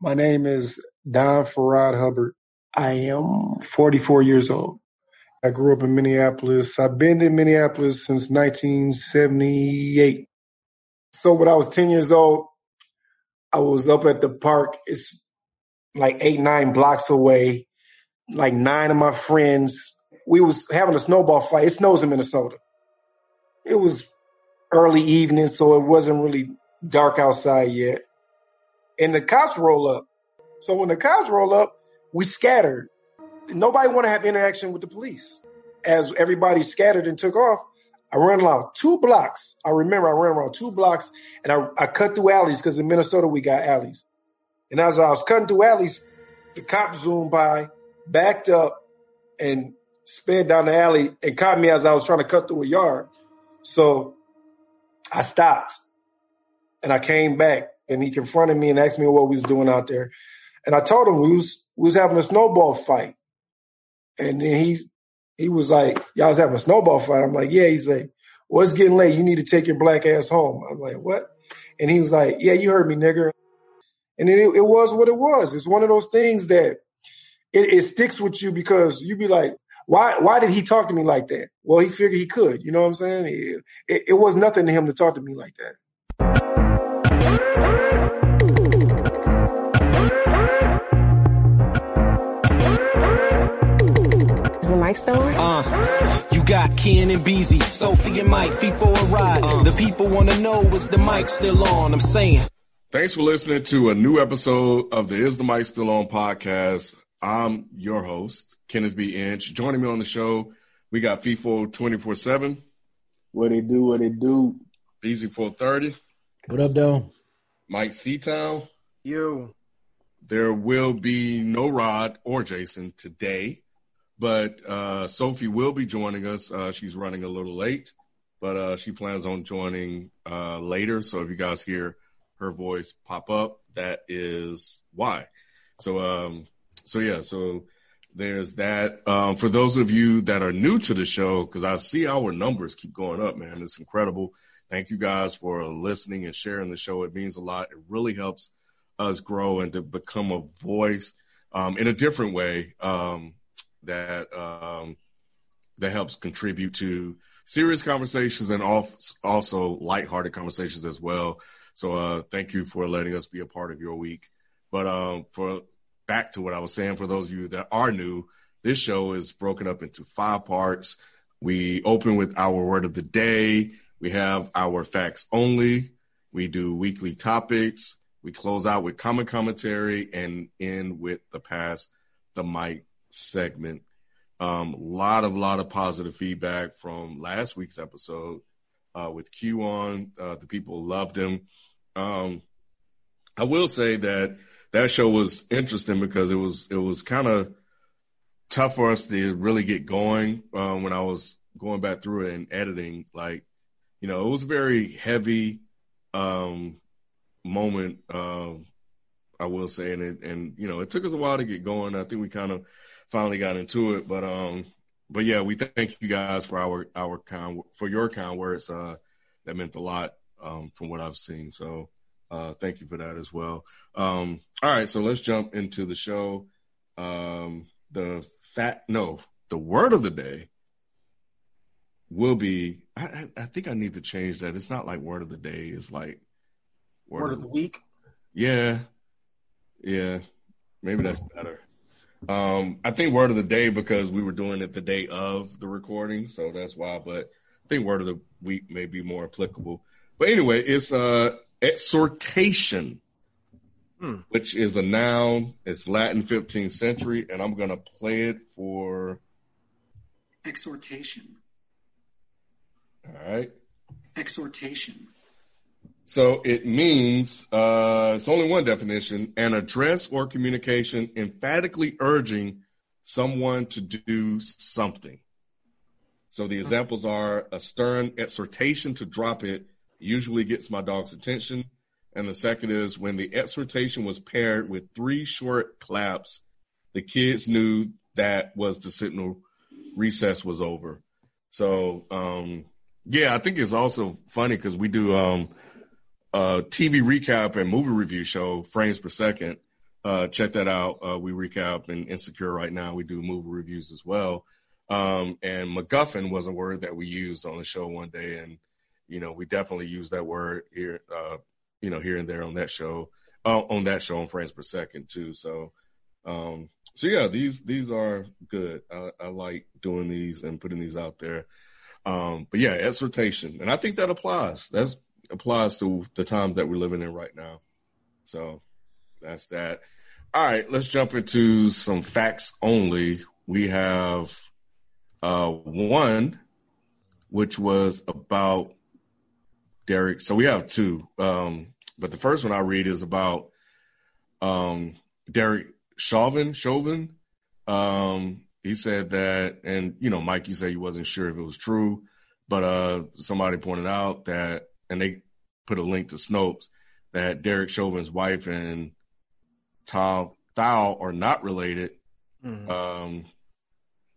My name is Don Farad Hubbard. I am 44 years old. I grew up in Minneapolis. I've been in Minneapolis since 1978. So when I was 10 years old, I was up at the park. It's like eight, nine blocks away. Like nine of my friends, we was having a snowball fight. It snows in Minnesota. It was early evening, so it wasn't really dark outside yet. And the cops roll up. So when the cops roll up, we scattered. Nobody want to have interaction with the police. As everybody scattered and took off, I ran around two blocks. I remember I ran around two blocks and I, I cut through alleys because in Minnesota we got alleys. And as I was cutting through alleys, the cop zoomed by, backed up, and sped down the alley and caught me as I was trying to cut through a yard. So I stopped and I came back and he confronted me and asked me what we was doing out there. And I told him we was we was having a snowball fight. And then he he was like, Y'all was having a snowball fight. I'm like, Yeah. He's like, Well, it's getting late. You need to take your black ass home. I'm like, What? And he was like, Yeah, you heard me, nigger. And it, it was what it was. It's one of those things that it, it sticks with you because you be like, why why did he talk to me like that? Well, he figured he could. You know what I'm saying? It, it, it was nothing to him to talk to me like that. The mic? Uh, you got Ken and Beezy, Sophie and Mike, feet for a ride. Uh, the people want to know is the mic still on? I'm saying. Thanks for listening to a new episode of the Is the Mic Still On podcast. I'm your host, Kenneth B. Inch. Joining me on the show, we got FIFO 24 7. What it do, what it do. Easy 430. What up, though? Mike Seatown. You. There will be no Rod or Jason today, but uh, Sophie will be joining us. Uh, she's running a little late, but uh, she plans on joining uh, later. So if you guys hear her voice pop up, that is why. So, um, so yeah, so there's that. Um, for those of you that are new to the show, because I see our numbers keep going up, man, it's incredible. Thank you guys for listening and sharing the show. It means a lot. It really helps us grow and to become a voice um, in a different way um, that um, that helps contribute to serious conversations and also lighthearted conversations as well. So uh, thank you for letting us be a part of your week. But um, for back to what I was saying, for those of you that are new, this show is broken up into five parts. We open with our word of the day. We have our facts only. We do weekly topics. We close out with common commentary and end with the past the mic segment. Um, lot of lot of positive feedback from last week's episode uh, with Q on. Uh, the people loved him. Um, I will say that that show was interesting because it was it was kind of tough for us to really get going um, when I was going back through it and editing. Like you know, it was a very heavy um, moment. Uh, I will say, and it, and you know, it took us a while to get going. I think we kind of finally got into it, but um, but yeah, we thank you guys for our our kind for your kind words. Uh, that meant a lot um, from what I've seen. So uh, thank you for that as well. Um, all right, so let's jump into the show. Um, the fact, no, the word of the day will be. I, I think I need to change that. It's not like word of the day. It's like word, word of the week. Yeah, yeah, maybe that's better. Um, I think word of the day because we were doing it the day of the recording, so that's why. But I think word of the week may be more applicable. But anyway, it's uh exhortation, hmm. which is a noun. It's Latin 15th century, and I'm gonna play it for exhortation. All right. Exhortation. So it means uh, it's only one definition: an address or communication emphatically urging someone to do something. So the examples are a stern exhortation to drop it usually gets my dog's attention. And the second is when the exhortation was paired with three short claps, the kids knew that was the signal recess was over. So, um, yeah, I think it's also funny because we do um, a TV recap and movie review show, Frames Per Second. Uh, check that out. Uh, we recap and Insecure right now. We do movie reviews as well. Um, and MacGuffin was a word that we used on the show one day, and you know we definitely use that word here, uh, you know, here and there on that show, uh, on that show on frames per second too. So, um, so yeah, these these are good. I, I like doing these and putting these out there. Um, but yeah, exhortation, and I think that applies. That applies to the time that we're living in right now. So that's that. All right, let's jump into some facts only. We have uh, one, which was about Derek. So we have two, um, but the first one I read is about um, Derek Chauvin. Chauvin. Um, he said that, and you know, Mike, you said you wasn't sure if it was true, but uh, somebody pointed out that, and they put a link to Snopes that Derek Chauvin's wife and Thao Thao are not related. Mm-hmm. Um,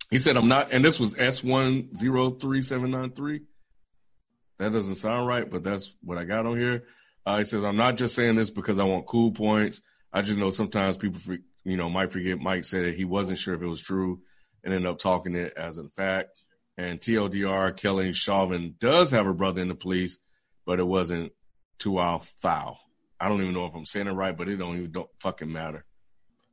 he said, I'm not, and this was S103793. That doesn't sound right, but that's what I got on here. Uh, he says, I'm not just saying this because I want cool points. I just know sometimes people, you know, might forget Mike said that he wasn't sure if it was true and ended up talking it as a fact. And TLDR, Kelly Chauvin does have a brother in the police, but it wasn't Tuao foul. I don't even know if I'm saying it right, but it don't even don't fucking matter.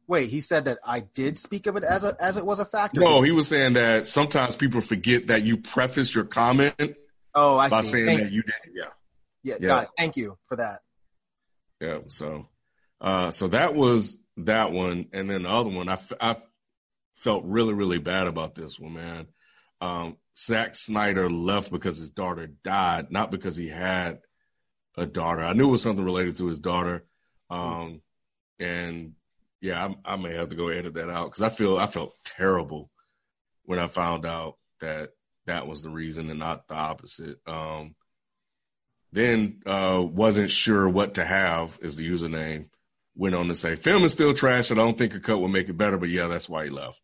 Wait, he said that I did speak of it as a as it was a factor. No, he was saying that sometimes people forget that you prefaced your comment. Oh, I by see. saying Thank that you did. Yeah. Yeah, yeah, got it. Thank you for that. Yeah. So, uh, so that was that one, and then the other one, I, I felt really, really bad about this one, man. Um, Zack Snyder left because his daughter died, not because he had a daughter. I knew it was something related to his daughter. Um, and yeah, I, I, may have to go edit that out because I feel I felt terrible when I found out that that was the reason and not the opposite. Um, then uh, wasn't sure what to have is the username. Went on to say, film is still trash. I don't think a cut will make it better, but yeah, that's why he left.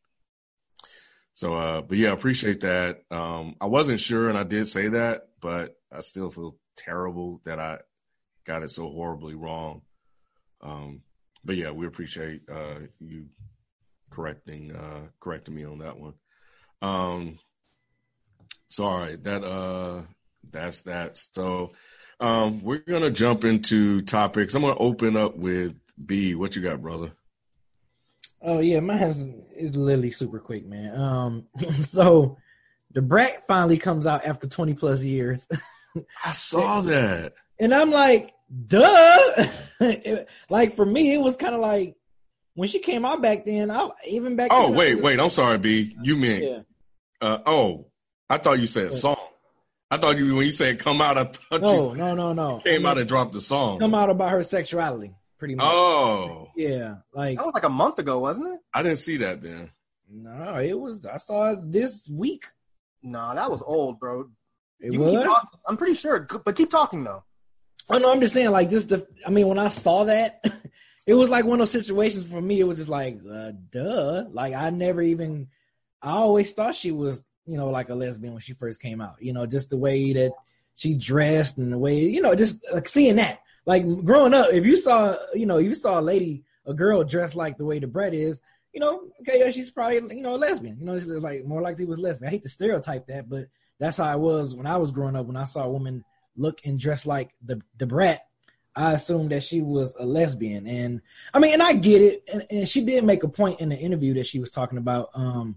So, uh, but yeah, appreciate that. Um, I wasn't sure, and I did say that, but I still feel terrible that I got it so horribly wrong. Um, but yeah, we appreciate uh, you correcting uh, correcting me on that one. Um, that uh, that's that. So um, we're gonna jump into topics. I'm gonna open up with B. What you got, brother? Oh yeah, mine is, is literally super quick, man. Um, so the Brat finally comes out after 20 plus years. I saw that, and I'm like, duh. like for me, it was kind of like when she came out back then. I even back. Oh wait, wait. I'm sorry, B. You meant? Yeah. Uh, oh, I thought you said song. I thought you when you said come out. I thought no, you no, no, no. Came I mean, out and dropped the song. Come out about her sexuality, pretty much. Oh, yeah. Like that was like a month ago, wasn't it? I didn't see that then. No, it was. I saw it this week. No, that was old, bro. It you was. I'm pretty sure, but keep talking though. Oh no, I'm just saying, like, just the. I mean, when I saw that, it was like one of those situations for me. It was just like, uh, duh. Like, I never even. I always thought she was, you know, like a lesbian when she first came out. You know, just the way that she dressed and the way, you know, just like seeing that. Like growing up, if you saw, you know, you saw a lady, a girl dressed like the way the Brat is, you know, okay, yeah, she's probably, you know, a lesbian. You know, it's like more likely was lesbian. I hate to stereotype that, but that's how it was when I was growing up. When I saw a woman look and dress like the Da Brat, I assumed that she was a lesbian. And I mean, and I get it. And, and, she did make a point in the interview that she was talking about. Um,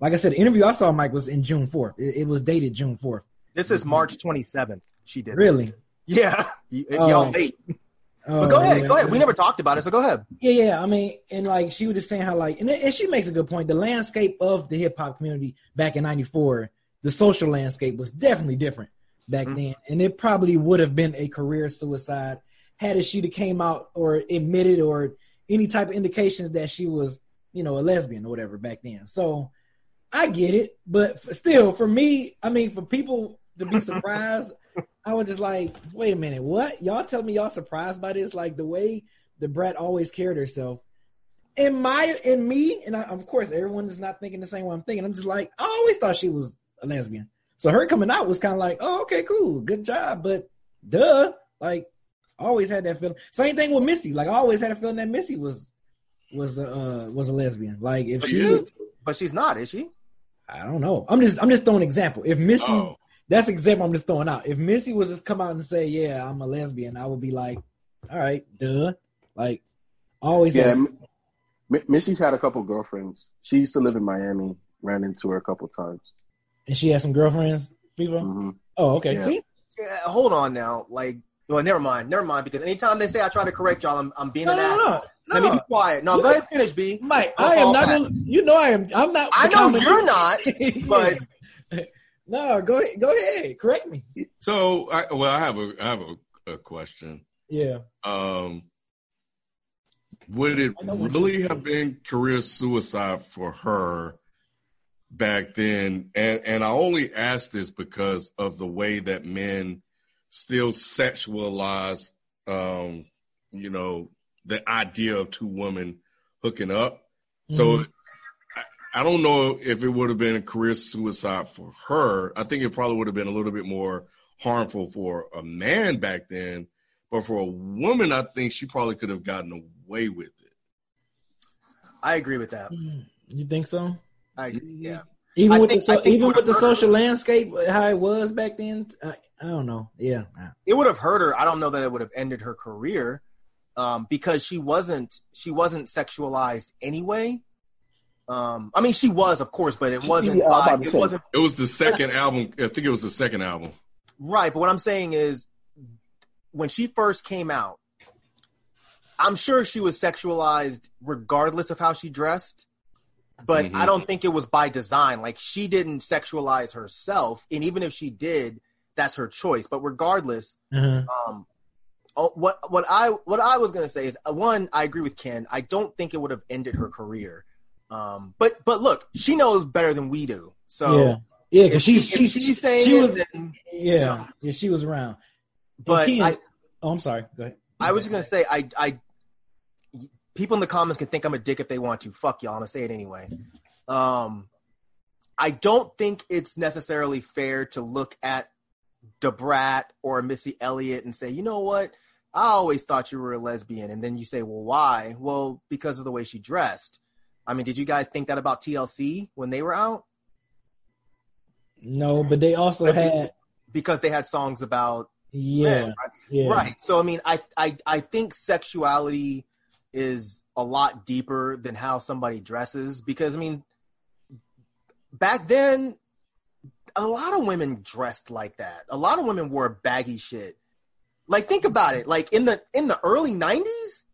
like I said, the interview I saw Mike was in June 4th. It, it was dated June 4th. This is March 27th. She did. Really? Yeah. Y- y'all late. Oh, but go ahead, yeah. go ahead. We never talked about it, so go ahead. Yeah, yeah. I mean, and like she was just saying how like, and, and she makes a good point. The landscape of the hip hop community back in '94, the social landscape was definitely different back mm-hmm. then, and it probably would have been a career suicide had it she came out or admitted or any type of indications that she was, you know, a lesbian or whatever back then. So I get it, but still, for me, I mean, for people to be surprised, I was just like, wait a minute, what? Y'all tell me y'all surprised by this? Like the way the brat always carried herself. In my, in me, and I, of course, everyone is not thinking the same way I'm thinking. I'm just like, I always thought she was a lesbian. So her coming out was kind of like, oh, okay, cool, good job, but duh, like, always had that feeling. Same thing with Missy. Like, I always had a feeling that Missy was was a uh, was a lesbian. Like, if but she, was, but she's not, is she? I don't know. I'm just I'm just throwing an example. If Missy, oh. That's example I'm just throwing out. If Missy was just come out and say, yeah, I'm a lesbian, I would be like, all right, duh. Like, always. Yeah, M- Missy's had a couple girlfriends. She used to live in Miami. Ran into her a couple times. And she had some girlfriends, Fever? Mm-hmm. Oh, okay. Yeah. See? Yeah, hold on now. Like, well, never mind. Never mind. Because anytime they say I try to correct y'all, I'm, I'm being no, an no, asshole. no, Let me be quiet. No, go ahead and finish, B. Mike, I am not. Gonna, you know, I am. I'm not. I know you're not, but. No, go ahead. Go ahead. Correct me. So, I, well, I have a, I have a, a question. Yeah. Um, would it really have been career suicide for her back then? And and I only ask this because of the way that men still sexualize, um, you know, the idea of two women hooking up. Mm-hmm. So I, I don't know if it would have been a career suicide for her. I think it probably would have been a little bit more harmful for a man back then. But for a woman, I think she probably could have gotten away with it. I agree with that. You think so? I yeah. Even I with think- the so, even with the would've hurt social landscape, how it was back then, I, I don't know. Yeah, it would have hurt her. I don't know that it would have ended her career, um, because she wasn't she wasn't sexualized anyway. Um, I mean, she was, of course, but it wasn't. Yeah, I'm by- it wasn't It was the second album. I think it was the second album. right. But what I'm saying is, when she first came out, I'm sure she was sexualized regardless of how she dressed. But Mhm. I don't think it was by design. Like she didn't sexualize herself, and even if she did, that's her choice. But regardless, Mhm. um, oh, what what I what I was gonna say is uh, one, I agree with Ken. I don't think it would have ended her career. Um, but but look, she knows better than we do. So yeah, yeah. Because she, she's if she's saying she it, was then, yeah yeah she was around. But Ken- I oh, I'm sorry. Go ahead. I was just gonna say I I people in the comments can think I'm a dick if they want to. Fuck y'all. I'm gonna say it anyway. Um, I don't think it's necessarily fair to look at Da Brat or Missy Elliott and say, you know what? I always thought you were a lesbian, and then you say, well, why? Well, because of the way she dressed. I mean, did you guys think that about TLC when they were out? No, but they also But had Because they had songs about yeah men, right? yeah Right. So I mean, I, I I think sexuality is a lot deeper than how somebody dresses because I mean, back then, a lot of women dressed like that. A lot of women wore baggy shit. Like think about it. Like in the in the early nineties,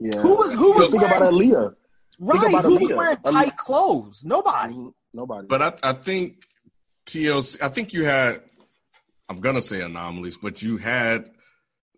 Yeah. who was who was think about wearing, Aaliyah? Right? Who was Aaliyah. wearing Aaliyah. tight clothes? Nobody. Nobody. But I, I think TLC. I think you had. I'm gonna say anomalies, but you had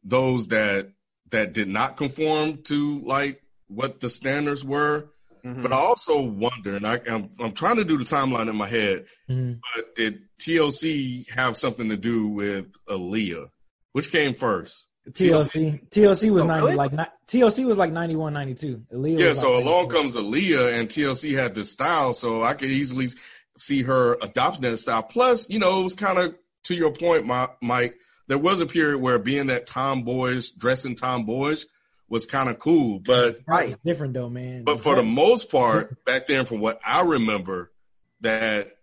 those that that did not conform to like what the standards were. Mhm. But I also wonder, and I, I'm I'm trying to do the timeline in my head. Mhm. But did TLC have something to do with Aaliyah? Which came first? TLC TLC was Oh, ninety really? like TLC was like 91, 92. Aaliyah Yeah, so like along 92. comes Aaliyah, and TLC had this style, so I could easily see her adopting that style. Plus, you know, it was kind of to your point, Mike. There was a period where being that tomboyish, dressing tomboyish, was kind of cool, but Right. It's different though, man. but for the most part, back then, from what I remember, that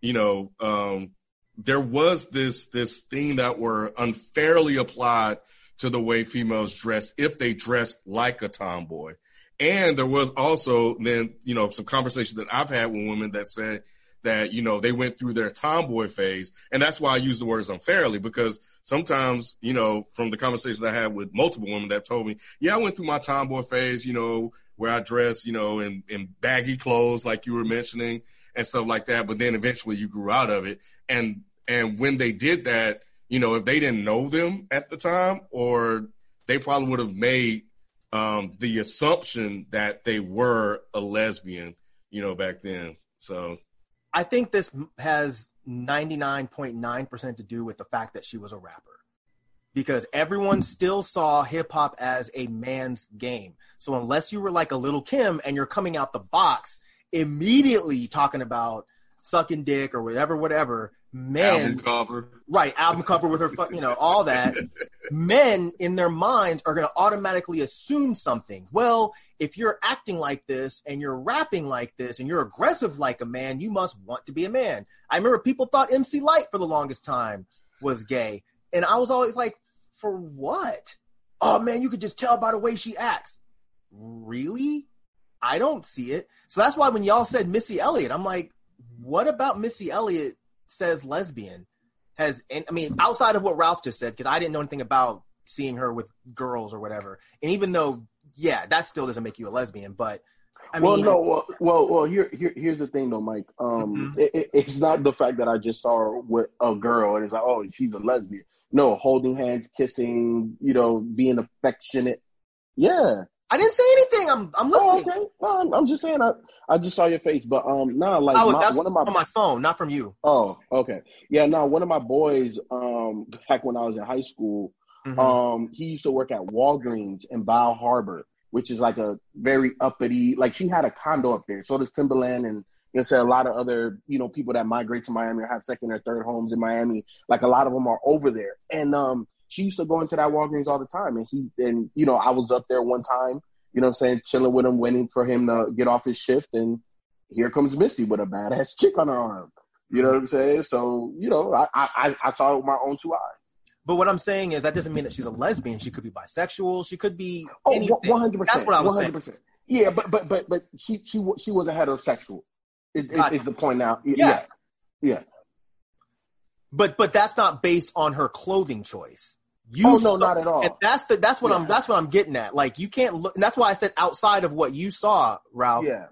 you know, um, there was this this thing that were unfairly applied to the way females dress if they dressed like a tomboy. And there was also then, you know, some conversations that I've had with women that said that, you know, they went through their tomboy phase. And that's why I use the words unfairly because sometimes, you know, from the conversations I had with multiple women that told me, yeah, I went through my tomboy phase, you know, where I dress, you know, in, in baggy clothes, like you were mentioning and stuff like that. But then eventually you grew out of it. And And when they did that, you know, if they didn't know them at the time, or they probably would have made um, the assumption that they were a lesbian, you know, back then. So I think this has 99.9% to do with the fact that she was a rapper. Because everyone still saw hip hop as a man's game. So unless you were like a little Kim and you're coming out the box immediately talking about sucking dick or whatever, whatever, men album cover, right, album cover with her, fu- you know, all that. men in their minds are going to automatically assume something. Well, if you're acting like this and you're rapping like this and you're aggressive like a man, you must want to be a man. I remember people thought MC Lyte for the longest time was gay, and I was always like, for what? Oh man, you could just tell by the way she acts. Really? I don't see it. So that's why when y'all said Missy Elliott, I'm like, what about Missy Elliott says lesbian? Has and I mean outside of what Ralph just said, because I didn't know anything about seeing her with girls or whatever. And even though, yeah, that still doesn't make you a lesbian, but I well, mean, no, well, well, well here, here, here's the thing, though, Mike. Um, Mhm. it, it- it's not the fact that I just saw her with a girl and it's like, oh, she's a lesbian. No, holding hands, kissing, you know, being affectionate. Yeah. I didn't say anything. I'm I'm listening. Oh, okay. No, I'm, I'm just saying. I, I just saw your face, but um, nah, like was, my- that's one of my on my phone, not from you. Oh, okay. Yeah, no, one of my boys, um, back when I was in high school, Mhm. um, he used to work at Walgreens in Bal Harbour, which is like a very uppity, like she had a condo up there. So does Timbaland and you know, say a lot of other, you know, people that migrate to Miami or have second or third homes in Miami. Like a lot of them are over there. And, um, she used to go into that Walgreens all the time. And he, and, you know, I was up there one time, you know what I'm saying, chilling with him, waiting for him to get off his shift. And here comes Missy with a badass chick on her arm. You know what I'm saying? So, you know, I, I, I saw it with my own two eyes. But what I'm saying is that doesn't mean that she's a lesbian. She could be bisexual. She could be Oh, anything. one hundred percent. That's what I was saying. Yeah, but but but but she she she was a heterosexual. It, it- Gotcha. is the point now? Yeah. yeah, yeah. But but that's not based on her clothing choice. You Oh no, not at all. And that's the that's what I'm that's what I'm getting at. Like you can't look. And that's why I said outside of what you saw, Ralph. Yeah.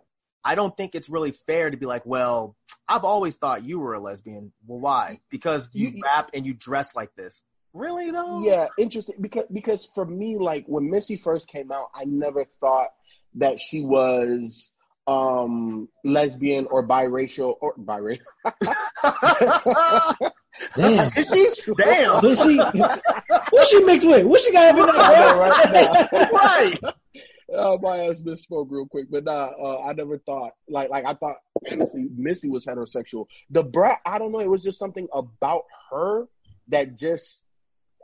I don't think it's really fair to be like, well, I've always thought you were a lesbian. Well, why? Because you, You- rap and you dress like this. Really though? Yeah, interesting because because for me, like when Missy first came out, I never thought that she was um lesbian or biracial or biracial. Damn. Is she? Damn. What she, what she mixed with? What she got in I know, there? right? right. Oh, my ass misspoke real quick, but nah, uh, I never thought like like I thought honestly Missy was heterosexual. The brat, I don't know, it was just something about her that just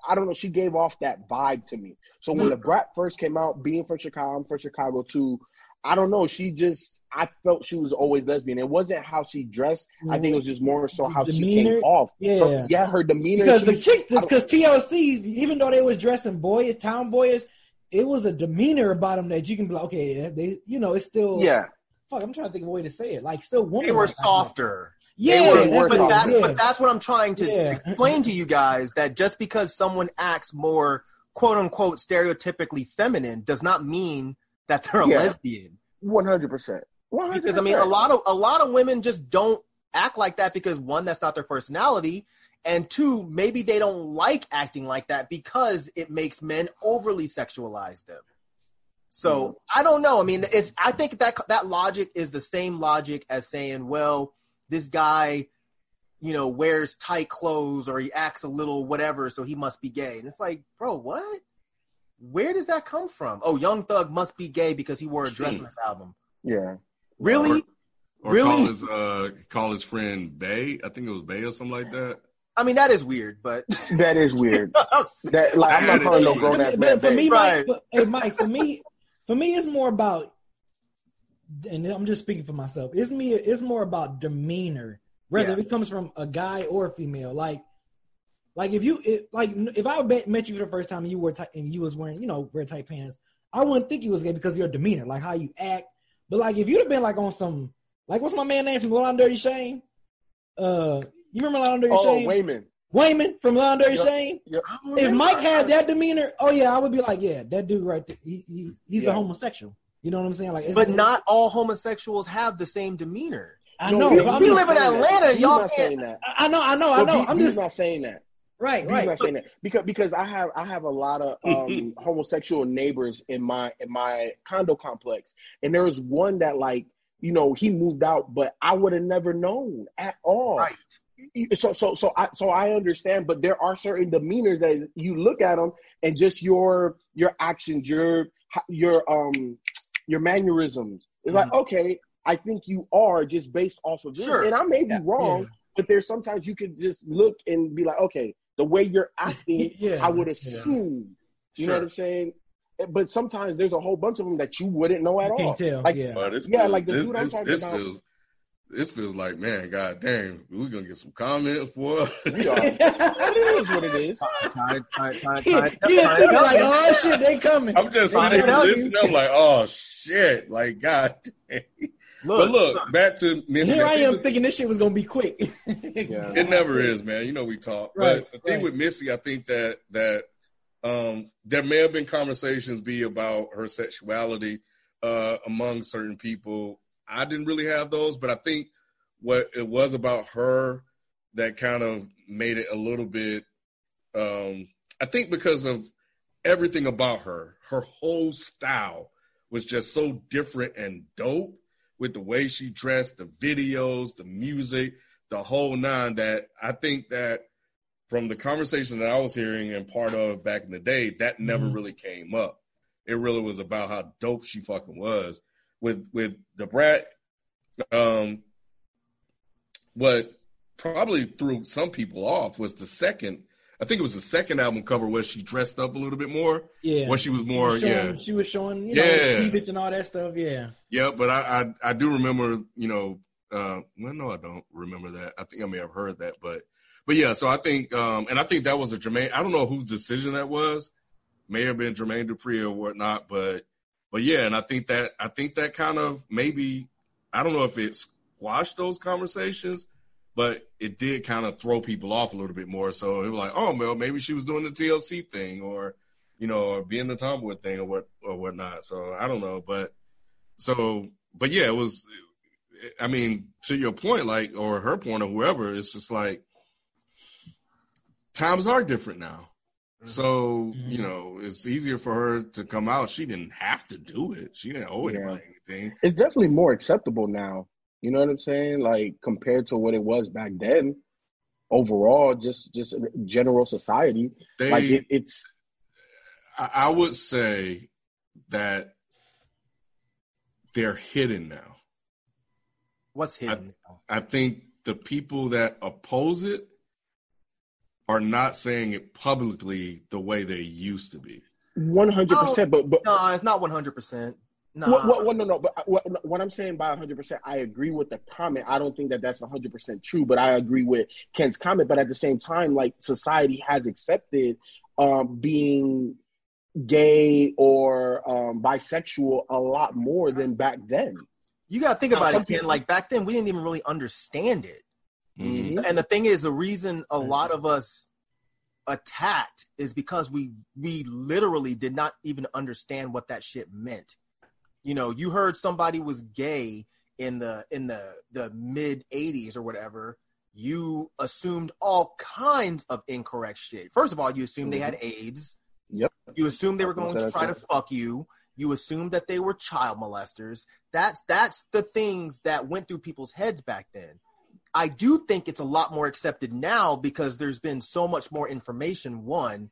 I don't know. She gave off that vibe to me. So when the brat first came out, being from Chicago, I'm from Chicago too. I don't know. She just I felt she was always lesbian. It wasn't how she dressed. I think it was just more so mm. how she came off. Yeah. Her- yeah, her demeanor. because the chicks, because TLCs, even though they was dressing boyish, town boyish, it was a demeanor about them that you can be like, okay, they, you know, it's still, yeah. Fuck, I'm trying to think of a way to say it. Like, still woman. They were softer. Yeah, They were- that's they were what- but, that's, yeah. but that's what I'm trying to Yeah. explain to you guys that just because someone acts more quote unquote stereotypically feminine does not mean that they're a Yeah. lesbian. One hundred percent. Because I mean a lot of a lot of women just don't act like that because one, that's not their personality. And two, maybe they don't like acting like that because it makes men overly sexualize them. So mm-hmm. I don't know. I mean, it's I think that that logic is the same logic as saying, well, this guy, you know, wears tight clothes or he acts a little whatever, so he must be gay. And it's like, bro, what? Where does that come from? Oh, Young Thug must be gay because he wore a dress on his album. Yeah. Really? Or Really? call his uh call his friend Bay. I think it was Bay or something like that. I mean, that is weird, but That is weird. That like I'm not calling no grown ass man. for me. Right. Mike, but- hey Mike, for me, for me, it's more about, and I'm just speaking for myself. It's me. It's more about demeanor, whether Yeah. it comes from a guy or a female. Like, like if you, it, like if I met met you for the first time and you were tight and you was wearing, you know, wear tight pants, I wouldn't think you was gay because of your demeanor, like how you act. But like if you'd have been like on some, like what's my man name from Low Down Dirty Shame? Uh, you remember Low Down Dirty Oh, Shame? Wayman. Wayman from Low Down Dirty Yep. Shame. Yep. If Mike had that demeanor, oh yeah, I would be like, yeah, that dude right there, he, he he's Yeah. a homosexual. You know what I'm saying? Like, it's, but not all homosexuals have the same demeanor. I No, know. we- we live in Atlanta, He's y'all not can't- saying that. I I know, I know, I But know. I'm B's just not saying that. Right, right. saying that because because I have I have a lot of um, homosexual neighbors in my in my condo complex, and there was one that like you know he moved out, but I would have never known at all. Right. So so so I so I understand, but there are certain demeanors that you look at them and just your your actions, your your um your mannerisms. It's like okay, I think you are just based off of this, Sure. and I may be Yeah. wrong, Yeah. but there's sometimes you can just look and be like, okay, the way you're acting, Yeah. I would Yeah. assume. You Sure. know what I'm saying? Eh, but sometimes there's a whole bunch of them that you wouldn't know at You all. can't tell. Like, yeah. But this Yeah, feels, like the this, dude I'm this, talking this about. feels this feels like man, god damn, we're gonna get some comments for We are. it is what it is. Time, time, time, like, oh shit, they coming. I'm just sitting here listening. I'm like, oh shit, like god damn. But look, back to Missy. Here I I am thinking this shit was gonna be quick. Yeah. It never is, man. You know we talk. Right, but the thing right. with Missy, I think that that um there may have been conversations be about her sexuality uh among certain people. I didn't really have those, but I think what it was about her that kind of made it a little bit um I think because of everything about her, her whole style was just so different and dope with the way she dressed, the videos, the music, the whole nine that I think that from the conversation that I was hearing and part of back in the day, that never Mhm. really came up. It really was about how dope she fucking was. With with the brat, um what probably threw some people off was the second I think it was the second album cover where she dressed up a little bit more. yeah. Where she was She more, was showing, yeah. She was showing, you know, Yeah. cleavage and all that stuff. Yeah. Yeah, but I, I I do remember, you know, uh, well, no, I don't remember that. I think I may have heard that, but but yeah. So I think, um, and I think that was a Jermaine. I don't know whose decision that was. May have been Jermaine Dupri or whatnot, but but yeah, and I think that I think that kind of maybe I don't know if it squashed those conversations, but it did kind of throw people off a little bit more. So it was like, oh well, maybe she was doing the TLC thing, or you know, or being the tomboy thing, or what or whatnot. So I don't know, but so but yeah, it was. I mean, to your point, like or her point or whoever, it's just like times are different now. So Mhm. you know, it's easier for her to come out. She didn't have to do it. She didn't owe Yeah. anybody anything. It's definitely more acceptable now. You know what I'm saying? Like compared to what it was back then. Overall, just just general society, They, like it, it's I, I would say that they're hidden now. What's hidden? I think the people that oppose it are not saying it publicly the way they used to be. one hundred percent. But but no, it's not one hundred percent. No, What, what, what, no, no. But uh, what, what I'm saying by 100, percent I agree with the comment. I don't think that that's 100 percent true, but I agree with Ken's comment. But at the same time, like society has accepted um, being gay or um, bisexual a lot more than back then. you got to think about some it, Ken. people- Like back then, we didn't even really understand it. Mhm. And the thing is, the reason a lot of us attacked is because we we literally did not even understand what that shit meant. You know, you heard somebody was gay in the in the the mid '80s or whatever. You assumed all kinds of incorrect shit. First of all, you assumed they had AIDS. Yep. You assumed they were going to try to fuck you. You assumed that they were child molesters. That's that's the things that went through people's heads back then. I do think it's a lot more accepted now because there's been so much more information. One,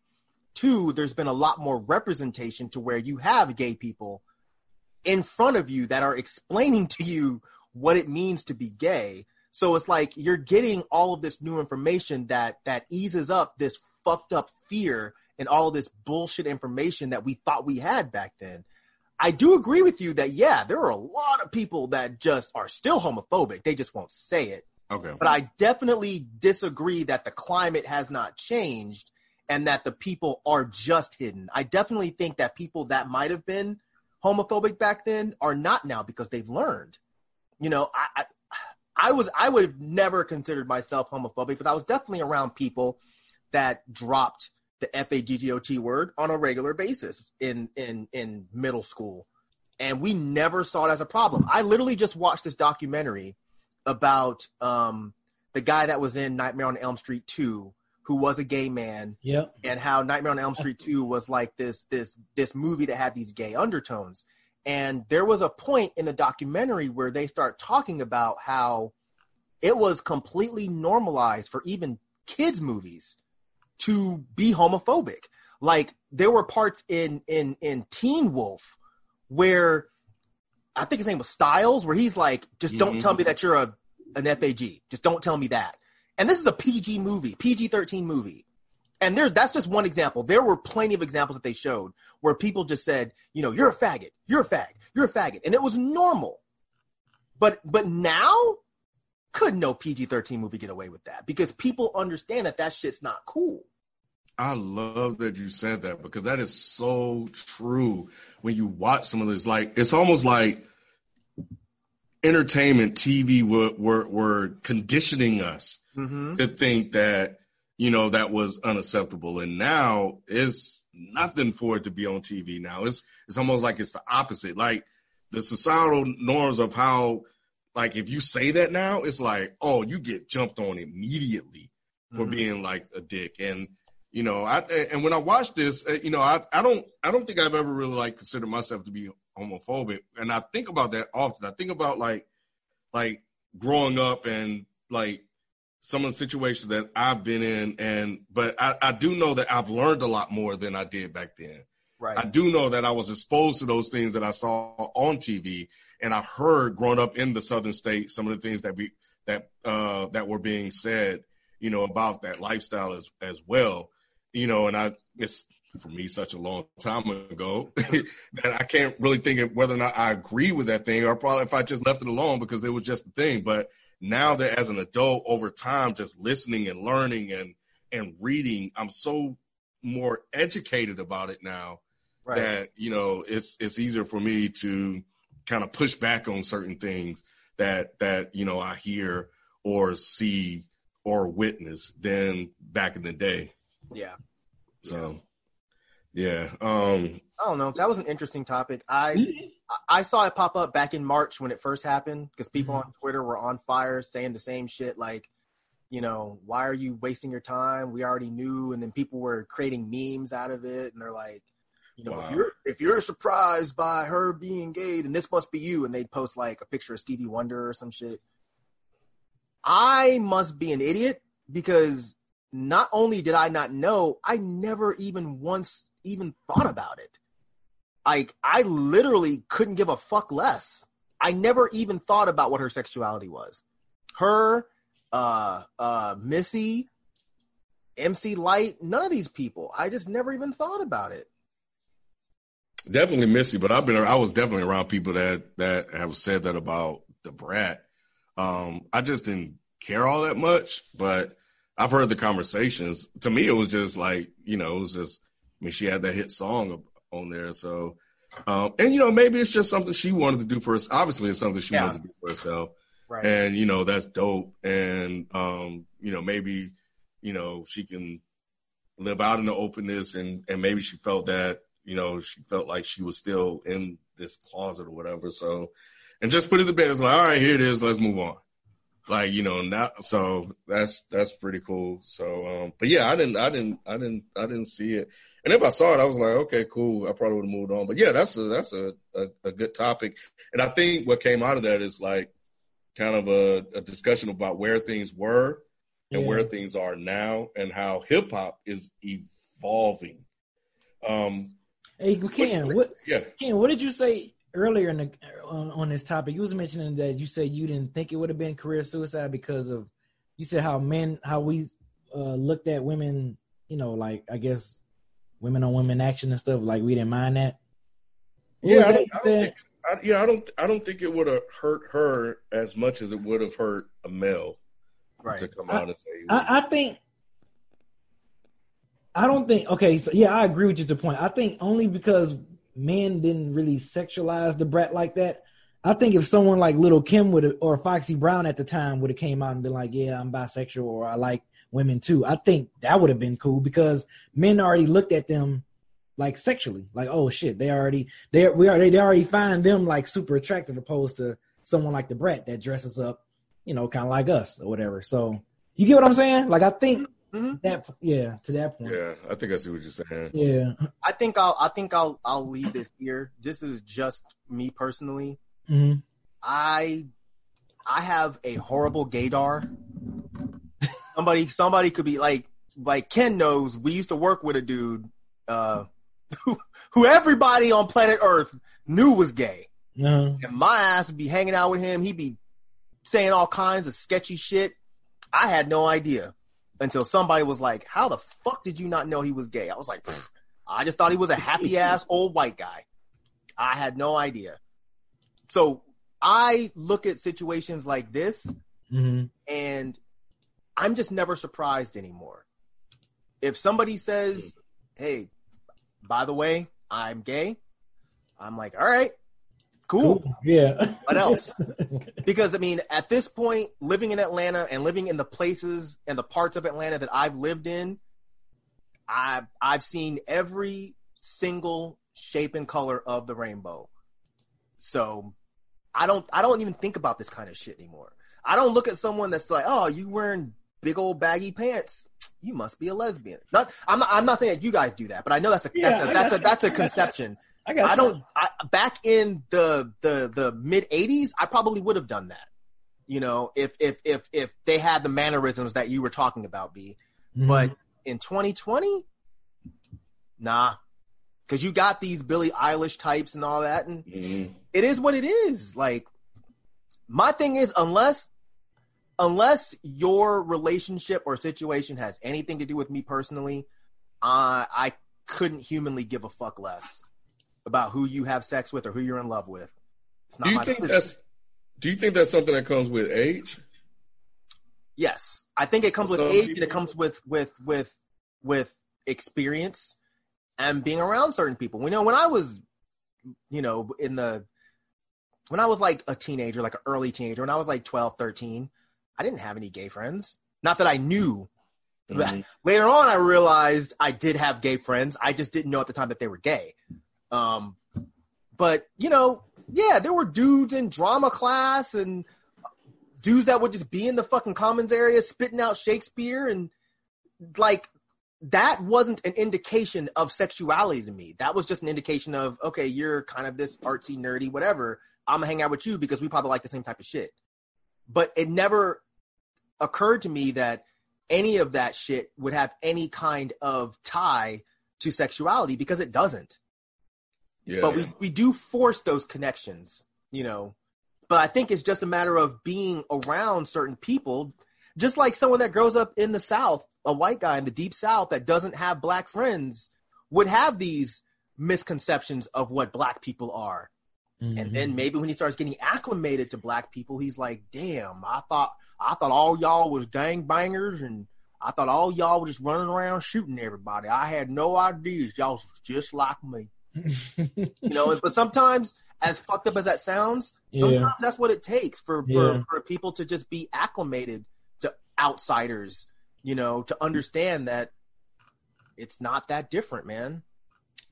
two, there's been a lot more representation to where you have gay people in front of you that are explaining to you what it means to be gay. So it's like you're getting all of this new information that that eases up this fucked up fear and all of this bullshit information that we thought we had back then. I do agree with you that yeah, there are a lot of people that just are still homophobic. They just won't say it. Okay. But I definitely disagree that the climate has not changed and that the people are just hidden. I definitely think that people that might have been homophobic back then are not now because they've learned. You know, I, I I was I would have never considered myself homophobic, but I was definitely around people that dropped the F A G G O T word on a regular basis in in in middle school, and we never saw it as a problem. I literally just watched this documentary about um, the guy that was in Nightmare on Elm Street 2 who was a gay man Yep. and how Nightmare on Elm Street 2 was like this this this movie that had these gay undertones. And there was a point in the documentary where they start talking about how it was completely normalized for even kids movies to be homophobic. Like there were parts in in in Teen Wolf where I think his name was Stiles, where he's like, just don't tell me mm-hmm. that you're a an FAG. Just don't tell me that. And this is a PG movie, PG thirteen movie. And there, that's just one example. There were plenty of examples that they showed where people just said, you know, you're a faggot, you're a fag, you're a faggot, and it was normal. But but now, could no PG thirteen movie get away with that? Because people understand that that shit's not cool. I love that you said that because that is so true. When you watch some of this, like it's almost like entertainment TV were were, were conditioning us Mm-hmm. to think that you know that was unacceptable, and now it's nothing for it to be on TV. Now it's it's almost like it's the opposite. Like the societal norms of how, like if you say that now, it's like oh you get jumped on immediately for Mhm. being like a dick and you know i and when i watch this uh, you know i i don't i don't think i've ever really like considered myself to be homophobic. And i think about that often. I think about like like growing up and like some of the situations that i've been in and but i i do know that i've learned a lot more than i did back then. Right. I do know that I was exposed to those things that I saw on TV, and I heard growing up in the southern state some of the things that we that uh, that were being said, you know, about that lifestyle as as well, you know, and I it's for me such a long time ago that I can't really think of whether or not I agree with that thing, or probably if I just left it alone because it was just a thing. But now that as an adult, over time, just listening and learning and and reading, I'm so more educated about it now right. that you know it's it's easier for me to kind of push back on certain things that that you know I hear or see or witness than back in the day. yeah. So yeah, um, I don't know. That was an interesting topic. I I saw it pop up back in March when it first happened because people on Twitter were on fire saying the same shit like, you know, why are you wasting your time? We already knew, and then people were creating memes out of it, and they're like, you know, Wow. if you're if you're surprised by her being gay, then this must be you, and they'd post like a picture of Stevie Wonder or some shit. I must be an idiot because not only did I not know, I never even once even thought about it. Like I literally couldn't give a fuck less. I never even thought about what her sexuality was. Her, uh, uh, Missy, MC Lyte, none of these people. I just never even thought about it. definitely Missy, but I've been I was definitely around people that that have said that about the brat. Um, I just didn't care all that much, but I've heard the conversations. To me, it was just like you know, it was just. I mean, she had that hit song on there, so um, and you know, maybe it's just something she wanted to do for us. Obviously, it's something she Yeah. wanted to do for herself, Right. and you know, that's dope. And um, you know, maybe you know she can live out in the openness, and and maybe she felt that you know she felt like she was still in this closet or whatever. So, and just put it to bed. It's like, all right, here it is. Let's move on. Like you know now, so that's that's pretty cool. So, um, but yeah, I didn't, I didn't, I didn't, I didn't see it. And if I saw it, I was like, okay, cool. I probably would have moved on. But yeah, that's a that's a, a, a good topic. And I think what came out of that is like kind of a, a discussion about where things were and Yeah. where things are now and how hip hop is evolving. Um, Hey, Ken, what yeah. Ken, what did you say earlier in the on, on this topic? You was mentioning that you said you didn't think it would have been career suicide because of you said how men how we uh, looked at women, you know, like I guess women on women action and stuff. Like we didn't mind that. What Yeah, I don't, you I don't think, I, yeah, I don't, I don't think it would have hurt her as much as it would have hurt a male Right. to come out and say, I, I think I don't think okay, so yeah, I agree with you to the point. I think only because men didn't really sexualize the brat like that. I think if someone like Little Kim would have or Foxy Brown at the time would have came out and been like, Yeah, I'm bisexual or I like women too, I think that would have been cool because men already looked at them like sexually. Like, oh shit, they already they we are they already find them like super attractive opposed to someone like the brat that dresses up you know, kind of like us or whatever. So you get what I'm saying? Like I think Mhm. that yeah, to that point. Yeah, I think I see what you're saying. Yeah. I think I'll I think I'll I'll leave this here. This is just me personally. Mhm. I I have a horrible gaydar. Somebody somebody could be like like Ken knows we used to work with a dude uh who, who everybody on planet Earth knew was gay. Uh-huh. And my ass would be hanging out with him. He'd be saying all kinds of sketchy shit. I had no idea until somebody was like, "How the fuck did you not know he was gay?" I was like, "Pfft, "I just thought he was a happy ass old white guy." I had no idea. So I look at situations like this Mhm. and I'm just never surprised anymore. If somebody says, "Hey, by the way, I'm gay," I'm like, "All right, cool. Yeah. What else?" because I mean, at this point, living in Atlanta and living in the places and the parts of Atlanta that I've lived in, I've I've seen every single shape and color of the rainbow. So I don't I don't even think about this kind of shit anymore. I don't look at someone that's like, oh, you wearing big old baggy pants. You must be a lesbian. Not, I'm not. I'm not saying that you guys do that, but I know that's a Yeah, that's a I that's got a that's a you. I got you. conception. I got I don't. I, back in the the the mid '80s, I probably would have done that. You know, if if if if they had the mannerisms that you were talking about, B. Mhm. But in 2020, nah, because you got these Billie Eilish types and all that, and Mhm. it is what it is. Like, my thing is, unless unless your relationship or situation has anything to do with me personally, I I couldn't humanly give a fuck less about who you have sex with or who you're in love with. It's not Do you my think business. that's do you think that's something that comes with age? Yes, I think it comes with age and it comes with with with with experience and being around certain people. We know when I was, you know, in the when I was like a teenager, like an early teenager, when I was like 12, 13, I didn't have any gay friends. Not that I knew. Mhm. Later on, I realized I did have gay friends. I just didn't know at the time that they were gay. Um, but you know, yeah, there were dudes in drama class and dudes that would just be in the fucking commons area spitting out Shakespeare and like that wasn't an indication of sexuality to me. That was just an indication of okay, you're kind of this artsy, nerdy, whatever. I'm gonna hang out with you because we probably like the same type of shit. But it never occurred to me that any of that shit would have any kind of tie to sexuality because it doesn't Yeah. but we, we do force those connections, you know. But I think it's just a matter of being around certain people, just like someone that grows up in the South, a white guy in the deep South that doesn't have black friends would have these misconceptions of what black people are. And then mm-hmm. maybe when he starts getting acclimated to black people, he's like, damn, I thought I thought all y'all was dang bangers and I thought all y'all was just running around shooting everybody. I had no ideas y'all was just like me. You know, but sometimes, as fucked up as that sounds, sometimes Yeah. that's what it takes for, for, Yeah. for people to just be acclimated to outsiders, you know, to understand that it's not that different, man.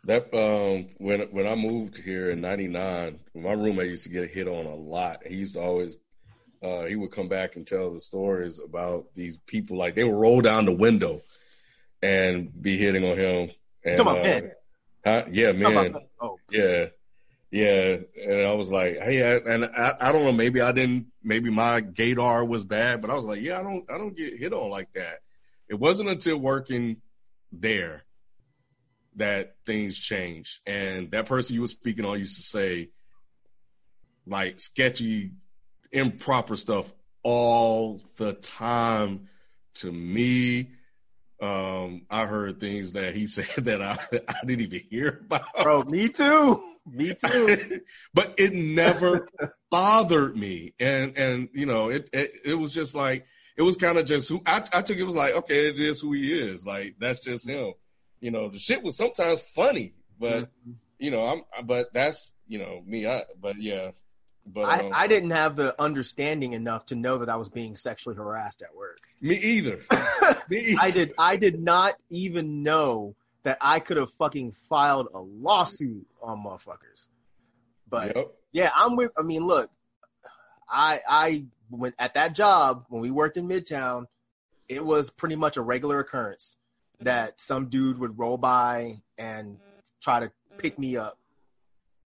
That um when when I moved here in '99, my roommate used to get hit on a lot. He used to always uh he would come back and tell the stories about these people like they would roll down the window and be hitting on him. And, Talking about uh, men. huh? Yeah, man. Oh, Yeah. Yeah. And I was like, hey, I, and I, I don't know, maybe I didn't, maybe my gaydar was bad, but I was like, yeah, I don't, I don't get hit on like that. It wasn't until working there that things changed. And that person you were speaking on used to say like sketchy, improper stuff all the time to me. Um, I heard things that he said that I, I didn't even hear about. bro, me too. Me too. but it never bothered me. And and you know, it it, it was just like it was kind of just who I, I took it was like, okay, it is who he is. Like that's just him. You know, the shit was sometimes funny, but you know, I'm but that's you know, me, I but yeah. But I, um, I didn't have the understanding enough to know that I was being sexually harassed at work. me either. me either. I did I did not even know that I could have fucking filed a lawsuit on motherfuckers. But Yep. yeah, I'm with I mean, look, I I when at that job when we worked in Midtown, it was pretty much a regular occurrence that some dude would roll by and try to pick me up.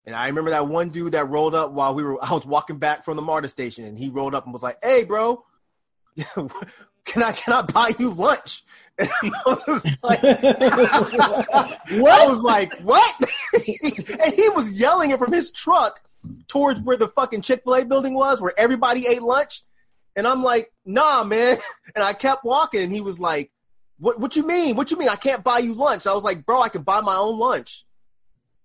And I remember that one dude that rolled up while we were I was walking back from the MARTA station and he rolled up and was like, "Hey, bro, can I can I buy you lunch?" And I was like, I was like, "What?" and he was yelling it from his truck towards where the fucking Chick Fil A building was, where everybody ate lunch. And I'm like, "Nah, man." And I kept walking, and he was like, "What? What you mean? What you mean? I can't buy you lunch?" I was like, "Bro, I can buy my own lunch."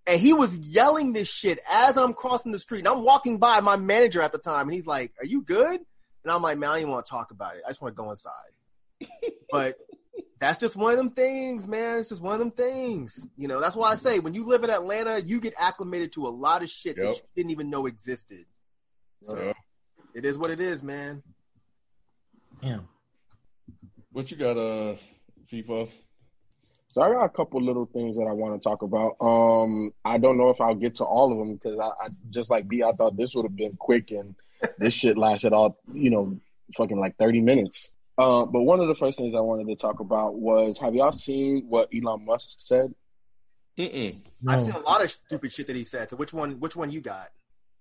And he was yelling this shit as I'm crossing the street. And I'm walking by my manager at the time, and he's like, "Are you good?" And I'm like, "Man, I don't even want to talk about it. I just want to go inside." but that's just one of them things, man. It's just one of them things. You know, that's why I say when you live in Atlanta, you get acclimated to a lot of shit that you didn't even know existed. So So, it is what it is, man. Yeah. what you got, uh, FIFA? So I got a couple little things that I want to talk about. Um, I don't know if I'll get to all of them because I, I just like B, I thought this would have been quick and this shit lasted all you know, fucking like thirty minutes. Uh, but one of the first things I wanted to talk about was: Have y'all seen what Elon Musk said? Mm-mm. I've seen a lot of stupid shit that he said. So which one? Which one you got?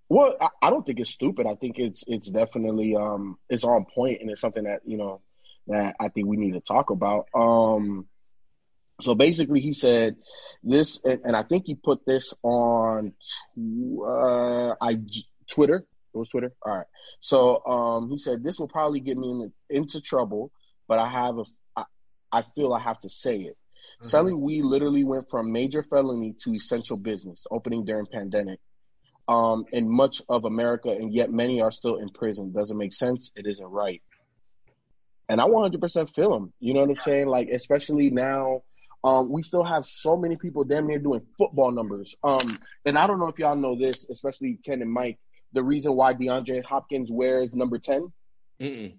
Well, I, I don't think it's stupid. I think it's it's definitely um it's on point and it's something that you know that I think we need to talk about. Um, so basically, he said this, and, and I think he put this on tw- uh, I Twitter. It was Twitter. All right. So um, he said this will probably get me in, into trouble, but I have a I, I feel I have to say it. Selling weed literally went from major felony to essential business, opening during pandemic um, in much of America, and yet many are still in prison. Doesn't make sense. It isn't right. And I 100% feel him. You know what I'm saying? Like, especially now, um, we still have so many people damn near doing football numbers. Um, and I don't know if y'all know this, especially Ken and Mike. The reason why DeAndre Hopkins wears number 10 Mm-mm.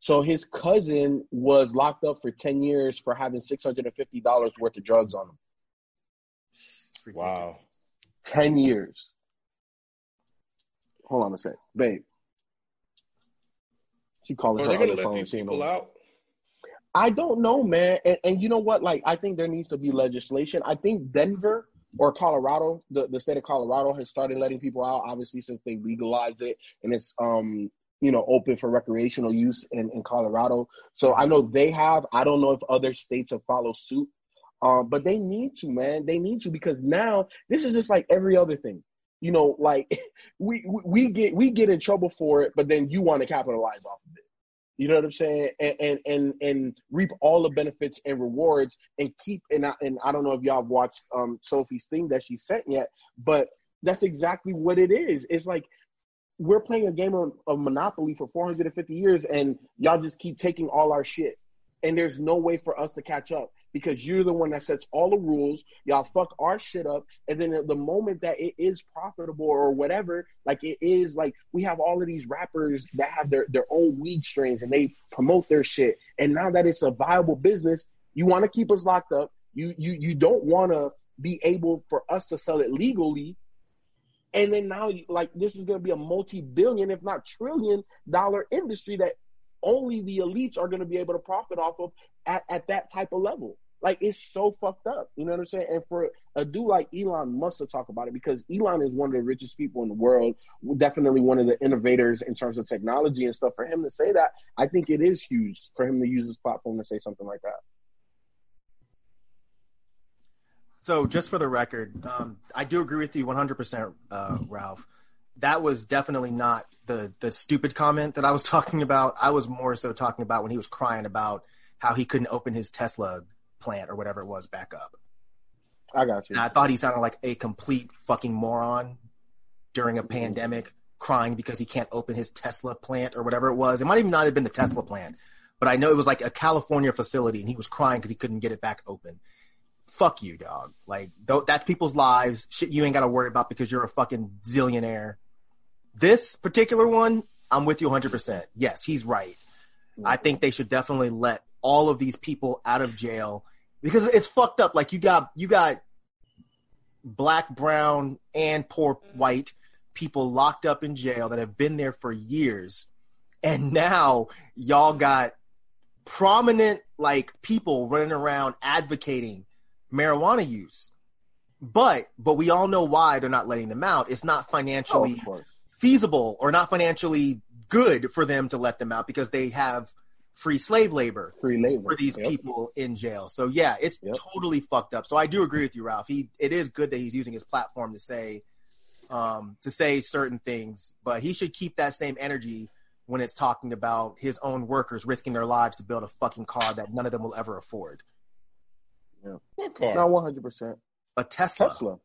so his cousin was locked up for 10 years for having $650 worth of drugs on him. Wow. 10 years. Hold on a sec. Babe. She calling Are her on the other phone. She ain't people on. out? I don't know, man. And, and you know what? Like, I think there needs to be legislation. I think Denver or Colorado, the, the state of Colorado, has started letting people out, obviously, since they legalized it and it's, um, you know, open for recreational use in, in Colorado. So I know they have. I don't know if other states have followed suit. Um, but they need to, man. They need to because now this is just like every other thing. You know, like we we- we get we get in trouble for it, but then you want to capitalize off of it. You know what I'm saying? And and and, and reap all the benefits and rewards and keep and I, and I don't know if y'all watched um Sophie's thing that she sent yet, but that's exactly what it is. It's like we're playing a game of, of Monopoly for 450 years, and y'all just keep taking all our shit, and there's no way for us to catch up because you're the one that sets all the rules. Y'all fuck our shit up, and then the moment that it is profitable or whatever, like it is, like we have all of these rappers that have their their own weed strains and they promote their shit, and now that it's a viable business, you want to keep us locked up. You you you don't want to be able for us to sell it legally and then now, like, this is going to be a multi billion, if not trillion dollar industry that only the elites are going to be able to profit off of at, at that type of level. Like, it's so fucked up. You know what I'm saying? And for a dude like Elon Musk to talk about it, because Elon is one of the richest people in the world, definitely one of the innovators in terms of technology and stuff. For him to say that, I think it is huge for him to use his platform to say something like that. So, just for the record, um, I do agree with you 100%, uh, Ralph. That was definitely not the the stupid comment that I was talking about. I was more so talking about when he was crying about how he couldn't open his Tesla plant or whatever it was back up. I got you. And I thought he sounded like a complete fucking moron during a Mm-hmm. pandemic, crying because he can't open his Tesla plant or whatever it was. It might even not have been the Tesla plant, but I know it was like a California facility, and he was crying because he couldn't get it back open. Fuck you, dog. Like th- that's people's lives. Shit, you ain't got to worry about because you're a fucking zillionaire. This particular one, I'm with you 100. percent Yes, he's right. I think they should definitely let all of these people out of jail because it's fucked up. Like you got you got black, brown, and poor white people locked up in jail that have been there for years, and now y'all got prominent like people running around advocating marijuana use. But but we all know why they're not letting them out. It's not Oh, financially course. feasible or not financially good for them to let them out because they have free slave labor Free labor for these Yep. people in jail. So yeah, it's Yep. totally fucked up. So I do agree with you, Ralph. He it is good that he's using his platform to say um to say certain things, but he should keep that same energy when it's talking about his own workers risking their lives to build a fucking car that none of them will ever afford. What car? Not one hundred percent. A Tesla. Tesla. What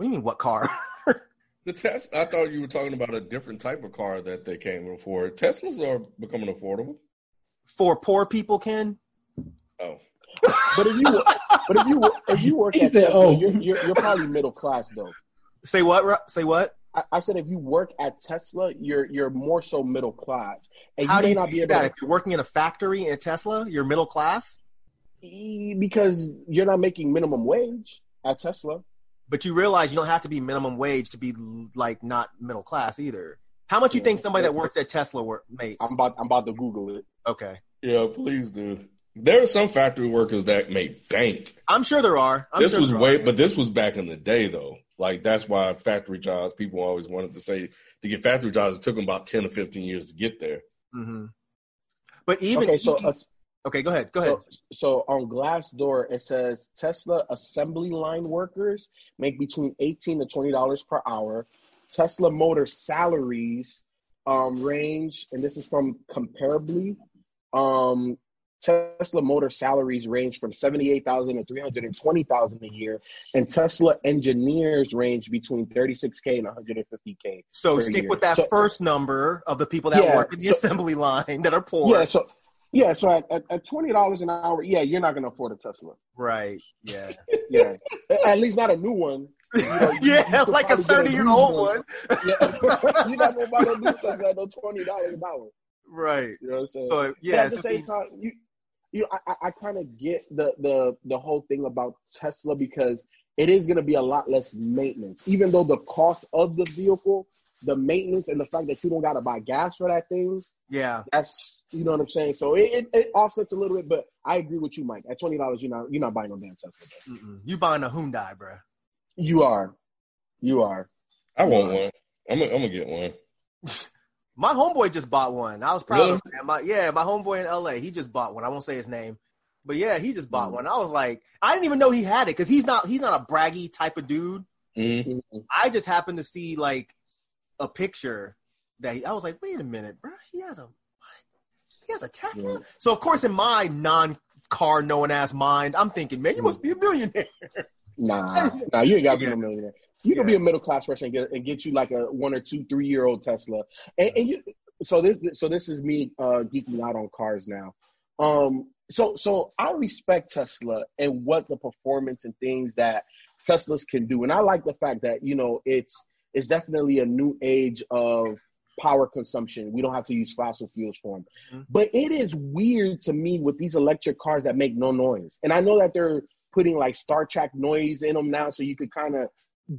do you mean what car? The Tesla. I thought you were talking about a different type of car that they can't afford. Teslas are becoming affordable. For poor people, Ken? Oh, But if you but if you if you work at said, Tesla, "Oh." you're, you're you're probably middle class though. Say what? Say what? I, I said if you work at Tesla, you're you're more so middle class, and How you do you not be able that? to If you're working in a factory in Tesla, you're middle class, because you're not making minimum wage at Tesla. but you realize you don't have to be minimum wage to be like not middle class either. How much you think somebody that works at Tesla work makes? I'm about I'm about to Google it. Okay, yeah. Please do. There are some factory workers that make bank. I'm sure there are. I'm this sure was there way, are. but this was back in the day though. Like that's why factory jobs. People always wanted to say to get factory jobs. It took them about ten or fifteen years to get there. hmm But even okay, so uh, okay, go ahead, go ahead. so, so on Glassdoor it says Tesla assembly line workers make between eighteen to twenty dollars per hour. Tesla motor salaries um, range, and this is from Comparably. Um, Tesla motor salaries range from seventy-eight thousand to three hundred and twenty thousand a year, and Tesla engineers range between thirty-six k and one hundred and fifty k. So stick year. with that So- first number of the people that Yeah, work in the so- assembly line that are poor. Yeah, so yeah, so at, at, at twenty dollars an hour, yeah, you're not gonna afford a Tesla. Right. Yeah. Yeah, at least not a new one. You know, you- yeah, you like a thirty year old used one. Yeah, you're not gonna buy no new Tesla at no twenty dollars an hour. Right. You know what I'm saying? So But yeah, at the same he- time, you, you, I, I- I kind of get the the the whole thing about Tesla because it is going to be a lot less maintenance, even though the cost of the vehicle, the maintenance, and the fact that you don't got to buy gas for that thing. yeah. That's you know what I'm saying. So it, it, it offsets a little bit, but I agree with you, Mike. At twenty dollars, you're not you're not buying no damn Tesla. Bro. You buying a Hyundai, bruh. You are, you are. I want one. I'm gonna, I'm gonna get one. My homeboy just bought one. I was proud Really? of him. My, yeah, my homeboy in LA, he just bought one. I won't say his name, but yeah, he just bought one. I was like, I didn't even know he had it because he's not he's not a braggy type of dude. Mhm. I just happened to see like a picture that he, I was like, wait a minute, bro, he has a what? He has a Tesla. Yeah. So of course, in my non-car knowing ass mind, I'm thinking, man, you must be a millionaire. Nah, nah, you ain't got to be Yeah. a millionaire. You can Yeah. be a middle class person and get, and get you like a one or two, three year old Tesla. And, and you, so this, so this is me uh, geeking out on cars now. Um, so, so I respect Tesla and what the performance and things that Teslas can do, and I like the fact that you know it's it's definitely a new age of power consumption. We don't have to use fossil fuels for them. Mhm. But it is weird to me with these electric cars that make no noise. And I know that they're putting like Star Trek noise in them now, so you could kind of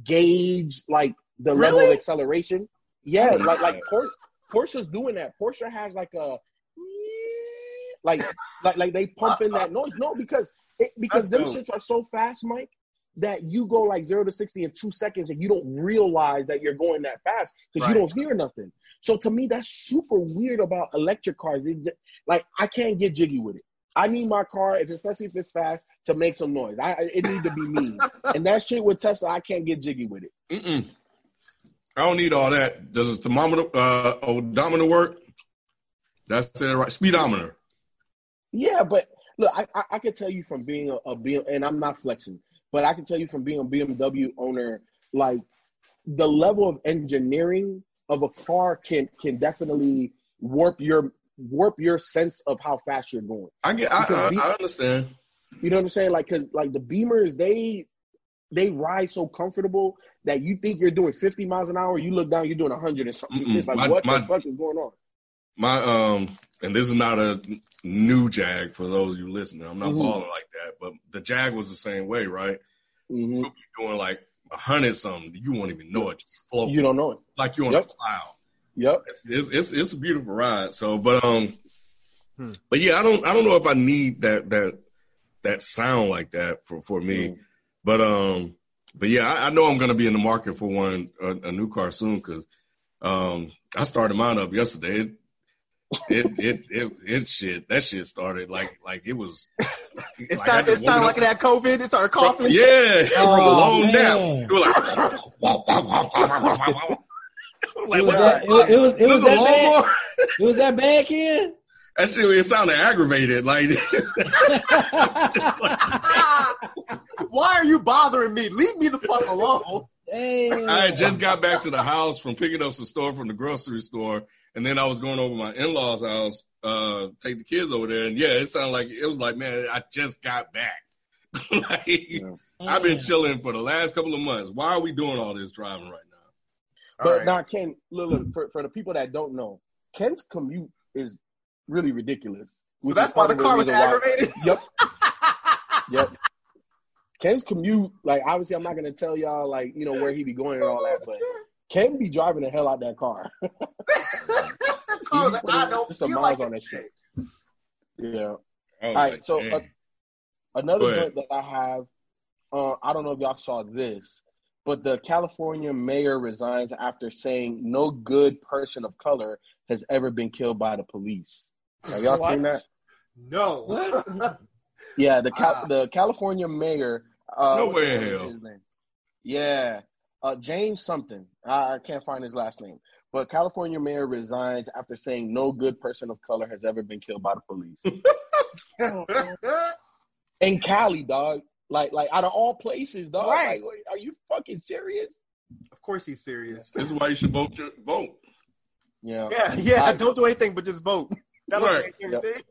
gauge like the level of acceleration. Yeah, like like Por- Porsche's doing that. Porsche has like a like like like they pump in that noise. No, because it, because them That's dope. shits are so fast, Mike, that you go like zero to sixty in two seconds and you don't realize that you're going that fast because you don't hear nothing. So to me, that's super weird about electric cars. It like I can't get jiggy with it. I need my car, if especially if it's fast, to make some noise. I I- it need to be me. and that shit with Tesla, I can't get jiggy with it. Mm-mm. I don't need all that. Does the thermometer, uh, odometer work? That's it, right? Speedometer. Yeah, but look, I I, I can tell you from being a, a BM, and I'm not flexing, but I can tell you from being a BMW owner, like the level of engineering of a car can can definitely warp your warp your sense of how fast you're going. I get. I, I, be- I understand. You know what I'm saying? Like, cause like the Beamers, they they ride so comfortable that you think you're doing 50 miles an hour. You look down, you're doing 100 and something. Mm-mm. It's like, My- what my- the fuck is going on? My um, and this is not a new Jag for those of you listening. I'm not Mhm. balling like that, but the Jag was the same way, right? hmm You'll be doing like a hundred something. You won't even know it. Just float You don't know it. like you're on Yep. a cloud. Yep. It's, it's it's a beautiful ride. So, but um, Hmm. but yeah, I don't I don't know if I need that that that sound like that for for me. Mm. But um, but yeah, I, I know I'm gonna be in the market for one a, a new car soon because um, I started mine up yesterday. It it it it, it shit that shit started like like it was. It like I sounded, just it sounded woke like up- it had COVID. It started coughing. Yeah, Oh, from a long man. nap. It was like. like It was what that- the fuck? it- it was- it This was is that bad? It was that bad, kid? That shit, it sounded aggravated. Like, Why are you bothering me? Leave me the fuck alone. Damn. I had just got back to the house from picking up some store from the grocery store, and then I was going over my in laws' house, uh, take the kids over there, and yeah, it sounded like it was like, man, I just got back. like, I've been chilling for the last couple of months. Why are we doing all this driving right now? But All right. now, Ken, look, look for, for the people that don't know, Ken's commute is really ridiculous. So that's why the car was reason why- aggravated. Yep. yep. Ken's commute, like obviously, I'm not gonna tell y'all like you know where he be going and all that, but Ken be driving the hell out that car. That He car be was I don't some miles like on that shit. Yeah. I was All right, so uh, another Go joint that I have, uh, I don't know if y'all saw this, but the California mayor resigns after saying no good person of color has ever been killed by the police. Have y'all What? seen that? No. Yeah, the Cal- Wow. the California mayor. Uh, No way in hell is hell. his name? Yeah, uh, James something. I, I can't find his last name. But California mayor resigns after saying no good person of color has ever been killed by the police. In Cali, dog. Like, like out of all places, dog. Right. Like, are you fucking serious? of course he's serious. this is why you should vote. Your, vote. Yeah. Yeah, yeah. Alright. Don't do anything but just vote. That'll Right. change everything.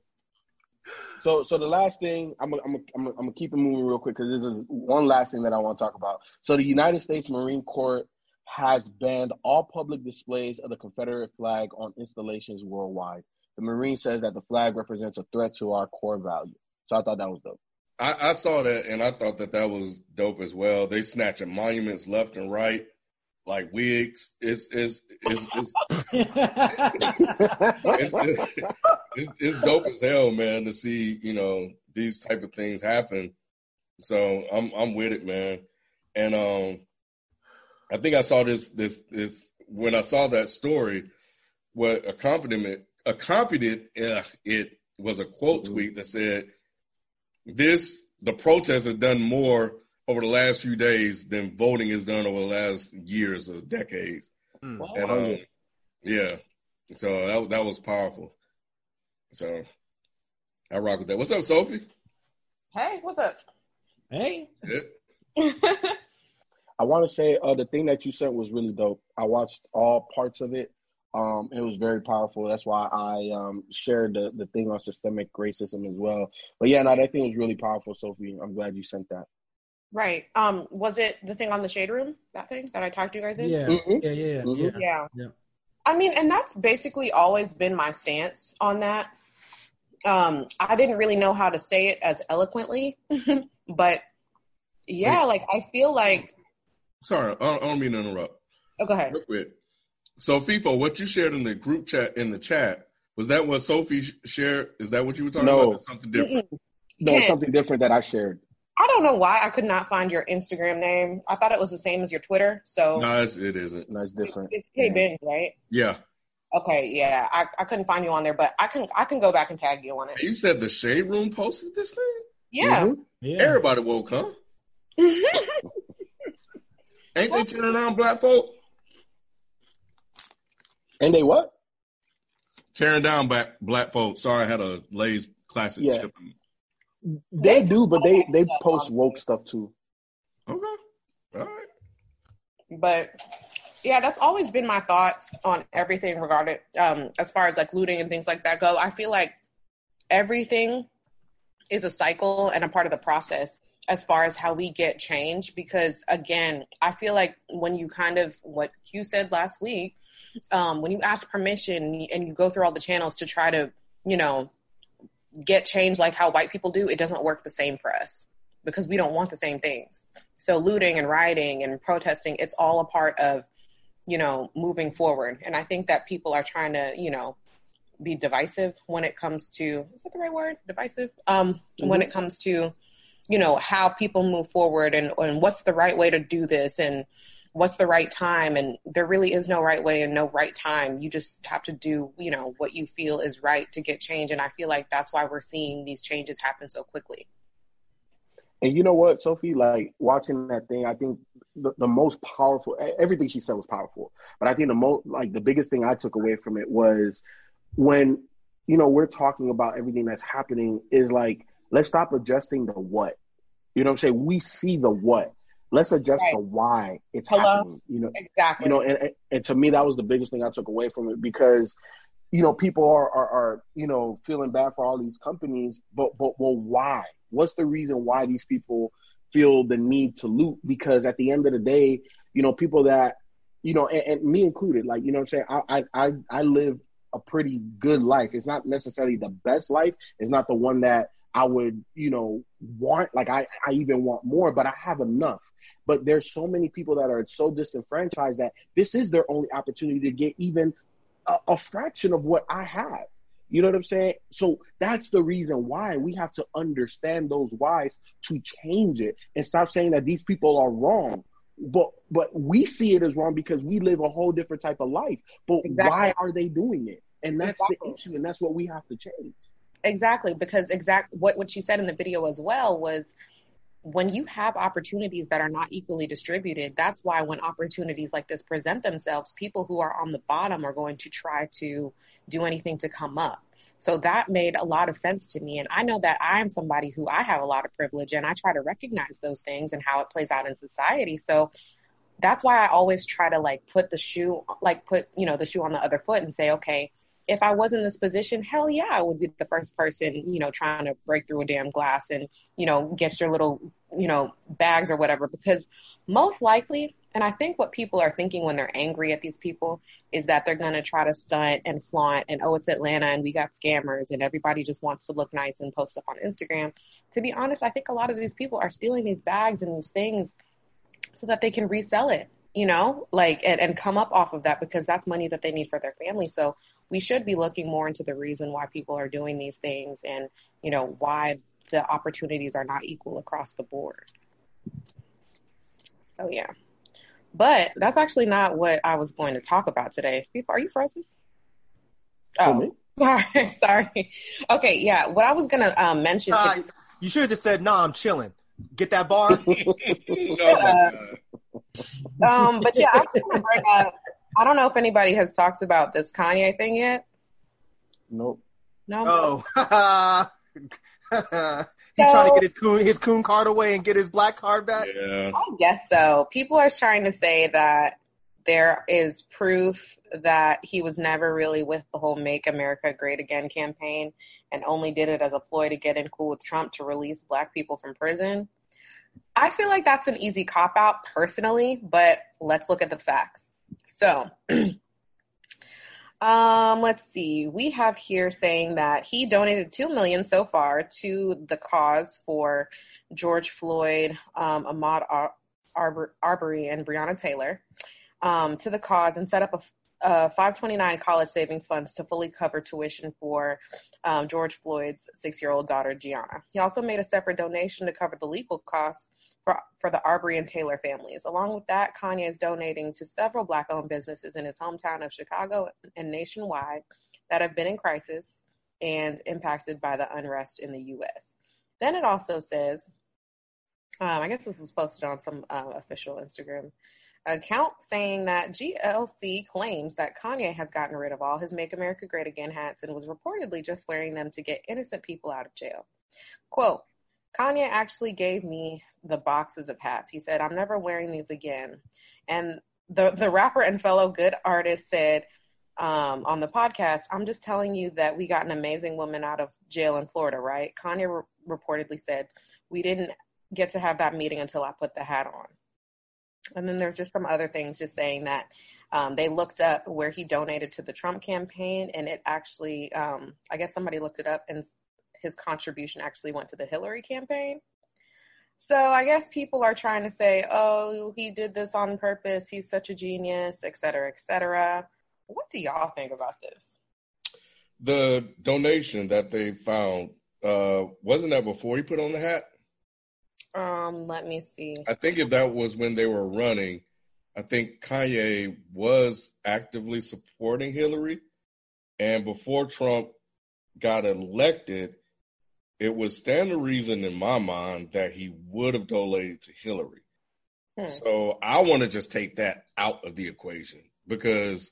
So, so the last thing I'm, gonna- I'm, gonna- I'm, gonna- I'm gonna keep it moving real quick because this is one last thing that I want to talk about. So, the United States Marine Corps has banned all public displays of the Confederate flag on installations worldwide. The Marine says that the flag represents a threat to our core value. So, I thought that was dope. I, I saw that and I thought that that was dope as well. They snatching monuments left and right, like wigs. It's it's it's it's, it's, it's, it's dope as hell, man, to see you know these type of things happen. So I'm I'm with it, man. And um, I think I saw this this this when I saw that story. What accompaniment accompanied uh, it was a quote tweet that said, "This the protest has done more over the last few days than voting has done over the last years or decades." Hmm. And um, yeah, so that that was powerful. So I rock with that. What's up, Sophie? Hey, what's up? hey, Yeah. I want to say uh, the thing that you sent was really dope. I watched all parts of it. Um, it was very powerful. That's why I um, shared the, the thing on systemic racism as well. But yeah, no, that thing was really powerful, Sophie. I'm glad you sent that. Right. Um, was it the thing on the shade room? That thing that I talked to you guys in? yeah, Mhm. yeah, yeah, yeah. Yeah. Yeah. I mean, and that's basically always been my stance on that. Um, I didn't really know how to say it as eloquently, but yeah, like I feel like. Sorry, I don't, I don't mean to interrupt. Oh, go ahead. Real quick. So, FIFO, what you shared in the group chat in the chat was that what Sophie shared? Is that what you were talking No. about? That's something different. Mm-mm. No, it's Ken. something different that I shared. I don't know why I could not find your Instagram name. I thought it was the same as your Twitter. So No, it's, it isn't. No, it's different. it's K Benz, right? Yeah, Okay, yeah. I, I couldn't find you on there, but I can I can go back and tag you on it. you said the shade room posted this thing. Yeah. Mhm. yeah. Everybody woke, huh? Ain't they turning on black folk? And they what? Tearing down black black folks. Sorry, I had a Lay's classic Yeah. chip. They do, but they they post woke stuff too. Okay, all right. but yeah, that's always been my thoughts on everything regarding um as far as like looting and things like that go. I feel like everything is a cycle and a part of the process as far as how we get change because again, I feel like when you kind of what Q said last week, um, when you ask permission and you go through all the channels to try to, you know, get change like how white people do, it doesn't work the same for us because we don't want the same things. So looting and rioting and protesting, it's all a part of you know, moving forward. And I think that people are trying to, you know, be divisive when it comes to is that the right word? Divisive? Um, mm-hmm. when it comes to, you know, how people move forward and, and what's the right way to do this and what's the right time? And there really is no right way and no right time. You just have to do you know what you feel is right to get change. And i feel like that's why we're seeing these changes happen so quickly. And you know what sophie? Like watching that thing i think the, the most powerful everything she said was powerful. But i think the most like the biggest thing i took away from it was when you know we're talking about everything that's happening is like let's stop adjusting the what. You know what i'm saying? We see the what Let's adjust right. the why it's Hello? happening. You know, exactly. You know, and, and to me, that was the biggest thing I took away from it because, you know, people are, are, are you know feeling bad for all these companies, but but well, why? What's the reason why these people feel the need to loot? Because at the end of the day, you know, people that you know, and, and me included, like you know, I'm saying, I I I live a pretty good life. It's not necessarily the best life. It's not the one that I would, you know, want. Like I, I even want more, but I have enough. But there's so many people that are so disenfranchised that this is their only opportunity to get even a, a fraction of what I have. You know what I'm saying? So that's the reason why we have to understand those whys to change it and stop saying that these people are wrong. But but we see it as wrong because we live a whole different type of life. But exactly. why are they doing it? And that's exactly. the issue, and that's what we have to change. Exactly, because exact what what she said in the video as well was when you have opportunities that are not equally distributed, that's why when opportunities like this present themselves, people who are on the bottom are going to try to do anything to come up. So that made a lot of sense to me. And I know that I'm somebody who I have a lot of privilege and I try to recognize those things and how it plays out in society. So that's why I always try to like put the shoe, like put, you know, the shoe on the other foot and say, okay, if I was in this position, hell yeah, I would be the first person, you know, trying to break through a damn glass and, you know, get your little, you know, bags or whatever. Because most likely, and I think what people are thinking when they're angry at these people is that they're going to try to stunt and flaunt and, oh, it's Atlanta and we got scammers and everybody just wants to look nice and post stuff on Instagram. To be honest, I think a lot of these people are stealing these bags and these things so that they can resell it you know, like and, and come up off of that because that's money that they need for their family. So we should be looking more into the reason why people are doing these things and, you know, why the opportunities are not equal across the board. Oh yeah. But that's actually not what I was going to talk about today. Are you frozen? Oh, sorry. sorry. Okay, yeah. What I was gonna um, mention. Uh, you should have just said, "No, nah, I'm chilling." Get that bar. uh, um, but yeah, I was gonna bring up. I don't know if anybody has talked about this Kanye thing yet. Nope. No. Oh. He's so, trying to get his coon his coon card away and get his black card back. Yeah. I guess so. People are trying to say that there is proof that he was never really with the whole "Make America Great Again" campaign and only did it as a ploy to get in cool with Trump to release black people from prison. I feel like that's an easy cop out personally, but let's look at the facts. So, um, let's see. We have here saying that he donated two million so far to the cause for George Floyd, um, Ahmaud Ar- Ar- Arbery, and Breonna Taylor um, to the cause and set up a uh, 529 college savings funds to fully cover tuition for um, George Floyd's six year old daughter, Gianna. He also made a separate donation to cover the legal costs for, for the Arbery and Taylor families. Along with that, Kanye is donating to several Black owned businesses in his hometown of Chicago and nationwide that have been in crisis and impacted by the unrest in the U.S. Then it also says, um, I guess this was posted on some uh, official Instagram account saying that GLC claims that Kanye has gotten rid of all his Make America Great Again hats and was reportedly just wearing them to get innocent people out of jail. Quote, Kanye actually gave me the boxes of hats. He said, I'm never wearing these again. And the, the rapper and fellow good artist said um, on the podcast, I'm just telling you that we got an amazing woman out of jail in Florida, right? Kanye re- reportedly said, We didn't get to have that meeting until I put the hat on. And then there's just some other things just saying that um, they looked up where he donated to the Trump campaign, and it actually, um, I guess somebody looked it up, and his contribution actually went to the Hillary campaign. So I guess people are trying to say, "Oh, he did this on purpose. He's such a genius, et cetera, et cetera." What do y'all think about this? The donation that they found uh, wasn't that before he put on the hat? Um, let me see. I think if that was when they were running, I think Kanye was actively supporting Hillary, and before Trump got elected, it would stand to reason in my mind that he would have donated to Hillary. Hmm. So I want to just take that out of the equation because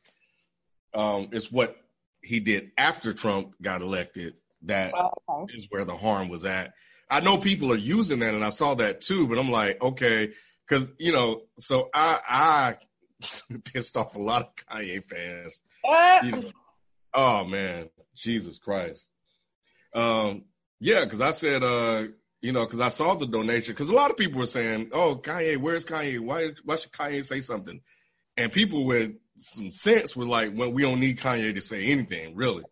um, it's what he did after Trump got elected that okay. is where the harm was at. I know people are using that, and I saw that too. But I'm like, okay, because you know, so I I pissed off a lot of Kanye fans. You know, oh man, Jesus Christ. Um, yeah, because I said, uh, you know, because I saw the donation. Because a lot of people were saying, "Oh, Kanye, where's Kanye? Why why should Kanye say something?" And people with some sense were like, "Well, we don't need Kanye to say anything, really."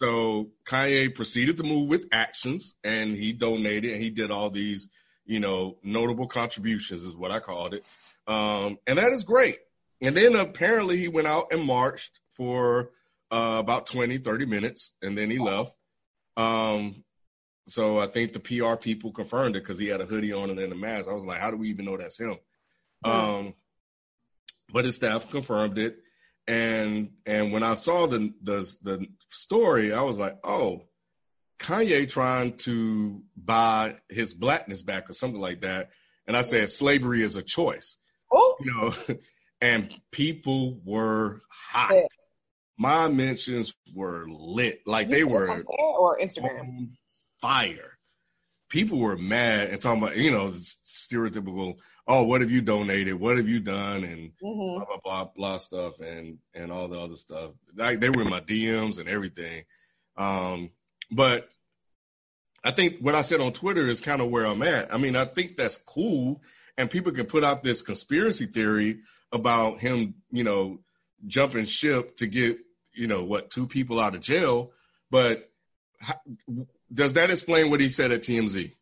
So Kanye proceeded to move with actions and he donated and he did all these, you know, notable contributions is what I called it. Um, and that is great. And then apparently he went out and marched for uh, about 20, 30 minutes and then he left. Um, so I think the PR people confirmed it because he had a hoodie on and then a mask. I was like, how do we even know that's him? Um, but his staff confirmed it and and when I saw the the the story, I was like, oh, Kanye trying to buy his blackness back or something like that. And I said, slavery is a choice, Oh, you know. and people were hot. Yeah. My mentions were lit, like they were or Instagram. on fire. People were mad and talking about, you know, stereotypical, oh, what have you donated? What have you done? And hmm blah blah blah blah stuff and and all the other stuff. Like they were in my DMs and everything. Um, but I think what I said on Twitter is kind of where I'm at. I mean, I think that's cool, and people can put out this conspiracy theory about him, you know, jumping ship to get, you know, what two people out of jail. But does that explain what he said at TMZ?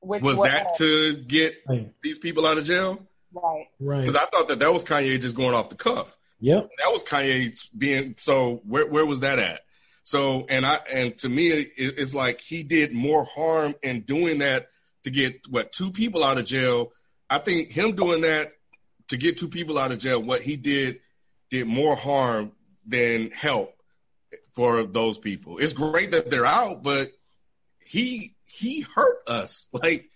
Which Was what- that to get Right. these people out of jail? right? Right. Because I thought that that was Kanye just going off the cuff. Yep. that was Kanye's being so where where was that at? So and I and to me it, it's like he did more harm in doing that to get what two people out of jail. I think him doing that to get two people out of jail, what he did did more harm than help for those people. It's great that they're out, but he he hurt us like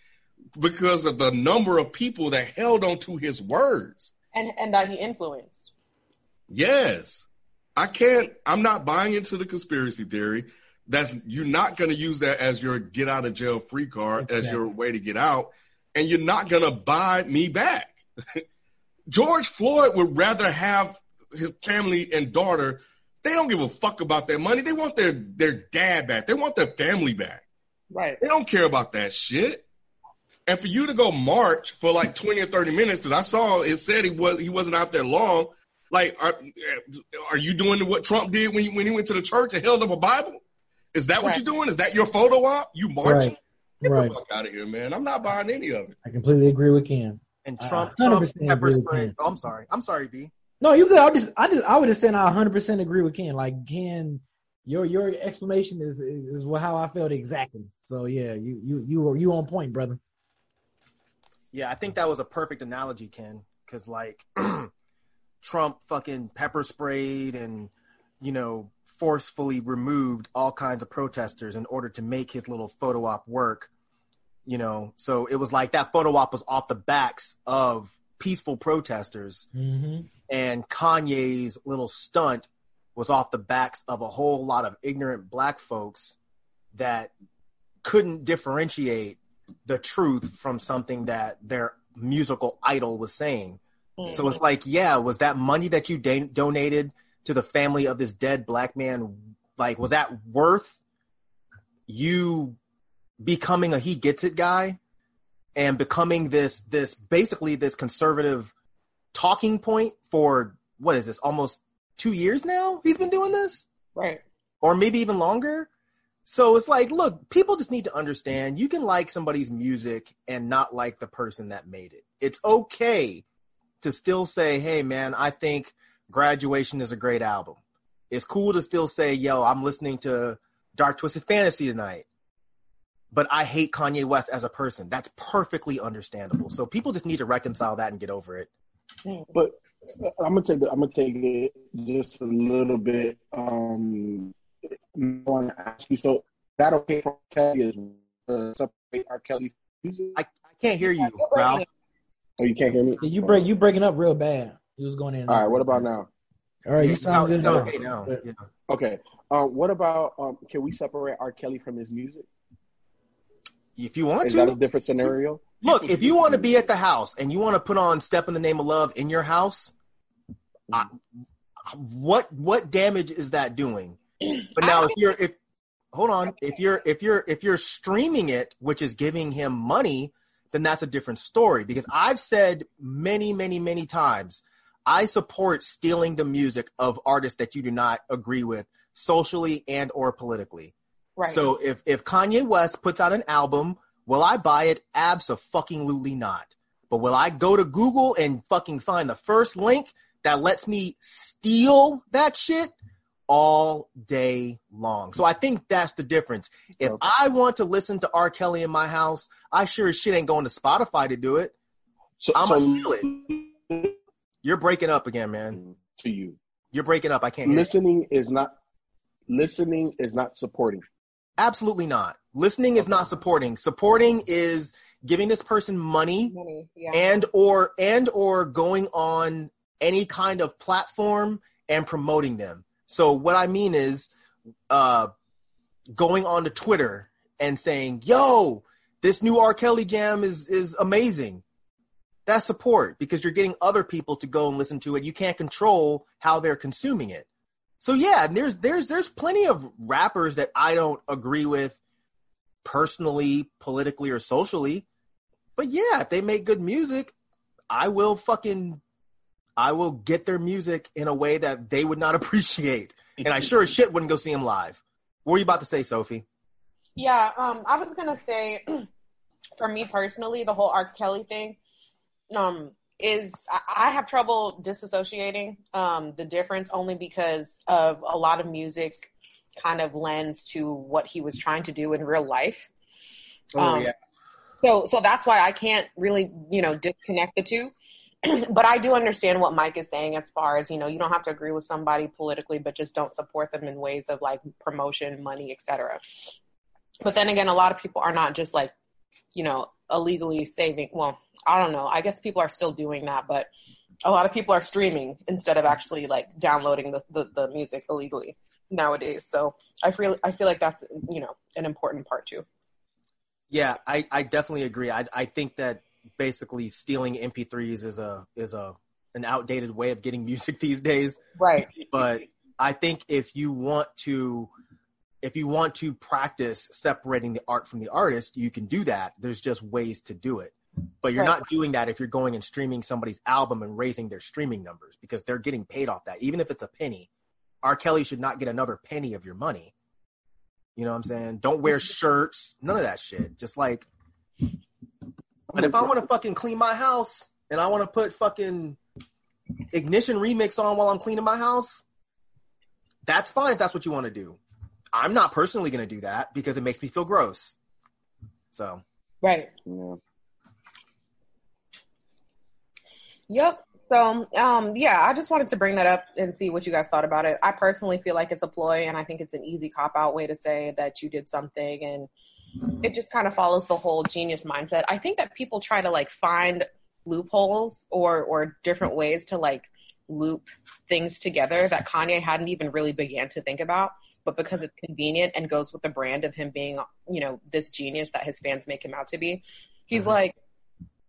because of the number of people that held on to his words. And and that he influenced. Yes. I can't I'm not buying into the conspiracy theory. That's you're not going to use that as your get out of jail free card as your way to get out and you're not going to buy me back. George Floyd would rather have his family and daughter they don't give a fuck about their money. They want their their dad back. They want their family back. Right. They don't care about that shit. And for you to go march for like 20 or 30 minutes, because I saw it said he was he wasn't out there long. Like, are, are you doing what Trump did when he, when he went to the church and held up a Bible? Is that what you're doing? Is that your photo op? You marching? Right. Get Right. the fuck out of here, man. I'm not buying any of it. I completely agree with Ken. And Trump, 100% Trump pepper spray. Oh, I'm sorry. I'm sorry, B. No, you good. I just, I just, I would have said I 100 percent agree with Ken. Like Ken, your your explanation is is how I felt exactly. So yeah, you you you were you on point, brother. Yeah, I think that was a perfect analogy, Ken, because like Trump fucking pepper sprayed and you know forcefully removed all kinds of protesters in order to make his little photo op work. You know, so it was like that photo op was off the backs of peaceful protesters, Mm-hmm. And Kanye's little stunt was off the backs of a whole lot of ignorant black folks that couldn't differentiate the truth from something that their musical idol was saying. So it's like, yeah, was that money that you da- donated to the family of this dead black man, like, was that worth you becoming a he gets it guy and becoming this, this basically this conservative talking point for what is this, almost two years now? He's been doing this? Right. or maybe even longer. So it's like, look, people just need to understand you can like somebody's music and not like the person that made it. It's okay to still say, hey, man, I think Graduation is a great album. It's cool to still say, yo, I'm listening to Dark Twisted Fantasy tonight. But I hate Kanye West as a person. That's perfectly understandable. So people just need to reconcile that and get over it. But I'm gonna take the, I'm gonna take it just a little bit. Um, I want to ask you. So that okay for Kelly is uh, separate R. Kelly music? I, I can't hear you, Ralph. Oh, you can't hear me. Yeah, you break you breaking up real bad. You was going in. All right. What about now? All right, you sound it's good now. okay now. Yeah. Okay. Um, what about um? Can we separate R. Kelly from his music? If you want to. Is that a different scenario? Look. If you want to be at the house and you want to put on "Step in the Name of Love" in your house, I, what what damage is that doing? But now, if you're if hold on, if you're if you're if you're streaming it, which is giving him money, then that's a different story. Because I've said many, many, many times, I support stealing the music of artists that you do not agree with socially and or politically. Right. So if if Kanye West puts out an album, will I buy it? Absolutely not. But will I go to Google and fucking find the first link that lets me steal that shit all day long? So I think that's the difference. If Okay. I want to listen to R. Kelly in my house, I sure as shit ain't going to Spotify to do it. So, I'ma so steal You're breaking up again, man. to you, You're breaking up. I can't hear. listening is not listening is not supporting. Absolutely not. Listening is not supporting. Supporting is giving this person money Money, yeah. and or and or going on any kind of platform and promoting them. So what I mean is uh going on to Twitter and saying, "Yo, this new R. Kelly jam is is amazing." That's support because you're getting other people to go and listen to it. You can't control how they're consuming it. So yeah, and there's there's there's plenty of rappers that I don't agree with personally, politically, or socially. But yeah, if they make good music, I will fucking I will get their music in a way that they would not appreciate. And I sure as shit wouldn't go see them live. What were you about to say, Sophie? Yeah, um, I was gonna say, for me personally, the whole R. Kelly thing, um, is I, have trouble disassociating um the difference only because of a lot of music kind of lends to what he was trying to do in real life. Oh Um, So so that's why I can't really, you know, disconnect the two. but I do understand what Mike is saying as far as, you know, you don't have to agree with somebody politically, but just don't support them in ways of like promotion, money, etc. But then again, a lot of people are not just like, you know, illegally saving. Well, I don't know. I guess people are still doing that, but a lot of people are streaming instead of actually like downloading the, the, the music illegally nowadays. So I feel I feel like that's you know an important part too. Yeah, I, I definitely agree. I I think that basically stealing MP3s is a is a an outdated way of getting music these days. Right. But I think if you want to if you want to practice separating the art from the artist, you can do that. There's just ways to do it. But you're Right. not doing that if you're going and streaming somebody's album and raising their streaming numbers because they're getting paid off that. Even if it's a penny, R. Kelly should not get another penny of your money. You know what I'm saying? Don't wear shirts, none of that shit. Just like, but if I want to fucking clean my house and I want to put fucking ignition remix on while I'm cleaning my house, that's fine if that's what you want to do. I'm not personally going to do that because it makes me feel gross. So, Right. Yeah. Yep. So, um, yeah, I just wanted to bring that up and see what you guys thought about it. I personally feel like it's a ploy, and I think it's an easy cop out way to say that you did something, and it just kind of follows the whole genius mindset. I think that people try to like find loopholes or or different ways to like loop things together that Kanye hadn't even really began to think about, but because it's convenient and goes with the brand of him being, you know, this genius that his fans make him out to be, he's Mhm. like,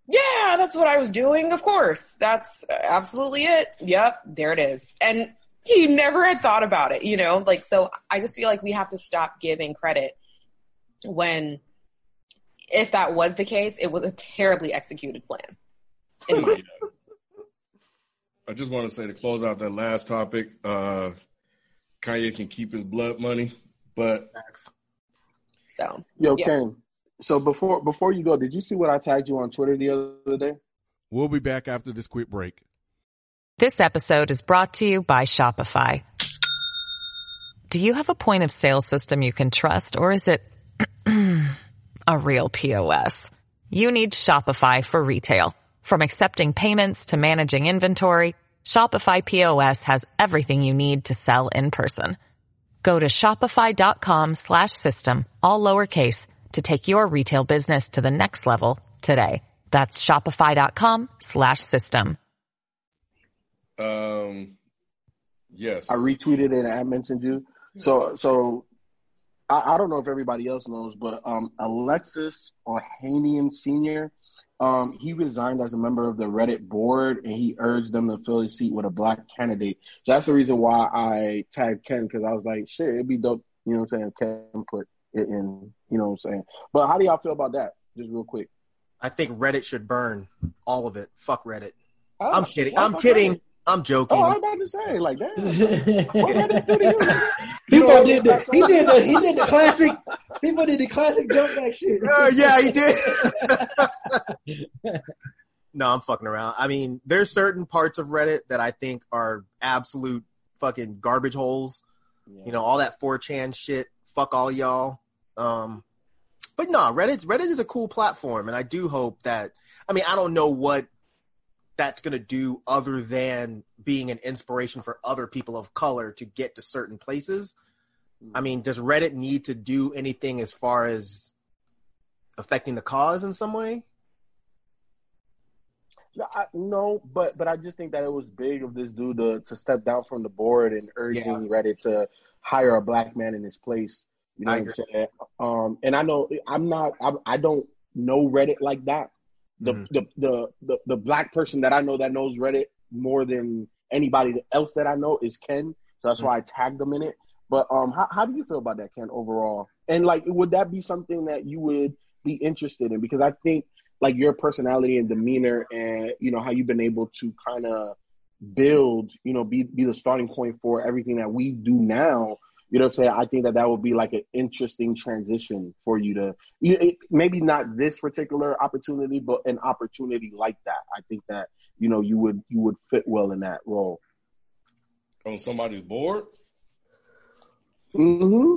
yeah, that's what I was doing. Of course. That's absolutely it. Yep, there it is. And he never had thought about it, you know? Like, so I just feel like we have to stop giving credit when, if that was the case, it was a terribly executed plan. In my, I just want to say to close out that last topic, uh, Kanye can keep his blood money, but So Yo, yeah. Ken. So before before you go, did you see what I tagged you on Twitter the other day? We'll be back after this quick break. This episode is brought to you by Shopify. Do you have a point of sale system you can trust or is it a real POS? You need Shopify for retail. From accepting payments to managing inventory, Shopify POS has everything you need to sell in person. Go to shopify.com slash system, all lowercase, to take your retail business to the next level today. That's shopify.com slash system. Um, yes. I retweeted it and I mentioned you. So so I, I don't know if everybody else knows, but um, Alexis Ohanian Sr. Um, he resigned as a member of the Reddit board, and he urged them to fill his seat with a black candidate. So that's the reason why I tagged Ken because I was like, shit, it'd be dope. You know what I'm saying? Ken put it in. You know what I'm saying? But how do y'all feel about that? Just real quick. I think Reddit should burn all of it. Fuck Reddit. Oh, I'm kidding. I'm kidding. Reddit? I'm joking. Oh, I was about to say, like, damn. What Reddit do to you? People You know, did the he did the he did the classic people did the classic jump back shit. Uh, yeah, he did. no, I'm fucking around. I mean, there's certain parts of Reddit that I think are absolute fucking garbage holes. You know, all that 4chan shit. Fuck all y'all. Um, but no, Reddit Reddit is a cool platform, and I do hope that. I mean, I don't know what that's gonna do other than being an inspiration for other people of color to get to certain places. I mean, does Reddit need to do anything as far as affecting the cause in some way? No, I, no, but but I just think that it was big of this dude to, to step down from the board and urging Reddit to hire a black man in his place. You know I what I'm saying? Um, and I know I'm not. I, I don't know Reddit like that. The, Mhm. the the the the black person that I know that knows Reddit more than anybody else that I know is Ken. So that's why I tagged him in it. But um, how how do you feel about that, Ken? Overall, and like, would that be something that you would be interested in? Because I think like your personality and demeanor and you know how you've been able to kind of build you know be be the starting point for everything that we do now you know what i'm saying? I think that that would be like an interesting transition for you to you, maybe not this particular opportunity but an opportunity like that. I think that you know you would you would fit well in that role. On somebody's board? hmm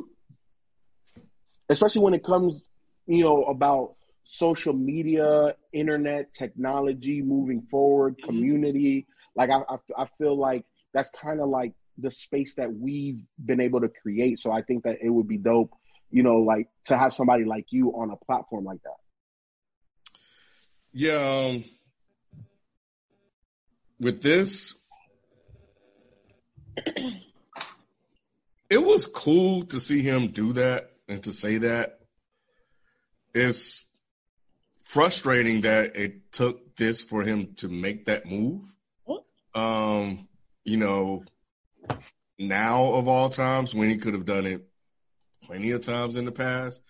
especially when it comes you know about social media internet technology moving forward community. Like i i, I feel like that's kind of like the space that we've been able to create so i think that it would be dope you know like to have somebody like you on a platform like that Yeah. Um, with this, it was cool to see him do that and to say that. It's frustrating that it took this for him to make that move. Um, you know, now of all times when he could have done it plenty of times in the past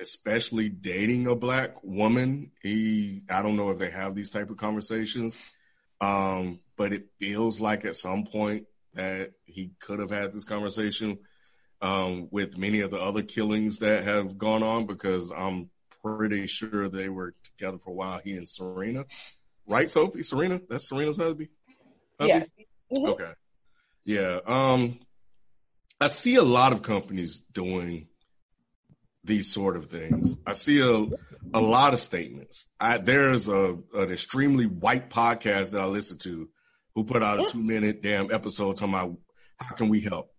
especially dating a black woman. He, I don't know if they have these type of conversations, um, but it feels like at some point that he could have had this conversation um, with many of the other killings that have gone on because I'm pretty sure they were together for a while. He and Serena, right, Sophie? Serena, that's Serena's husband. Yeah. Mhm. Okay. Yeah. Um, I see a lot of companies doing these sort of things. I see a a lot of statements. I, there's a an extremely white podcast that I listen to who put out a two minute damn episode talking about how can we help,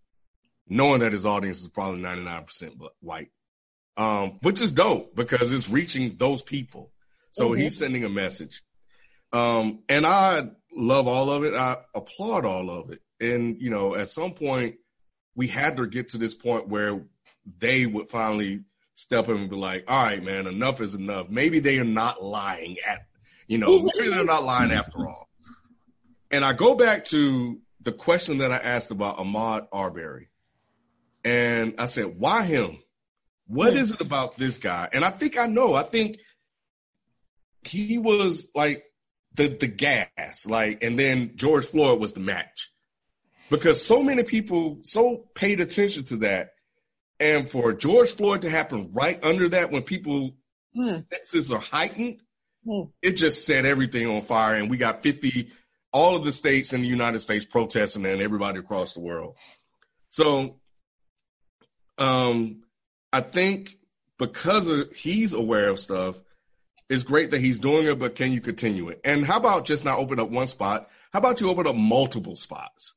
knowing that his audience is probably 99 percent white, um, which is dope because it's reaching those people. So Mhm. he's sending a message, um, and I love all of it. I applaud all of it. And you know, at some point, we had to get to this point where they would finally step in and be like, all right, man, enough is enough. Maybe they are not lying at, you know, maybe they're not lying after all. And I go back to the question that I asked about Ahmaud Arbery. And I said, why him? What hmm. is it about this guy? And I think I know. I think he was like the the gas, like, and then George Floyd was the match. Because so many people so paid attention to that And for George Floyd to happen right under that when people Hmm. senses are heightened, Hmm. it just set everything on fire. And we got 50, all of the states in the United States protesting and everybody across the world. So um, I think because of, he's aware of stuff, it's great that he's doing it, but can you continue it? And how about just not open up one spot? How about you open up multiple spots?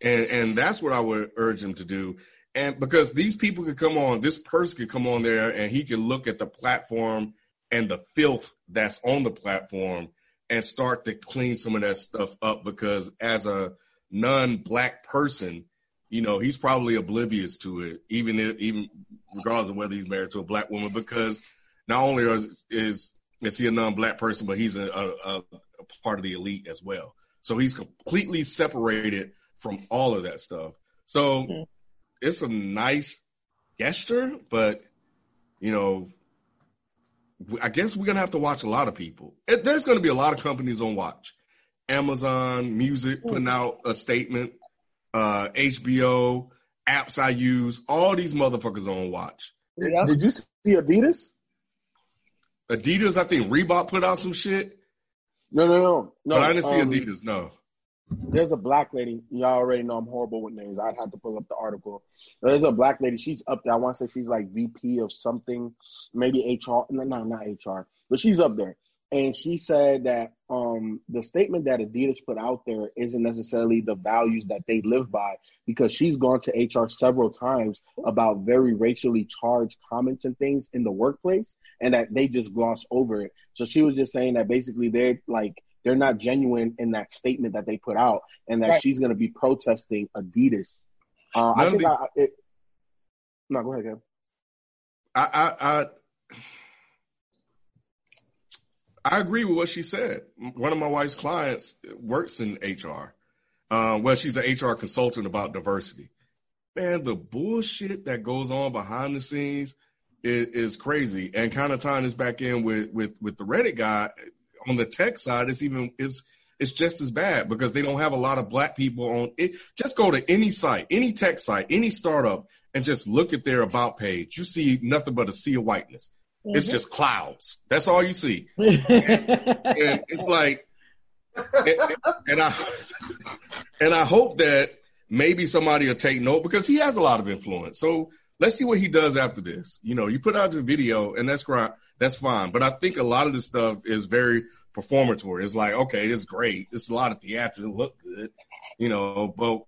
And and that's what I would urge him to do. And because these people could come on, this person could come on there and he can look at the platform and the filth that's on the platform and start to clean some of that stuff up because as a non-black person, you know, he's probably oblivious to it, even if, even regardless of whether he's married to a black woman, because not only are, is is he a non-black person, but he's a, a, a part of the elite as well. So he's completely separated from all of that stuff. So Mhm. it's a nice gesture, but you know, I guess we're gonna have to watch a lot of people. It, there's gonna be a lot of companies on watch. Amazon Music putting out a statement, uh, HBO, apps I use, all these motherfuckers on watch. Yep. Did you see Adidas? Adidas, I think Reebok put out some shit, No, no, no, no. but I didn't see um, Adidas. No. There's a black lady. Y'all already know I'm horrible with names. I'd have to pull up the article. There's a black lady. She's up there. I want to say she's like VP of something, maybe HR. No, no, not HR, but she's up there. And she said that um, the statement that Adidas put out there isn't necessarily the values that they live by because she's gone to HR several times about very racially charged comments and things in the workplace and that they just gloss over it. So she was just saying that basically they're like, they're not genuine in that statement that they put out, and that Right. she's going to be protesting Adidas. Uh, I None of think these- I, it, no, go ahead, Kev. I, I I I agree with what she said. One of my wife's clients works in HR. Uh, well, she's an HR consultant about diversity. Man, the bullshit that goes on behind the scenes is, is crazy. And kind of tying this back in with with with the Reddit guy on the tech side, it's even it's it's just as bad because they don't have a lot of black people on it. Just go to any site, any tech site, any startup, and just look at their about page. You see nothing but a sea of whiteness. It's mm-hmm. just clouds. That's all you see. And it's like, and, and I and I hope that maybe somebody will take note because he has a lot of influence. So let's see what he does after this. You know, you put out the video and that's great. That's fine. But I think a lot of this stuff is very performatory. It's like, okay, it's great. It's a lot of theater. It look good, you know, but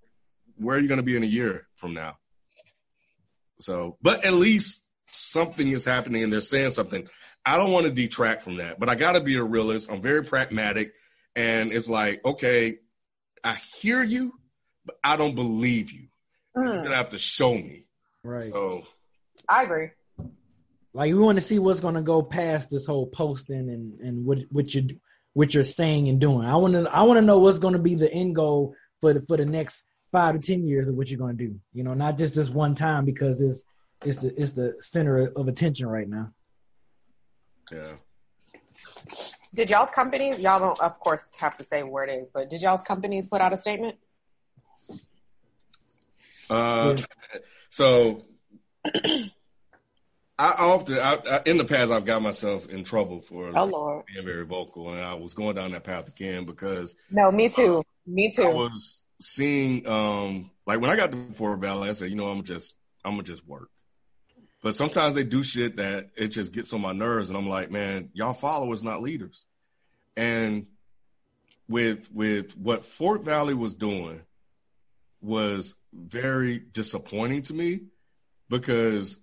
where are you going to be in a year from now? So, but at least something is happening and they're saying something. I don't want to detract from that, but I got to be a realist. I'm very pragmatic. And it's like, okay, I hear you, but I don't believe you. You're Mm, going to have to show me. right. So, I agree. Like we want to see what's going to go past this whole posting and and what what you what you're saying and doing. I want to I want to know what's going to be the end goal for the for the next five to ten years of what you're going to do. You know, not just this one time because it's it's the it's the center of attention right now. yeah. Did y'all's companies, y'all don't, of course, have to say where it is, but did y'all's companies put out a statement? Uh, so I often, I, I, in the past, I've got myself in trouble for Oh, Lord. being very vocal, and I was going down that path again because No, me too. Me too. I was seeing, um, like when I got to Fort Valley, I said, you know, I'm just, I'm gonna just work. But sometimes they do shit that it just gets on my nerves, and I'm like, man, y'all followers, not leaders. And with with what Fort Valley was doing was very disappointing to me because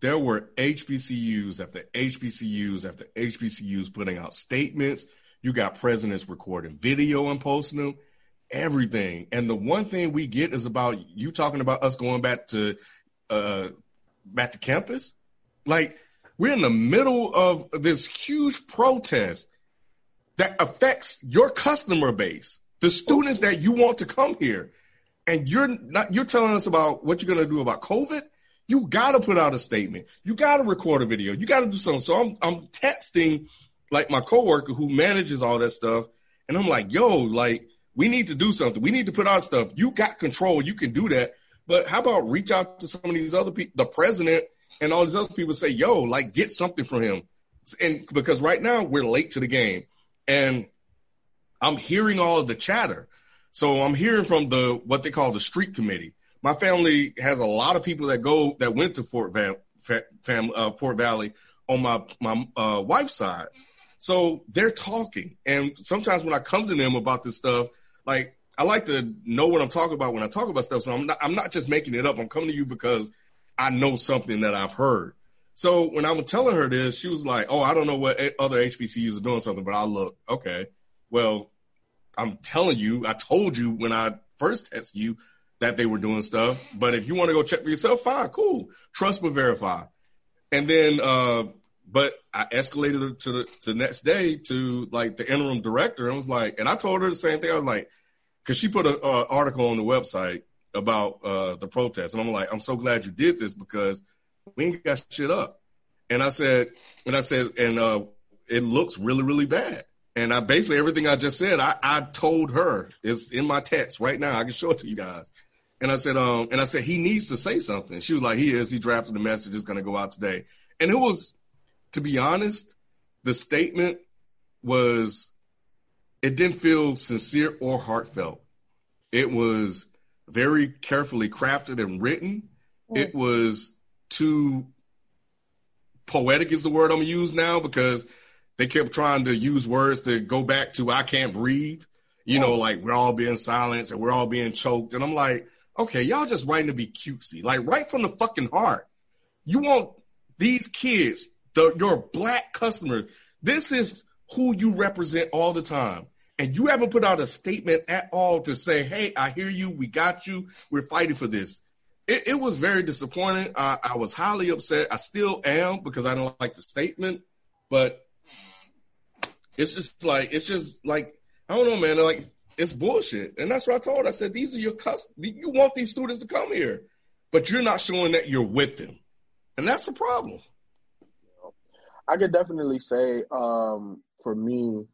there were HBCUs after HBCUs after HBCUs putting out statements. You got presidents recording video and posting them, everything. And the one thing we get is about you talking about us going back to uh back to campus. Like we're in the middle of this huge protest that affects your customer base, the students that you want to come here. And you're not you're telling us about what you're gonna do about COVID. You gotta put out a statement. You gotta record a video. You gotta do something. So I'm I'm texting like my coworker who manages all that stuff, and I'm like, yo, like we need to do something. We need to put out stuff. You got control. You can do that. But how about reach out to some of these other people, the president and all these other people say, yo, like get something from him. And because right now we're late to the game and I'm hearing all of the chatter. So I'm hearing from the, what they call the street committee. My family has a lot of people that go, that went to Fort, Van, fam, uh, Fort Valley on my, my uh, wife's side. So they're talking. And sometimes when I come to them about this stuff, like I like to know what I'm talking about when I talk about stuff. So I'm not, I'm not just making it up. I'm coming to you because I know something that I've heard. So when I was telling her this, she was like, "Oh, I don't know what other HBCUs are doing something," but I look okay. Well, I'm telling you, I told you when I first tested you that they were doing stuff. But if you want to go check for yourself, fine, cool. Trust but verify. And then, uh, but I escalated it to the to the next day to like the interim director and was like, and I told her the same thing. I was like, because she put an article on the website about uh, the protest, and I'm like, I'm so glad you did this because we ain't got shit up. And I said, and I said, and uh, it looks really, really bad. And I basically everything I just said, I, I told her is in my text right now. I can show it to you guys. And I said, um, and I said he needs to say something. She was like, he is. He drafted the message. It's going to go out today. And it was, to be honest, the statement was, it didn't feel sincere or heartfelt. It was very carefully crafted and written. It was too poetic is the word I'm gonna use now because they kept trying to use words to go back to I can't breathe. You know, like we're all being silenced and we're all being choked. And I'm like, okay, y'all just writing to be cutesy. Like right from the fucking heart. You want these kids, the your black customers, this is who you represent all the time. And you haven't put out a statement at all to say, hey, I hear you, we got you, we're fighting for this it, it was very disappointing. I, I was highly upset. I still am because I don't like the statement, but it's just like it's just like I don't know, man. Like it's bullshit, and that's what I told. I said these are your cus. You want these students to come here, but you're not showing that you're with them, and that's the problem. I could definitely say, um, for me,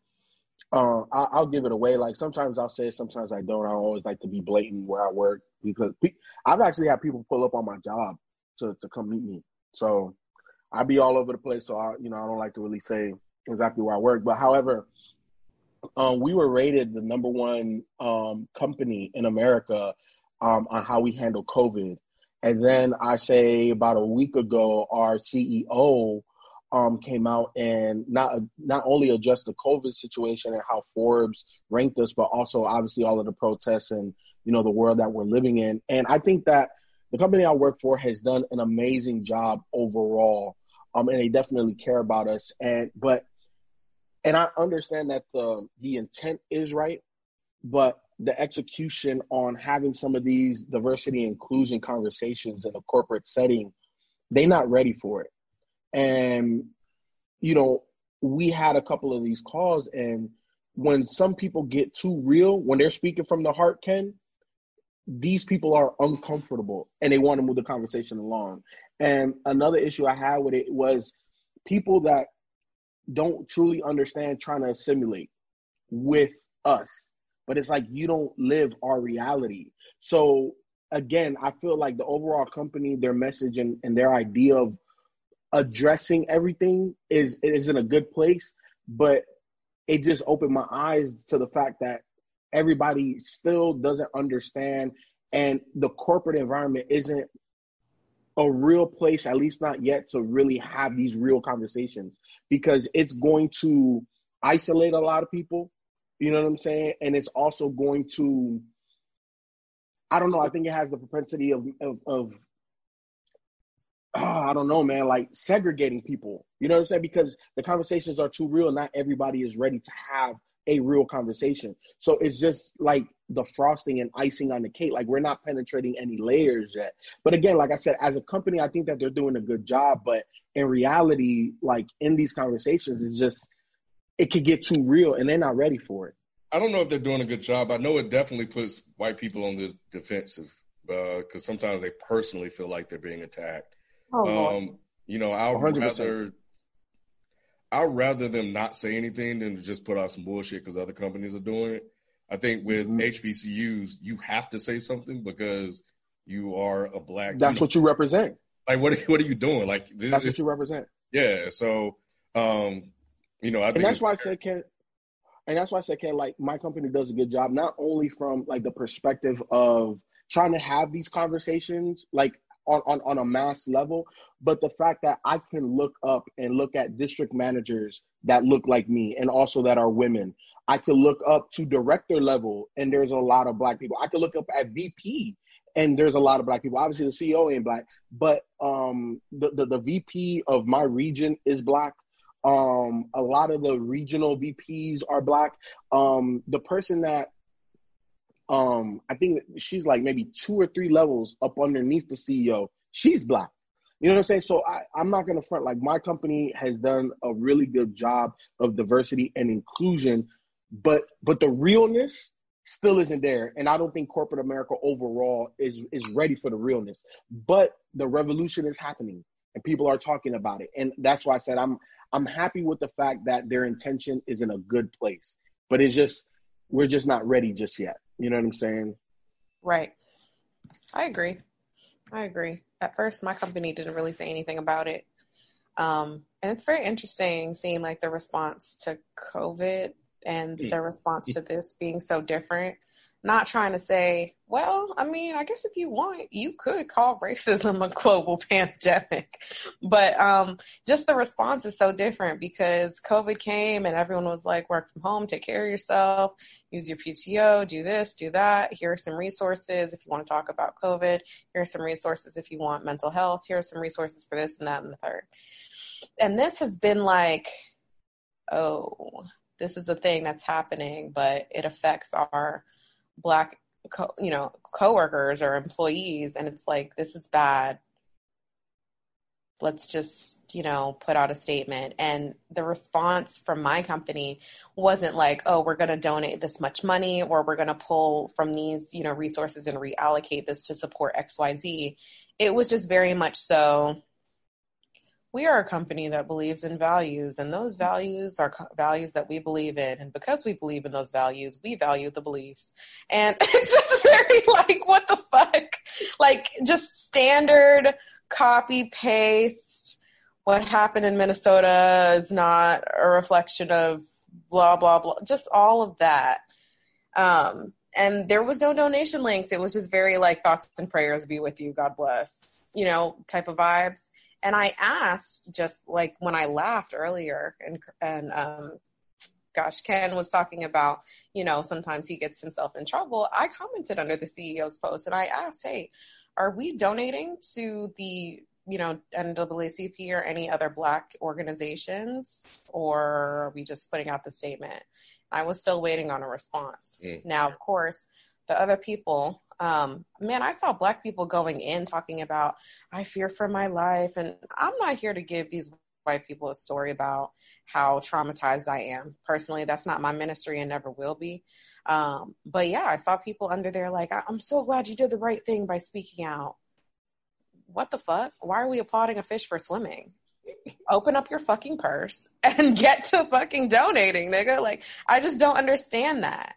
uh, I, will give it away. Like sometimes I'll say sometimes I don't. I always like to be blatant where I work because pe- I've actually had people pull up on my job to to come meet me. So I be all over the place. So I, you know, I don't like to really say exactly where I work. But however, um, we were rated the number one um, company in America um, on how we handle COVID. And then I say about a week ago, our CEO um, came out and not not only addressed the COVID situation and how Forbes ranked us, but also obviously all of the protests and you know the world that we're living in. And I think that the company I work for has done an amazing job overall, um, and they definitely care about us. And but and I understand that the the intent is right, but the execution on having some of these diversity inclusion conversations in a corporate setting, they're not ready for it. And, you know, we had a couple of these calls, and when some people get too real, when they're speaking from the heart, Ken, these people are uncomfortable and they want to move the conversation along. And another issue I had with it was people that don't truly understand trying to assimilate with us. But it's like you don't live our reality. So again, I feel like the overall company, their message and, and their idea of addressing everything is is in a good place, but it just opened my eyes to the fact that everybody still doesn't understand and the corporate environment isn't a real place at least not yet to really have these real conversations because it's going to isolate a lot of people you know what i'm saying? And it's also going to i don't know i think it has the propensity of of, of oh, I don't know, man, like segregating people. You know what I'm saying? Because the conversations are too real. Not everybody is ready to have a real conversation. So it's just like the frosting and icing on the cake. Like we're not penetrating any layers yet. But again, like I said, as a company, I think that they're doing a good job. But in reality, like in these conversations, it's just it could get too real and they're not ready for it. I don't know if they're doing a good job. I know it definitely puts white people on the defensive because uh, sometimes they personally feel like they're being attacked. Oh, um, you know, I'd 100%. rather I'd rather them not say anything than to just put out some bullshit because other companies are doing it. I think with mm-hmm. HBCUs, you have to say something because you are a black. That's you know, what you represent. Like what? What are you doing? Like this, That's what you represent. yeah. So, um, you know, I think and that's why I said Ken, and that's why I said Ken, like my company does a good job, not only from like the perspective of trying to have these conversations, like on, on, on a mass level, but the fact that I can look up and look at district managers that look like me and also that are women. I can look up to director level and there's a lot of black people. I can look up at VP and there's a lot of black people. Obviously the CEO ain't black, but um the, the, the VP of my region is black. Um, a lot of the regional VPs are black. Um, the person that um, I think she's like maybe two or three levels up underneath the CEO, she's black. You know what I'm saying? So I, I'm not gonna front. Like my company has done a really good job of diversity and inclusion, but but the realness still isn't there. And I don't think corporate America overall is is ready for the realness. But the revolution is happening and people are talking about it. And that's why I said I'm I'm happy with the fact that their intention is in a good place. But it's just we're just not ready just yet. You know what I'm saying? Right. I agree. I agree. At first, my company didn't really say anything about it. Um, and it's very interesting seeing like the response to COVID and the response to this being so different. Not trying to say, well, I mean, I guess if you want, you could call racism a global pandemic. But um, just the response is so different because COVID came and everyone was like, work from home, take care of yourself, use your PTO, do this, do that. Here are some resources if you want to talk about COVID. Here are some resources if you want mental health. Here are some resources for this and that and the third. And this has been like, oh, this is a thing that's happening, but it affects our black, co- you know, coworkers or employees, and it's like this is bad. Let's just, you know, put out a statement. And the response from my company wasn't like, oh, we're going to donate this much money or we're going to pull from these, you know, resources and reallocate this to support XYZ. It was just very much so we are a company that believes in values and those values are co- values that we believe in. And because we believe in those values we value the beliefs. And it's just very like what the fuck? Like just standard copy paste what happened in minnesota is not a reflection of blah blah blah. Just all of that. Um and there was no donation links. It was just very like thoughts and prayers be with you. God bless. You know type of vibes and I asked just like when I laughed earlier and and um gosh Ken was talking about you know sometimes he gets himself in trouble. I commented under the CEO's post and I asked hey are we donating to the you know NAACP or any other black organizations or are we just putting out the statement? I was still waiting on a response. Mm. now of course the other people um, man, I saw black people going in talking about, I fear for my life. And I'm not here to give these white people a story about how traumatized I am. Personally, that's not my ministry and never will be. Um, but yeah, I saw people under there like, I'm so glad you did the right thing by speaking out. What the fuck? Why are we applauding a fish for swimming? Open up your fucking purse and get to fucking donating, nigga. Like, I just don't understand that.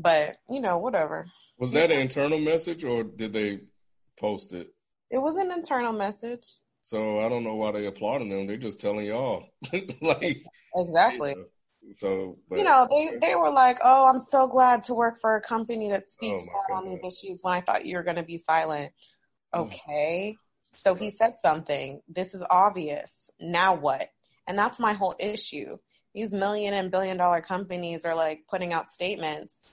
But, you know, whatever. was that an internal message or did they post it? It was an internal message. So I don't know why they applauding them. They're just telling y'all, like Exactly. So, but, You know, they, they were like, oh, I'm so glad to work for a company that speaks Oh, out on these issues when I thought you were going to be silent. Mm. Okay. So he said something. This is obvious. Now what? And that's my whole issue. These million and billion dollar companies are like putting out statements.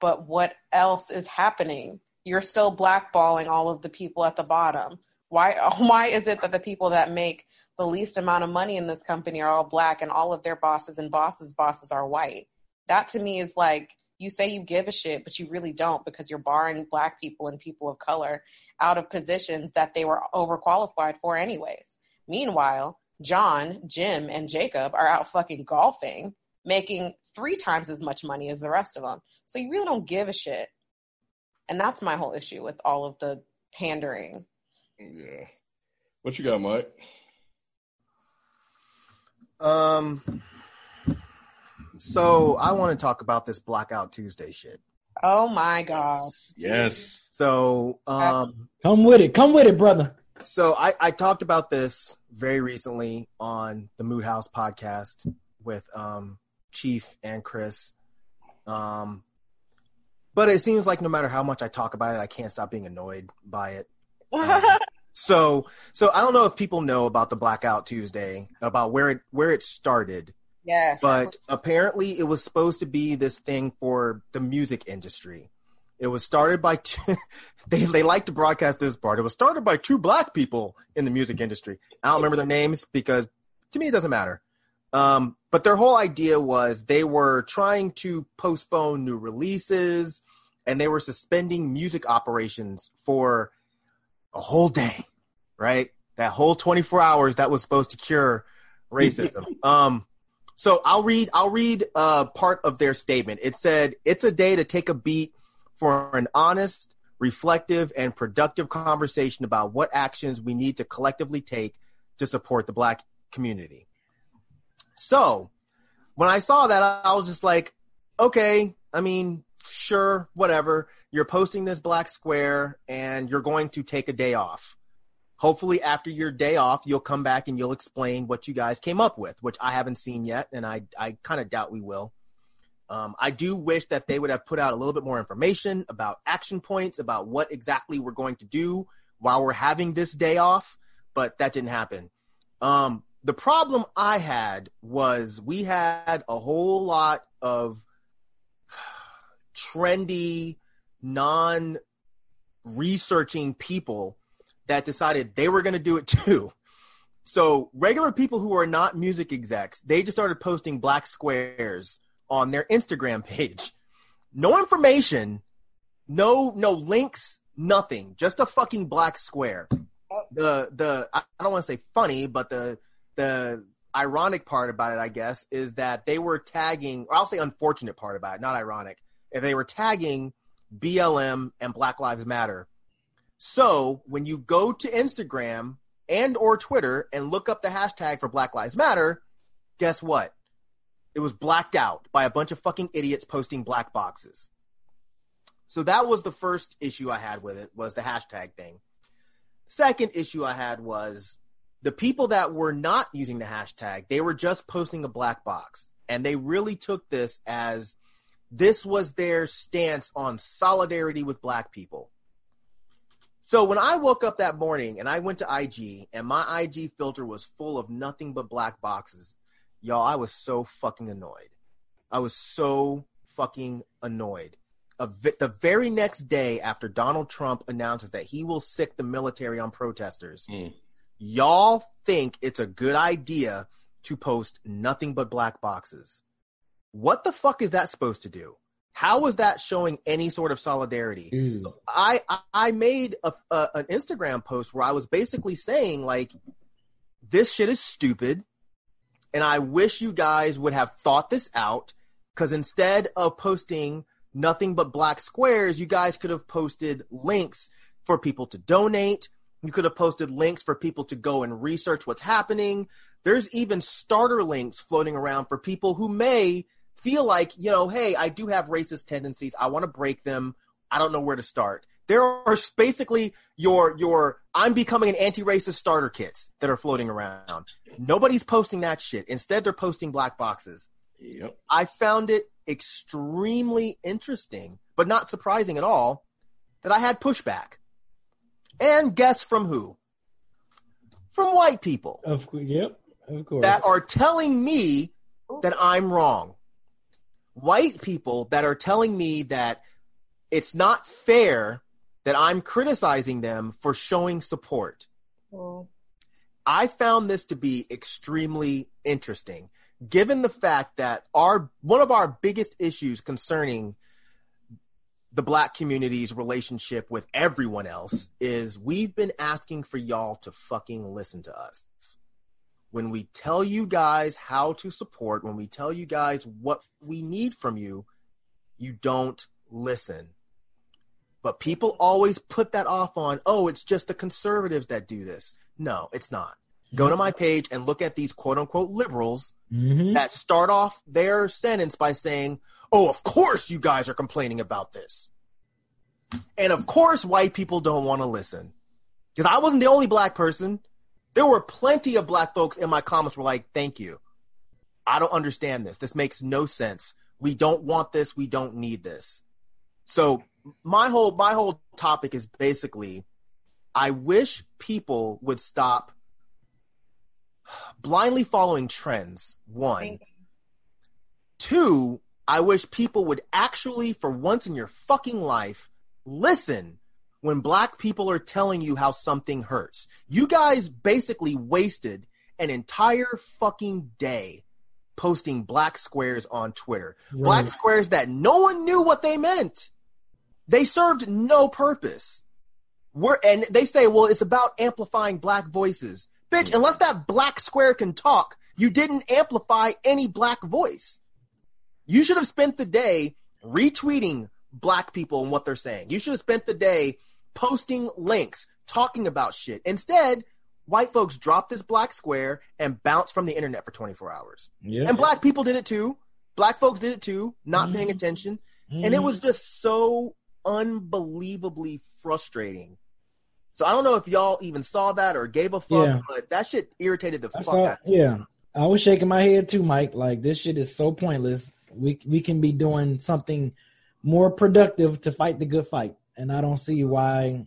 But what else is happening? You're still blackballing all of the people at the bottom. Why why is it that the people that make the least amount of money in this company are all black and all of their bosses and bosses bosses are white? That to me is like you say you give a shit, but you really don't because you're barring black people and people of color out of positions that they were overqualified for anyways. Meanwhile, John, Jim, and Jacob are out fucking golfing, making three times as much money as the rest of them. So you really don't give a shit. And that's my whole issue with all of the pandering. yeah. What you got, Mike? Um, so I want to talk about this Blackout Tuesday shit. Oh my god. Yes. So, um, Come with it. Come with it, brother. so I, I talked about this very recently on the Mood House podcast with um, Chief and Chris. Um, but it seems like no matter how much I talk about it, I can't stop being annoyed by it. Um, so, so I don't know if people know about the Blackout Tuesday, about where it where it started, yes. but apparently it was supposed to be this thing for the music industry. It was started by two, they they like to broadcast this part. It was started by two black people in the music industry. I don't remember their names because to me it doesn't matter. Um, but their whole idea was they were trying to postpone new releases and they were suspending music operations for a whole day, right? That whole 24 hours that was supposed to cure racism. um, so I'll read, I'll read, uh, part of their statement. It said, it's a day to take a beat for an honest, reflective, and productive conversation about what actions we need to collectively take to support the black community. So when I saw that, I was just like, okay, I mean, sure, whatever. You're posting this black square and you're going to take a day off. Hopefully, after your day off, you'll come back and you'll explain what you guys came up with, which I haven't seen yet, and I, I kind of doubt we will. Um, I do wish that they would have put out a little bit more information about action points, about what exactly we're going to do while we're having this day off, but that didn't happen. Um, the problem I had was we had a whole lot of trendy, non researching people that decided they were going to do it too. So regular people who are not music execs, they just started posting black squares on their Instagram page. No information, no no links, nothing. Just a fucking black square. The the I don't want to say funny, but the the ironic part about it, I guess, is that they were tagging, or I'll say unfortunate part about it, not ironic. If they were tagging BLM and Black Lives Matter. So when you go to Instagram and or Twitter and look up the hashtag for Black Lives Matter, guess what? It was blacked out by a bunch of fucking idiots posting black boxes. So that was the first issue I had with it was the hashtag thing. Second issue I had was the people that were not using the hashtag, they were just posting a black box. And they really took this as this was their stance on solidarity with black people. So when I woke up that morning and I went to IG and my IG filter was full of nothing but black boxes, y'all, I was so fucking annoyed. I was so fucking annoyed. The very next day after Donald Trump announces that he will sic the military on protesters, Mm. Y'all think it's a good idea to post nothing but black boxes. What the fuck is that supposed to do? How is that showing any sort of solidarity? Mm. Ew. I I- I made a, a an Instagram post where I was basically saying like this shit is stupid and I wish you guys would have thought this out cuz instead of posting nothing but black squares you guys could have posted links for people to donate you could have posted links for people to go and research what's happening there's even starter links floating around for people who may feel like, you know, hey, I do have racist tendencies. I want to break them. I don't know where to start. There are basically your your I'm becoming an anti-racist starter kits that are floating around. Nobody's posting that shit. Instead, they're posting black boxes. Yep. I found it extremely interesting, but not surprising at all, that I had pushback. And guess from who? From white people Of course. Yep. Of course. that are telling me that I'm wrong. White people that are telling me that it's not fair that I'm criticizing them for showing support. Oh. I found this to be extremely interesting, given the fact that our one of our biggest issues concerning the black community's relationship with everyone else is we've been asking for y'all to fucking listen to us. When we tell you guys how to support, when we tell you guys what we need from you, you don't listen. But people always put that off on, oh, it's just the conservatives that do this. No, it's not. Go to my page and look at these quote unquote liberals Mhm. that start off their sentence by saying, "Oh, of course you guys are complaining about this." And of course, white people don't want to listen. Because I wasn't the only black person. There were plenty of black folks in my comments were like, thank you. I don't understand this. This makes no sense. We don't want this. We don't need this. So my whole my whole topic is basically I wish people would stop blindly following trends. One. Two, I wish people would actually, for once in your fucking life, listen when black people are telling you how something hurts. You guys basically wasted an entire fucking day posting black squares on Twitter. Right. Black squares that no one knew what they meant. They served no purpose. We're, and they say, well, it's about amplifying black voices. Bitch, unless that black square can talk, you didn't amplify any black voice. You should have spent the day retweeting black people and what they're saying. You should have spent the day posting links, talking about shit. Instead, white folks dropped this black square and bounced from the internet for 24 hours. Yeah. And black people did it too. Black folks did it too, not Mhm. paying attention. And it was just so unbelievably frustrating. So I don't know if y'all even saw that or gave a fuck, Yeah. but that shit irritated the I fuck saw, out of me. yeah, I was shaking my head too, Mike. Like this shit is so pointless. We we can be doing something more productive to fight the good fight, and I don't see why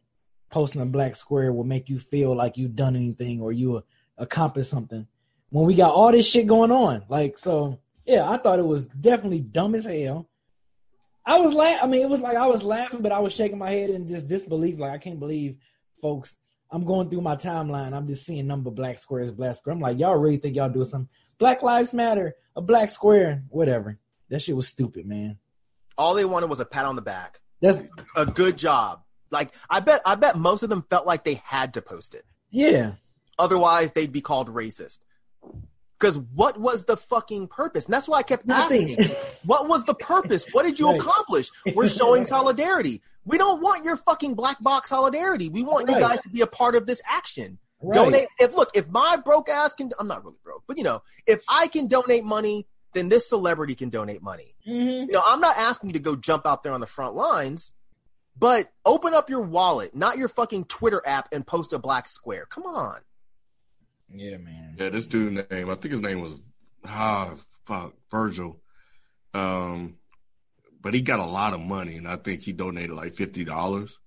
posting a black square will make you feel like you've done anything or you accomplished something when we got all this shit going on. Like so, yeah, I thought it was definitely dumb as hell. I was la- I mean, it was like I was laughing, but I was shaking my head in just disbelief. Like I can't believe, folks. I'm going through my timeline. I'm just seeing number black squares, black square. I'm like, y'all really think y'all doing something? Black Lives Matter, a black square, whatever. That shit was stupid, man. All they wanted was a pat on the back. That's A good job. Like I bet I bet most of them felt like they had to post it. yeah, Otherwise they'd be called racist. Cause what was the fucking purpose? And that's why I kept asking. what was the purpose? What did you Right. accomplish? We're showing solidarity. We don't want your fucking black box solidarity. We want you guys to be a part of this action. right. Donate. If look, if my broke ass can, I'm not really broke, but you know, if I can donate money, then this celebrity can donate money. Mhm. You know, I'm not asking you to go jump out there on the front lines, but open up your wallet, not your fucking Twitter app, and post a black square. Come on. Yeah, man. Yeah, this dude name, I think his name was ah fuck Virgil. Um, but he got a lot of money, and I think he donated like fifty dollars,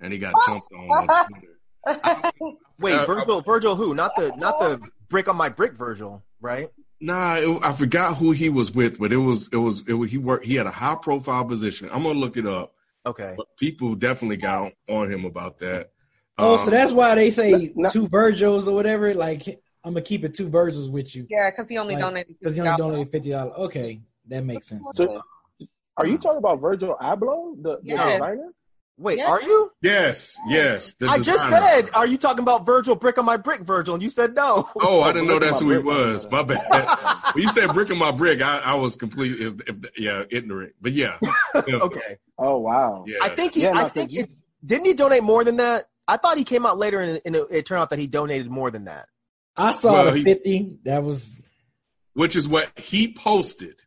and he got jumped on. on Twitter. Wait, Uh, Virgil, Virgil, who? Not the, not the brick on my brick, Virgil, right? Nah, it, I forgot who he was with, but it was it was it was, he worked. He had a high profile position. I'm gonna look it up, Okay. but people definitely got on him about that. Oh, so Um, that's why they say no- two Virgils or whatever. Like I'm gonna keep it two Virgils with you Yeah, because he only Like, donated. because you only $50. donated fifty dollars. Okay, that makes sense. So, are you talking about Virgil Abloh, the, the Yes. designer? Wait, Yeah. are you? yes, yes. the I just said, are you talking about Virgil brick on my brick, Virgil? And you said no. Oh, I didn't know that's who he was. My bad. when you said brick on my brick, I, I was completely, if, if, yeah, ignorant. But yeah, him. okay. Oh wow. yeah. I think he, Yeah, no, I 'cause think you- it, didn't he donate more than that? I thought he came out later and, and it, it turned out that he donated more than that. I saw Well, the he- fifty. That was which is what he posted,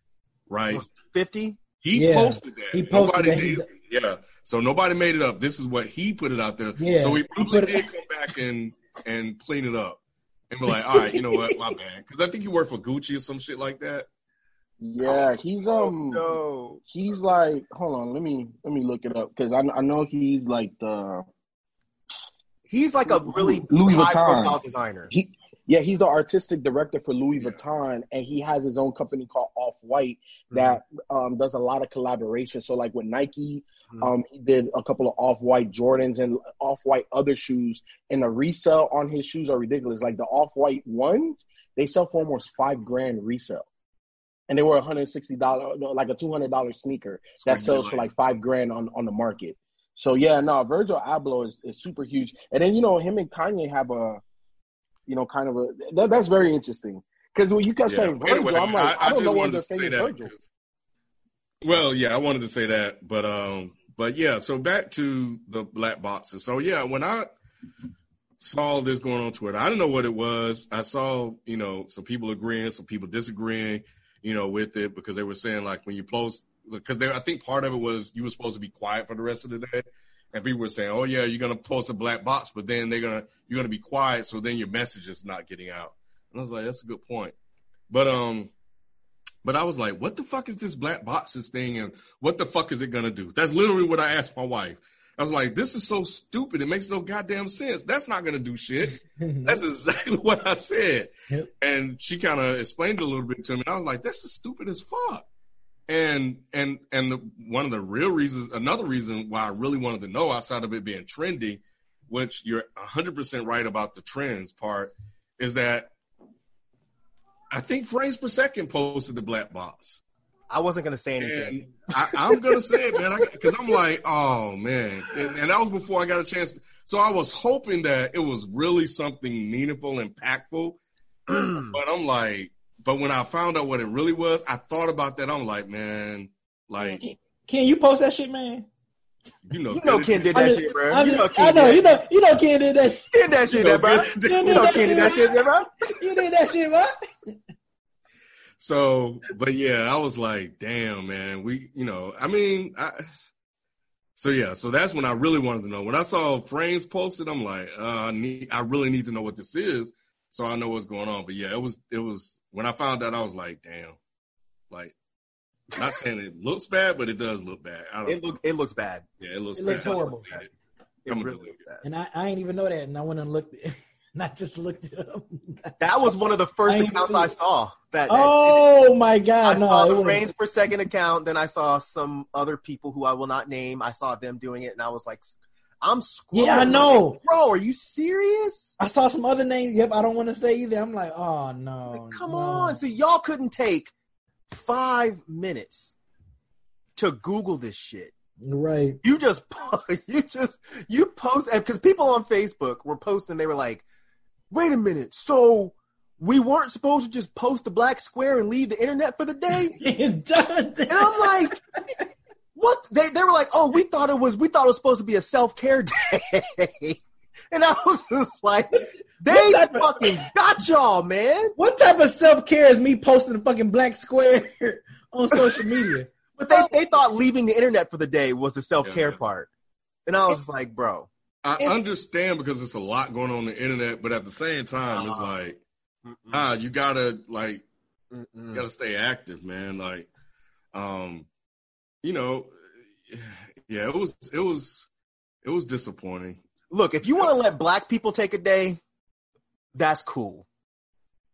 right? 50? He Yeah, posted that. he posted nobody that he- did. Yeah. So nobody made it up. This is what he put it out there. Yeah, so he he probably put it- did come back and and clean it up and be like, all right, you know what, my bad, because I think he worked for Gucci or some shit like that. Yeah, he's um no. he's like hold on, let me let me look it up because I I know he's like the He's like a really Louis high Vuitton. profile designer. he yeah he's the artistic director for Louis Vuitton and he has his own company called Off White that um does a lot of collaboration. So like with Nike, Mhm. um he did a couple of Off White Jordans and Off White other shoes, and the resale on his shoes are ridiculous. Like the Off White ones, they sell for almost five grand resale. And they were one hundred sixty dollars, like a two hundred dollar sneaker that sells for like five grand on, on the market. So yeah, no, Virgil Abloh is, is super huge. And then you know him and Kanye have a, you know, kind of a that, that's very interesting because when you kept Yeah. saying Virgil, Anyway, I'm like, I, don't know what wanted the to say that. Well, yeah, I wanted to say that, but um, but yeah. So back to the black boxes. So yeah, when I saw this going on Twitter, I didn't know what it was. I saw you know some people agreeing, some people disagreeing, you know, with it because they were saying like when you post because I think part of it was you were supposed to be quiet for the rest of the day, and people were saying, "Oh yeah, you're gonna post a black box, but then they're gonna you're gonna be quiet, so then your message is not getting out." And I was like, "That's a good point," but um, but I was like, "What the fuck is this black boxes thing, and what the fuck is it gonna do?" That's literally what I asked my wife. I was like, "This is so stupid. It makes no goddamn sense. That's not gonna do shit." That's exactly what I said, Yep. and she kind of explained a little bit to me. And I was like, "This is stupid as fuck." And and and the one of the real reasons, another reason why I really wanted to know, outside of it being trendy, which you're 100 percent right about the trends part, is that I think frames per second posted the black box. I wasn't gonna say anything. And I, I'm gonna say it, man, because I'm like, oh man, and, and that was before I got a chance. To, so I was hoping that it was really something meaningful, impactful. but I'm like, but when I found out what it really was, I thought about that. I'm like, man, like can you post that shit, man. you know, You know Ken did that I shit, bro. I, You know I Ken know, did you that know, you know, Ken did that. shit. Ken that shit, You know, bro. Ken- Ken You did know that Ken did that shit, bro. You did that shit, bro. So, but yeah, I was like, damn, man, we, you know, I mean, I, so yeah, so that's when I really wanted to know. When I saw frames posted, I'm like, uh, I need, I really need to know what this is, so I know what's going on. But yeah, it was, it was when I found out, I was like, damn, like, not saying it looks bad, but it does look bad. I don't, It look it looks bad. yeah, it looks, It looks horrible. It I'm really looks bad. And I, I ain't even know that, and I went and looked, and I just looked it up. That was one of the first I accounts I saw. That, that Oh my I god, no! saw it the frames per second account. Then I saw some other people who I will not name. I saw them doing it, and I was like, "I'm scrolling." Yeah, I know. Like, Bro, are you serious? I saw some other names. Yep, I don't want to say either. I'm like, oh no, Like, come no. on, so y'all couldn't take five minutes to Google this shit. right? You just you just you post because people on Facebook were posting. They were like, "Wait a minute, so." We weren't supposed to just post the black square and leave the internet for the day. And I'm like, what? They they were like, oh, we thought it was we thought it was supposed to be a self care day, and I was just like, they What type of- fucking got y'all, man. What type of self care is me posting a fucking black square on social media? But they they thought leaving the internet for the day was the self care Yeah. part, and I was just like, bro, I understand because it's a lot going on, on the internet, but at the same time, it's Uh-huh. like, ah, you gotta like you Mm-mm. gotta stay active, man. Like, um, you know, yeah, it was it was it was disappointing. look, if you want to let black people take a day, that's cool.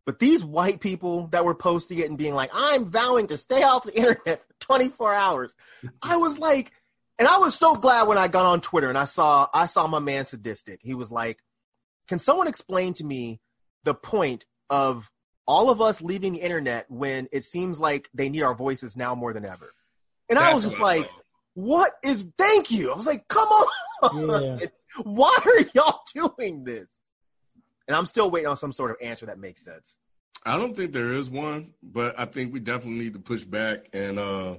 But these white people that were posting it and being like, I'm vowing to stay off the internet for 24 hours. I was like, and I was so glad when I got on Twitter and I saw I saw my man sadistic. He was like, Can someone explain to me the point of all of us leaving the internet when it seems like they need our voices now more than ever? And I was just what like, what is thank you? I was like, come on. Yeah. Why are y'all doing this? And I'm still waiting on some sort of answer that makes sense. I don't think there is one, but I think we definitely need to push back and uh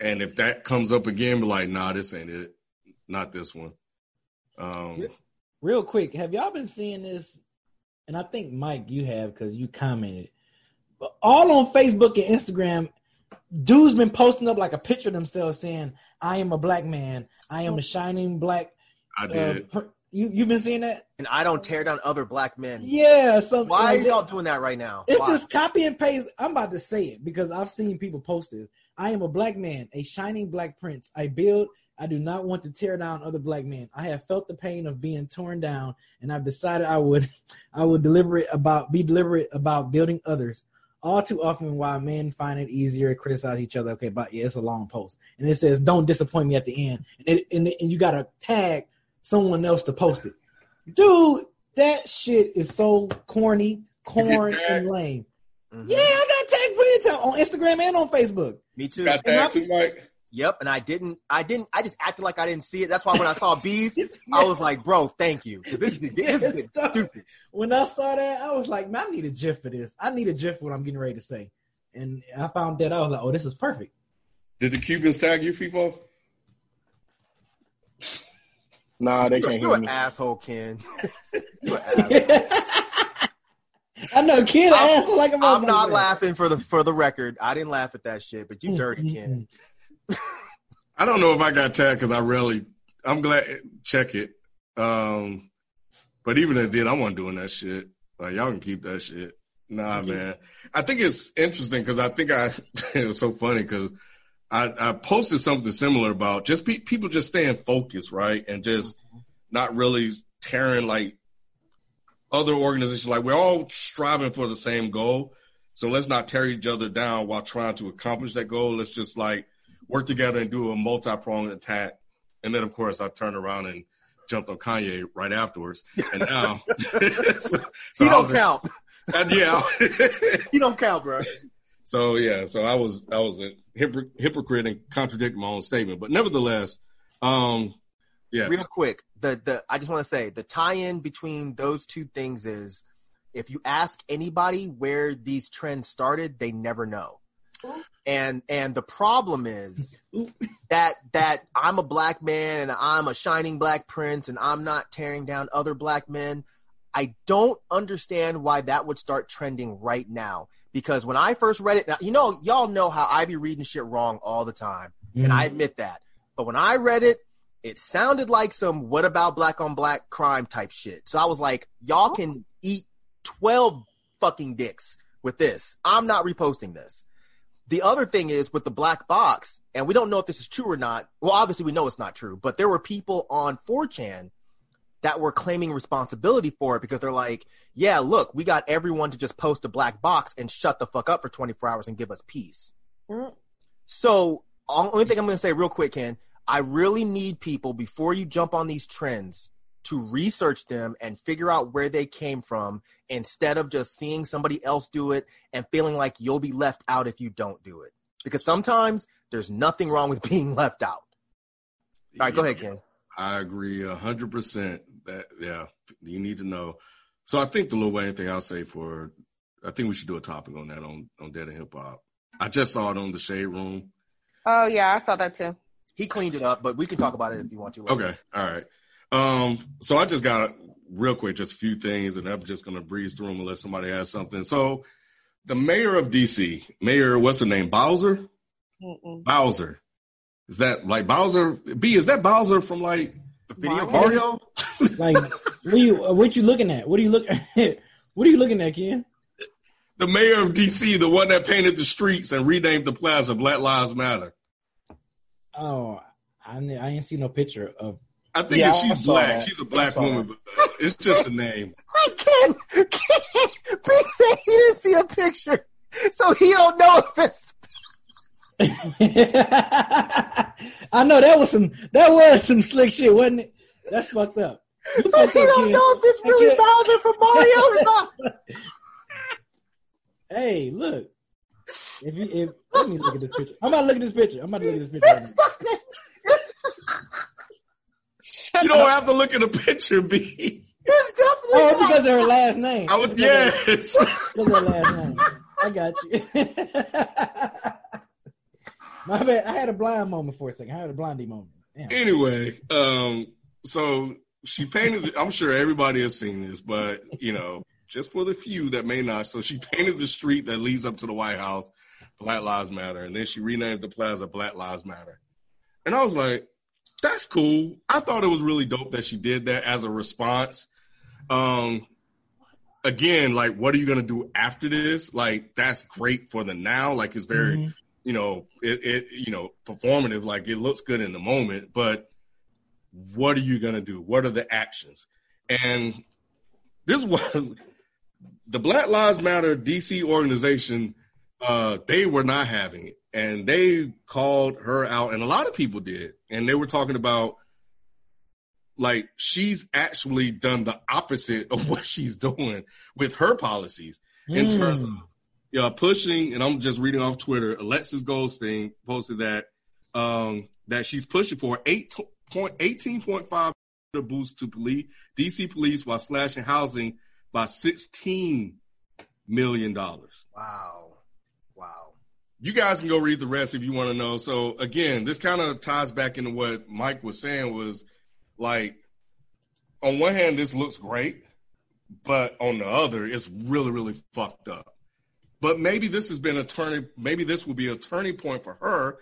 and if that comes up again, be like, nah, this ain't it. Not this one. Um Real quick, have y'all been seeing this? And I think Mike, you have because you commented. But all on Facebook and Instagram, dudes been posting up like a picture of themselves saying, "I am a black man. I am a shining black." I Uh, did. per- you you been seeing that? And I don't tear down other black men. Yeah. So Why are like, y'all doing that right now? It's Why? this copy and paste. I'm about to say it because I've seen people post it. I am a black man, a shining black prince. I build. I do not want to tear down other black men. I have felt the pain of being torn down, and I've decided I would, I would deliberate about be deliberate about building others. All too often, why men find it easier to criticize each other. Okay, but yeah, it's a long post, and it says, "Don't disappoint me at the end," and it, and, and you got to tag someone else to post it. Dude, that shit is so corny, corn, and lame. Mhm. Yeah, I got tagged plenty of time on Instagram and on Facebook. Me too. Got that too, Mike? Yep. And I didn't. I didn't. I just acted like I didn't see it. That's why when I saw bees, I was like, "Bro, thank you." 'Cause this is this is stupid. When I saw that, I was like, man, I need a GIF for this. I need a GIF for what I'm getting ready to say. And I found that I was like, oh, this is perfect. Did the Cubans tag you, FIFO? Nah, they You're, can't you're hear an me. asshole, Ken. you're an asshole. I know, kid, I'm- ass like a I'm not laughing for the for the record. I didn't laugh at that shit, but you dirty, mm-hmm. Ken. I don't know if I got tagged because I rarely I'm glad. Check it. Um, but even if it did, I wasn't doing that shit. Like y'all can keep that shit. Nah, man. I think it's interesting because I think I it was so funny because I, I posted something similar about just pe- people just staying focused, right, and just not really tearing like other organizations. Like we're all striving for the same goal, so let's not tear each other down while trying to accomplish that goal. Let's just like work together and do a multi-pronged attack. And then, of course, I turned around and jumped on Kanye right afterwards. And now, so, so you I don't was- count. and yeah. he don't count, bro. so yeah, so I was I was a hypocr- hypocrite and contradicting my own statement, but nevertheless, um, yeah, Real quick, the the I just want to say the tie-in between those two things is if you ask anybody where these trends started, they never know. And and the problem is that that I'm a black man and I'm a shining black prince and I'm not tearing down other black men. I don't understand why that would start trending right now. Because when I first read it, now you know, y'all know how I be reading shit wrong all the time. And I mm-hmm. admit that. But when I read it, it sounded like some what about black on black crime type shit. So I was like, y'all can eat 12 fucking dicks with this. I'm not reposting this. The other thing is with the black box, and we don't know if this is true or not. Well, obviously we know it's not true, but there were people on 4chan that were claiming responsibility for it because they're like, yeah, look, we got everyone to just post a black box and shut the fuck up for 24 hours and give us peace. Mm. So, only thing I'm going to say real quick, Ken, I really need people before you jump on these trends to research them and figure out where they came from instead of just seeing somebody else do it and feeling like you'll be left out if you don't do it. Because sometimes there's nothing wrong with being left out. All right, go ahead, Ken. I agree a hundred percent. That yeah, you need to know. So I think the Lil Wayne thing I'll say for, I think we should do a topic on that on on Dead and Hip Hop. I just saw it on the Shade Room. Oh yeah, I saw that too. He cleaned it up, but we can talk about it if you want to. later. Okay, all right. Um, so I just got real quick, just a few things, and I'm just gonna breeze through them unless somebody has something. So, the mayor of DC, Mayor, what's her name? Bowser. Mm-mm. Bowser. Is that like Bowser? B is that Bowser from like the Video? Mario? Like, what you what you looking at? What are you look? what are you looking at, Ken? The mayor of DC, the one that painted the streets and renamed the plaza Black Lives Matter. Oh, I I ain't see no picture of. I think Yeah, that I she's black. that. She's a black saw woman, but uh, it's just a name. Wait, can't B said he didn't see a picture, so he don't know if it's. I know that was some that was some slick shit, wasn't it? That's fucked up. You So he don't Ken. know if it's really Bowser from Mario or not. Hey, look. If you if let me look at this picture. I'm about to look at this picture. I'm about to look at this picture. Right now. You don't have to look at the picture, B. It's definitely Oh, because of her last name. I would, yes. Because of her last name. I got you. My bad. I had a blind moment for a second. I had a blindy moment. Damn. anyway, um, so she painted. I'm sure everybody has seen this, but you know, just for the few that may not. So she painted the street that leads up to the White House, Black Lives Matter, and then she renamed the plaza Black Lives Matter. And I was like, that's cool. I thought it was really dope that she did that as a response. Um, again, like, what are you gonna do after this? Like, that's great for the now. Like, it's very, Mhm. you know, it, it, you know, performative. Like, it looks good in the moment, but what are you gonna do? What are the actions? And this was the Black Lives Matter DC organization. Uh, they were not having it, and they called her out, and a lot of people did, and they were talking about like she's actually done the opposite of what she's doing with her policies in terms of Mm. yeah, pushing, and I'm just reading off Twitter. Alexis Goldstein posted that um, that she's pushing for eight point eighteen point five boost to police DC police while slashing housing by sixteen million dollars. Wow, wow. You guys can go read the rest if you want to know. So again, this kind of ties back into what Mike was saying was like on one hand this looks great, but on the other it's really really fucked up. But maybe this has been a turning maybe this will be a turning point for her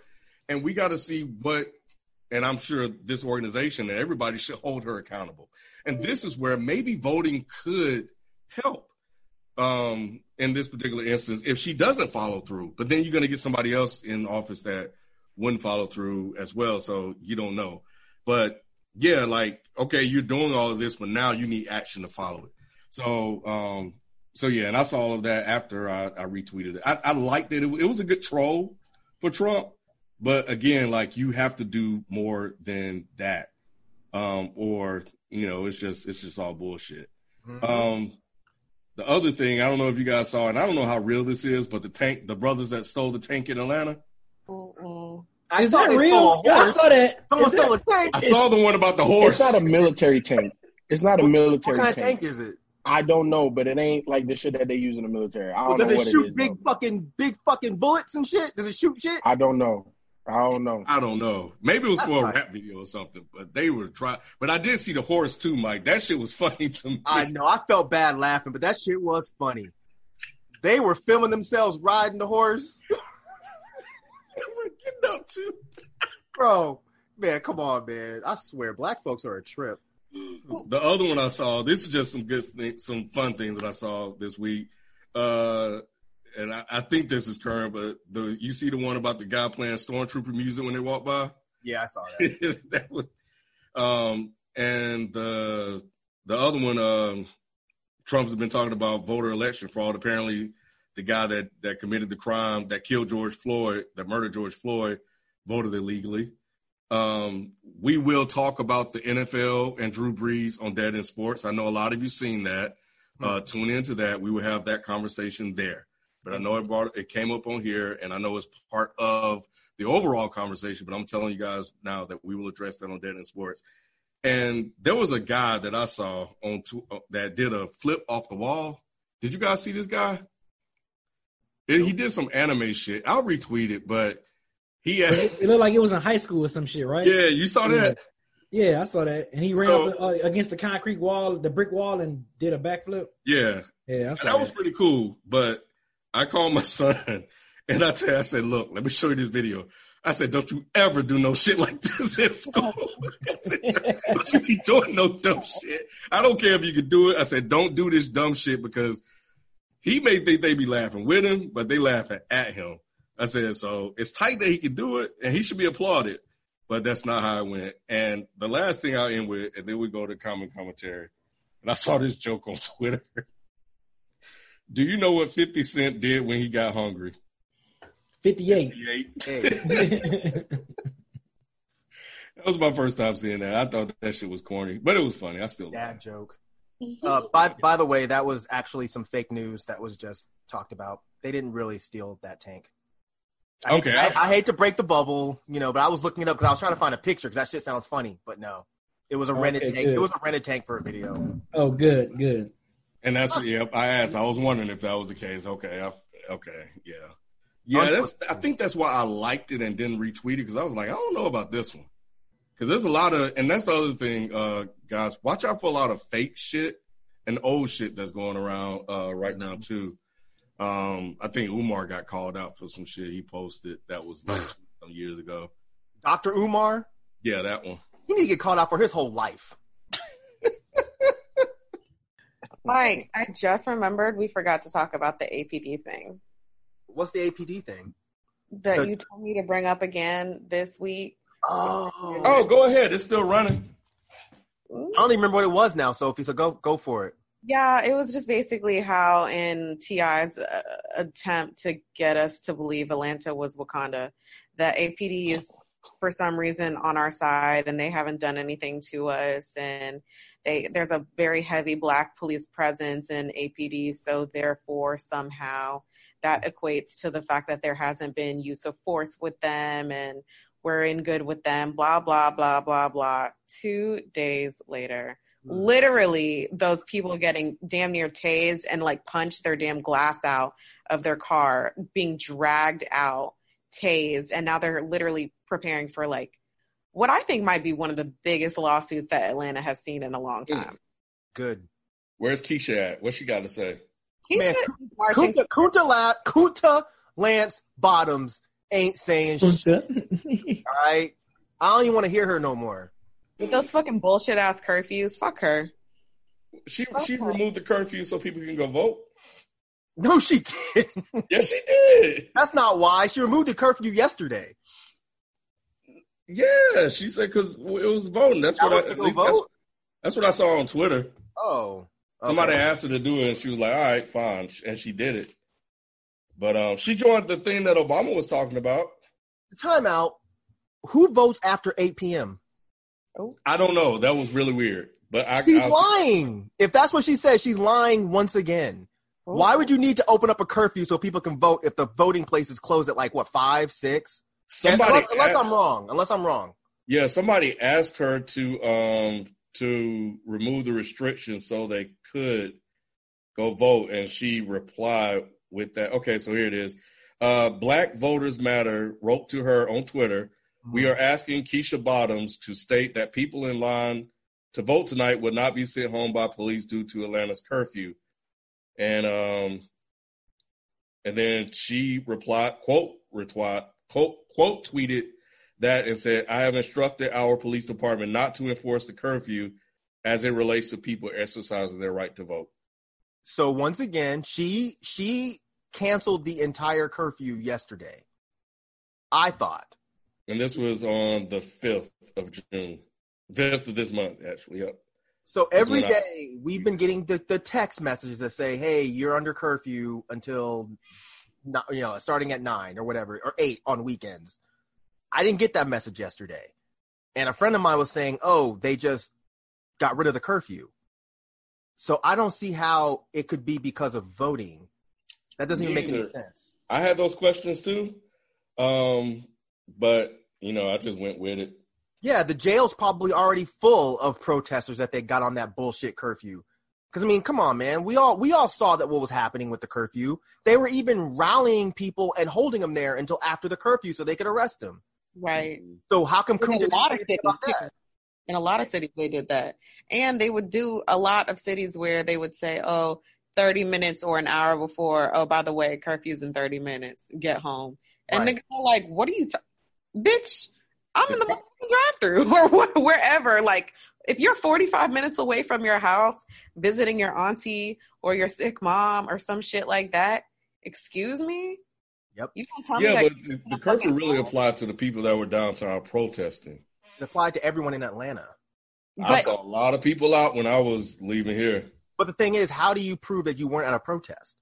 and we got to see what and I'm sure this organization and everybody should hold her accountable. And this is where maybe voting could help um, in this particular instance if she doesn't follow through. But then you're going to get somebody else in office that wouldn't follow through as well. So you don't know. But yeah, like okay, you're doing all of this, but now you need action to follow it. So um, so yeah, and I saw all of that after I, I retweeted it. I, I liked it. it. It was a good troll for Trump, but again, like you have to do more than that, um, or you know, it's just it's just all bullshit. Mm-hmm. Um, the other thing, I don't know if you guys saw, and I don't know how real this is, but the tank, the brothers that stole the tank in Atlanta. Mm-mm. I is saw that real? Yeah, I saw that. Someone stole a tank. I saw the one about the horse. It's not a military tank. It's not a military what kind tank. of tank is it? I don't know, but it ain't like the shit that they use in the military. I don't does know it what shoot it is. big though. fucking big fucking bullets and shit? Does it shoot shit? I don't know. I don't know. I don't know. Maybe it was for a rap video or something, but they were trying. But I did see the horse too, Mike. That shit was funny to me. I know. I felt bad laughing, but that shit was funny. They were filming themselves riding the horse, They were getting up too. bro. Man, come on, man. I swear, black folks are a trip. The other one I saw, this is just some good, some fun things that I saw this week. Uh, and I, I think this is current, but the you see the one about the guy playing stormtrooper music when they walk by. Yeah, I saw that. that was, um, and the the other one, um, Trump's been talking about voter election fraud. Apparently, the guy that that committed the crime that killed George Floyd, that murdered George Floyd, voted illegally. Um, we will talk about the NFL and Drew Brees on Dead in Sports. I know a lot of you seen that. Uh, tune into that. We will have that conversation there. But I know it brought it came up on here, and I know it's part of the overall conversation. But I'm telling you guys now that we will address that on Dead in Sports. And there was a guy that I saw on tw- uh, that did a flip off the wall. Did you guys see this guy? It- he did some anime shit. I'll retweet it, but he had, It looked like it was in high school or some shit, right? yeah, you saw that. Yeah, I saw that. And he ran So- up uh, against the concrete wall, the brick wall, and did a backflip. Yeah, Yeah, I saw that was pretty cool. But I called my son and I tell I said, look, let me show you this video. I said, don't you ever do no shit like this in school. Said, don't you be doing no dumb shit. I don't care if you can do it. I said, don't do this dumb shit because he may think they be laughing with him, but they laughing at him. I said, so it's tight that he can do it and he should be applauded, but that's not how it went. And the last thing I'll end with, and then we go to common commentary. And I saw this joke on Twitter. Do you know what 50 Cent did when he got hungry? 58. He ate. Hey, That was my first time seeing that. I thought that shit was corny, but it was funny. I still dad joke. Uh, by by the way, that was actually some fake news that was just talked about. They didn't really steal that tank. I hate, Okay. I, I hate to break the bubble, you know, but I was looking it up because I was trying to find a picture because that shit sounds funny. But no, it was a rented Okay, tank. good. It was a rented tank for a video. oh, good, good. And that's what, yep. I asked. I was wondering if that was the case. Okay. I, okay. Yeah. Yeah. That's. I think that's why I liked it and didn't retweet it because I was like, I don't know about this one because there's a lot of, and that's the other thing, uh, guys. Watch out for a lot of fake shit and old shit that's going around uh, right now too. Um, I think Umar got called out for some shit he posted that was some years ago. Dr. Umar, Yeah, that one. he need to get called out for his whole life. Mike, I just remembered we forgot to talk about the APD thing What's the APD thing? that The- you told me to bring up again this week. Oh, Oh, go ahead. It's still running. I don't even remember what it was now, Sophie. So go go for it. Yeah, it was just basically how in T.I.'s uh, attempt to get us to believe Atlanta was Wakanda, that APD is for some reason on our side and they haven't done anything to us. And they there's a very heavy black police presence in APD so therefore somehow that equates to the fact that there hasn't been use of force with them and we're in good with them blah blah blah blah blah. 2 days later hmm. literally those people getting damn near tased and like punched their damn glass out of their car being dragged out tased and now they're literally preparing for like what i think might be one of the biggest lawsuits that atlanta has seen in a long time Good. Where's Keisha at? What she got to say? He Man, should be marching- Kunta, Kunta, La, Kunta Lance Bottoms ain't saying shit. All All right. I don't even want to hear her no more. With those fucking bullshit ass curfews, fuck her. She she removed the curfew so people can go vote. No, she did. Yes, she did. That's not why. She removed the curfew yesterday. Yeah, she said because it was voting. That's That what was I, to go least that's, that's what I saw on Twitter. Oh. Somebody asked her to do it, and she was like, "All right, fine," and she did it. But um, she joined the thing that Obama was talking about. The timeout. Who votes after 8 p.m.? I don't know. That was really weird. But I, She's I lying. If that's what she said, she's lying once again. Why would you need to open up a curfew so people can vote if the voting places close at like what five, six? Somebody unless, unless asked- I'm wrong. Unless I'm wrong. Yeah, somebody asked her to um to remove the restrictions so they could go vote, and she replied with that. Okay, so here it is. Uh, Black Voters Matter wrote to her on Twitter. We are asking Keisha Bottoms to state that people in line to vote tonight would not be sent home by police due to Atlanta's curfew. And um, and then she replied, quote, retweet, quote, quote, tweeted that and said, I have instructed our police department not to enforce the curfew as it relates to people exercising their right to vote. So once again, she she canceled the entire curfew yesterday. I thought. And this was on the 5th of June, 5th of this month, actually. Yep. So every day I- we've been getting the, the text messages that say, "Hey, you're under curfew until, no- you know, starting at nine or whatever, or eight on weekends." I didn't get that message yesterday, and a friend of mine was saying, "Oh, they just got rid of the curfew." So I don't see how it could be because of voting. That doesn't even make any sense. I had those questions too. Um, but, you know, I just went with it. Yeah, the jail's probably already full of protesters that they got on that bullshit curfew. Because I mean, come on, man. We all we all saw that what was happening with the curfew. They were even rallying people and holding them there until after the curfew so they could arrest them. Right. So how come In a lot of cities? In a lot of cities, they did that, and they would do a lot of cities where they would say, "Oh, 30 minutes or an hour before. Oh, by the way, curfew's in 30 minutes. Get home." And Right. niggas are like, "What are you, t- bitch? I'm in the drive-through or wherever." Like, if you're 45 minutes away from your house, visiting your auntie or your sick mom or some shit like that, excuse me. Yep. You don't tell me Yeah, that. but the, the curfew really applied to the people that were downtown protesting. It applied to everyone in Atlanta. I saw a lot of people out when I was leaving here. But the thing is, how do you prove that you weren't at a protest?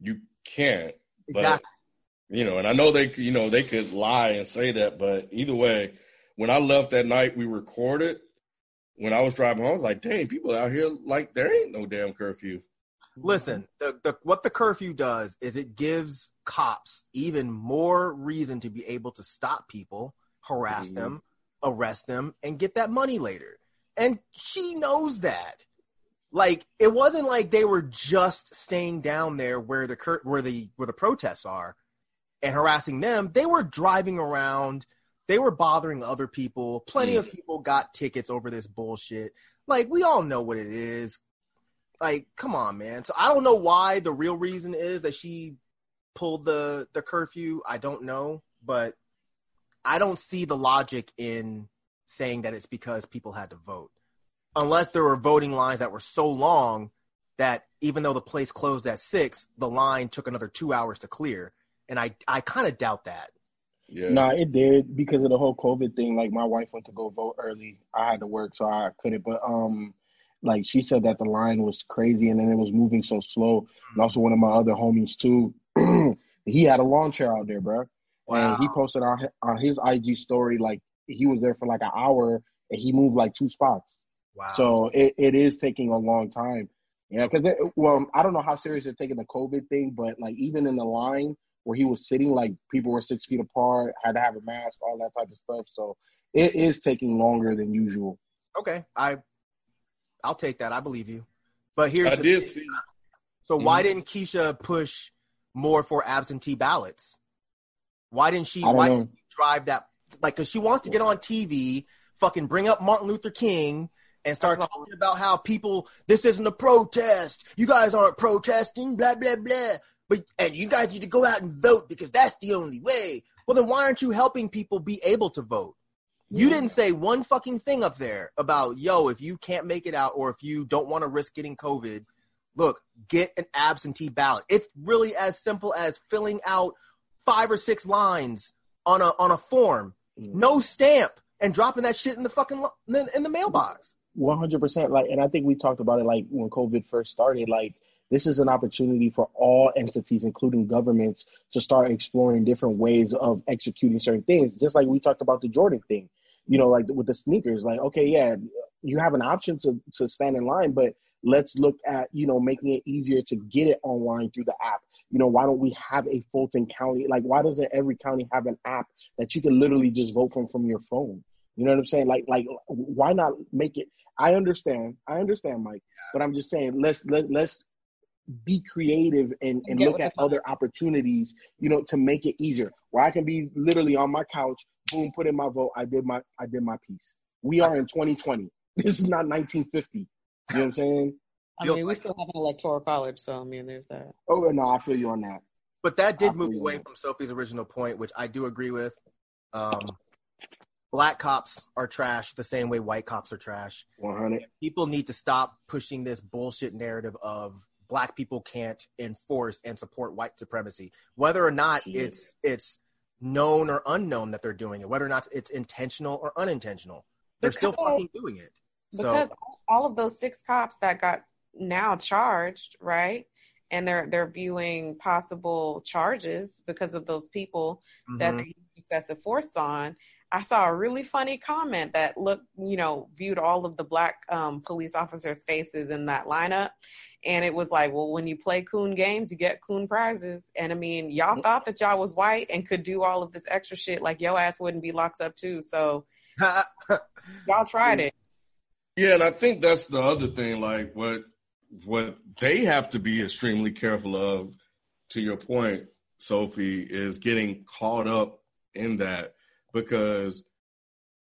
You can't. But, Exactly. You know, and I know they, you know, they could lie and say that, but either way, when I left that night, we recorded. When I was driving home, I was like, "Dang, people out here like there ain't no damn curfew." Listen, the, the what the curfew does is it gives cops even more reason to be able to stop people, harass Mhm. them, arrest them, and get that money later. And she knows that. Like it wasn't like they were just staying down there where the cur- where the where the protests are and harassing them. They were driving around. They were bothering other people. Plenty of mm. people got tickets over this bullshit. Like we all know what it is. Like, come on, man. So I don't know why the real reason is that she pulled the the curfew. I don't know, but I don't see the logic in saying that it's because people had to vote. Unless there were voting lines that were so long that even though the place closed at six, the line took another two hours to clear. And I I kind of doubt that. Yeah. Nah, it did because of the whole COVID thing. Like my wife went to go vote early. I had to work, so I couldn't. But um, like she said that the line was crazy and then it was moving so slow. And also one of my other homies too, he had a lawn chair out there, bro. Wow. And he posted on on his IG story like he was there for like an hour and he moved like two spots. Wow. So it, it is taking a long time. Yeah, because well, I don't know how serious they're taking the COVID thing, but like even in the line where he was sitting, like people were six feet apart, had to have a mask, all that type of stuff. So it is taking longer than usual. okay, I I'll take that. I believe you. But here's I the did thing. see. So why Mhm. didn't Keisha push more for absentee ballots? Why didn't she? I don't Why know. didn't she drive that? Like, because she wants to get on TV, fucking bring up Martin Luther King, and start talking about how people this isn't a protest. You guys aren't protesting. Blah blah blah. But and you guys need to go out and vote because that's the only way. Well, then why aren't you helping people be able to vote? You didn't say one fucking thing up there about, yo, if you can't make it out or if you don't want to risk getting COVID, look, get an absentee ballot. It's really as simple as filling out five or six lines on a on a form, Mm. no stamp, and dropping that shit in the fucking in the, in the mailbox. One hundred percent. Like, and I think we talked about it like when COVID first started. Like, this is an opportunity for all entities, including governments, to start exploring different ways of executing certain things. Just like we talked about the Jordan thing, you know, like with the sneakers. Like, okay, yeah, you have an option to to stand in line, but let's look at you know making it easier to get it online through the app. You know, why don't we have a Fulton County? Like, why doesn't every county have an app that you can literally just vote from from your phone? You know what I'm saying? Like, like, why not make it? I understand, I understand, Mike, but I'm just saying, let's let let's be creative and, and look at the other opportunities, you know, to make it easier. Where I can be literally on my couch, boom, put in my vote. I did my I did my piece. We are in 2020. This is not 1950. You know what I'm saying? I mean, we still have an electoral college, so I mean, there's that. Oh no, I feel you on that. But that did move Absolutely. away from Sophie's original point, which I do agree with. Um, black cops are trash the same way white cops are trash. 100. People need to stop pushing this bullshit narrative of black people can't enforce and support white supremacy, whether or not it's it's known or unknown that they're doing it, whether or not it's intentional or unintentional. They're still fucking doing it. because So all of those six cops that got now charged, right? And they're they're viewing possible charges because of those people that mhm. they used excessive force on. I saw a really funny comment that looked, you know, viewed all of the black um, police officers' faces in that lineup, and it was like, well, when you play coon games, you get coon prizes. And I mean, y'all thought that y'all was white and could do all of this extra shit, like your ass wouldn't be locked up too. So y'all tried it. Yeah, and I think that's the other thing. Like what what they have to be extremely careful of, to your point, Sophie, is getting caught up in that because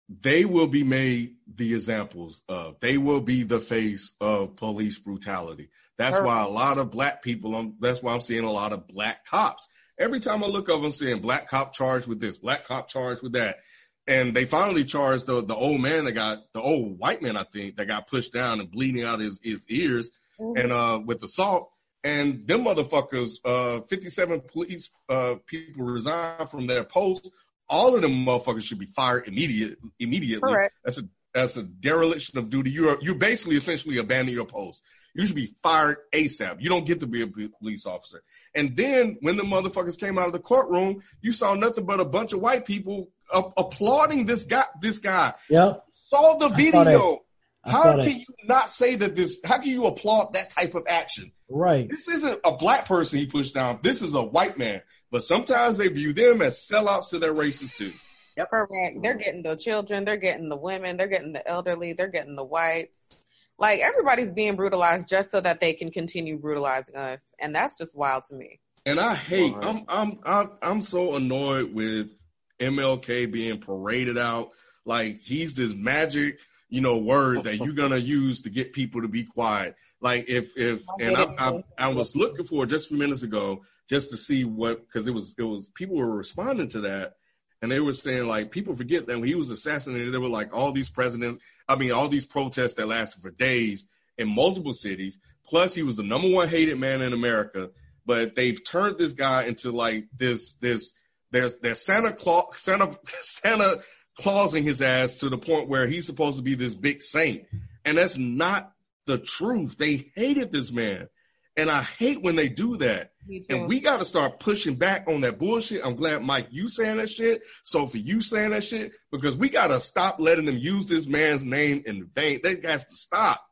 they will be made the examples of. They will be the face of police brutality. That's why a lot of black people. um, That's why I'm seeing a lot of black cops. Every time I look up, I'm seeing black cop charged with this, black cop charged with that and they finally charged the the old man that got the old white man I think that got pushed down and bleeding out his his ears and uh with assault and them motherfuckers uh 57 police uh people resigned from their posts all of them motherfuckers should be fired immediate immediately Correct. that's a that's a dereliction of duty you're you basically essentially abandon your post you should be fired ASAP. You don't get to be a police officer. And then when the motherfuckers came out of the courtroom, you saw nothing but a bunch of white people a- applauding this guy. This guy Yep. saw the video. I How can that. you not say that this? How can you applaud that type of action? Right. This isn't a black person he pushed down. This is a white man. But sometimes they view them as sellouts to their races too. Yep. Correct. They're getting the children, they're getting the women, they're getting the elderly, they're getting the whites. Like everybody's being brutalized just so that they can continue brutalizing us, and that's just wild to me. And I hate. I'm I'm I'm I'm so annoyed with MLK being paraded out like he's this magic, you know, word that you're gonna use to get people to be quiet. Like if if and I I, I was looking for just a few minutes ago just to see what because it was it was people were responding to that and they were saying like people forget that when he was assassinated there were like all these presidents I mean all these protests that lasted for days in multiple cities. Plus he was the number one hated man in America but they've turned this guy into like this this there's there's Santa Claus Santa Santa clausing his ass to the point where he's supposed to be this big saint. And that's not the truth. They hated this man. And I hate when they do that. And we got to start pushing back on that bullshit. I'm glad Mike, you saying that shit. Sophie, you saying that shit because we got to stop letting them use this man's name in vain. That has to stop.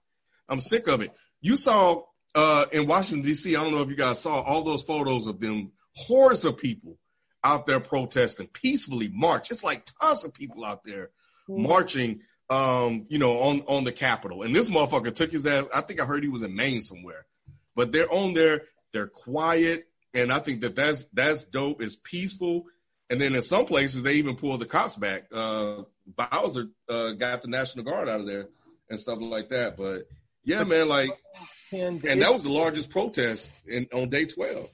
I'm sick of it. You saw uh, in Washington D.C. I don't know if you guys saw all those photos of them hordes of people out there protesting peacefully march. It's like tons of people out there marching. Um, you know, on on the Capitol, and this motherfucker took his ass. I think I heard he was in Maine somewhere, but they're on there. They're quiet, and I think that that's that's dope. It's peaceful, and then in some places they even pulled the cops back. Uh, Bowser uh, got the National Guard out of there and stuff like that. But yeah, man, like, And, and that was the largest protest in on day twelve.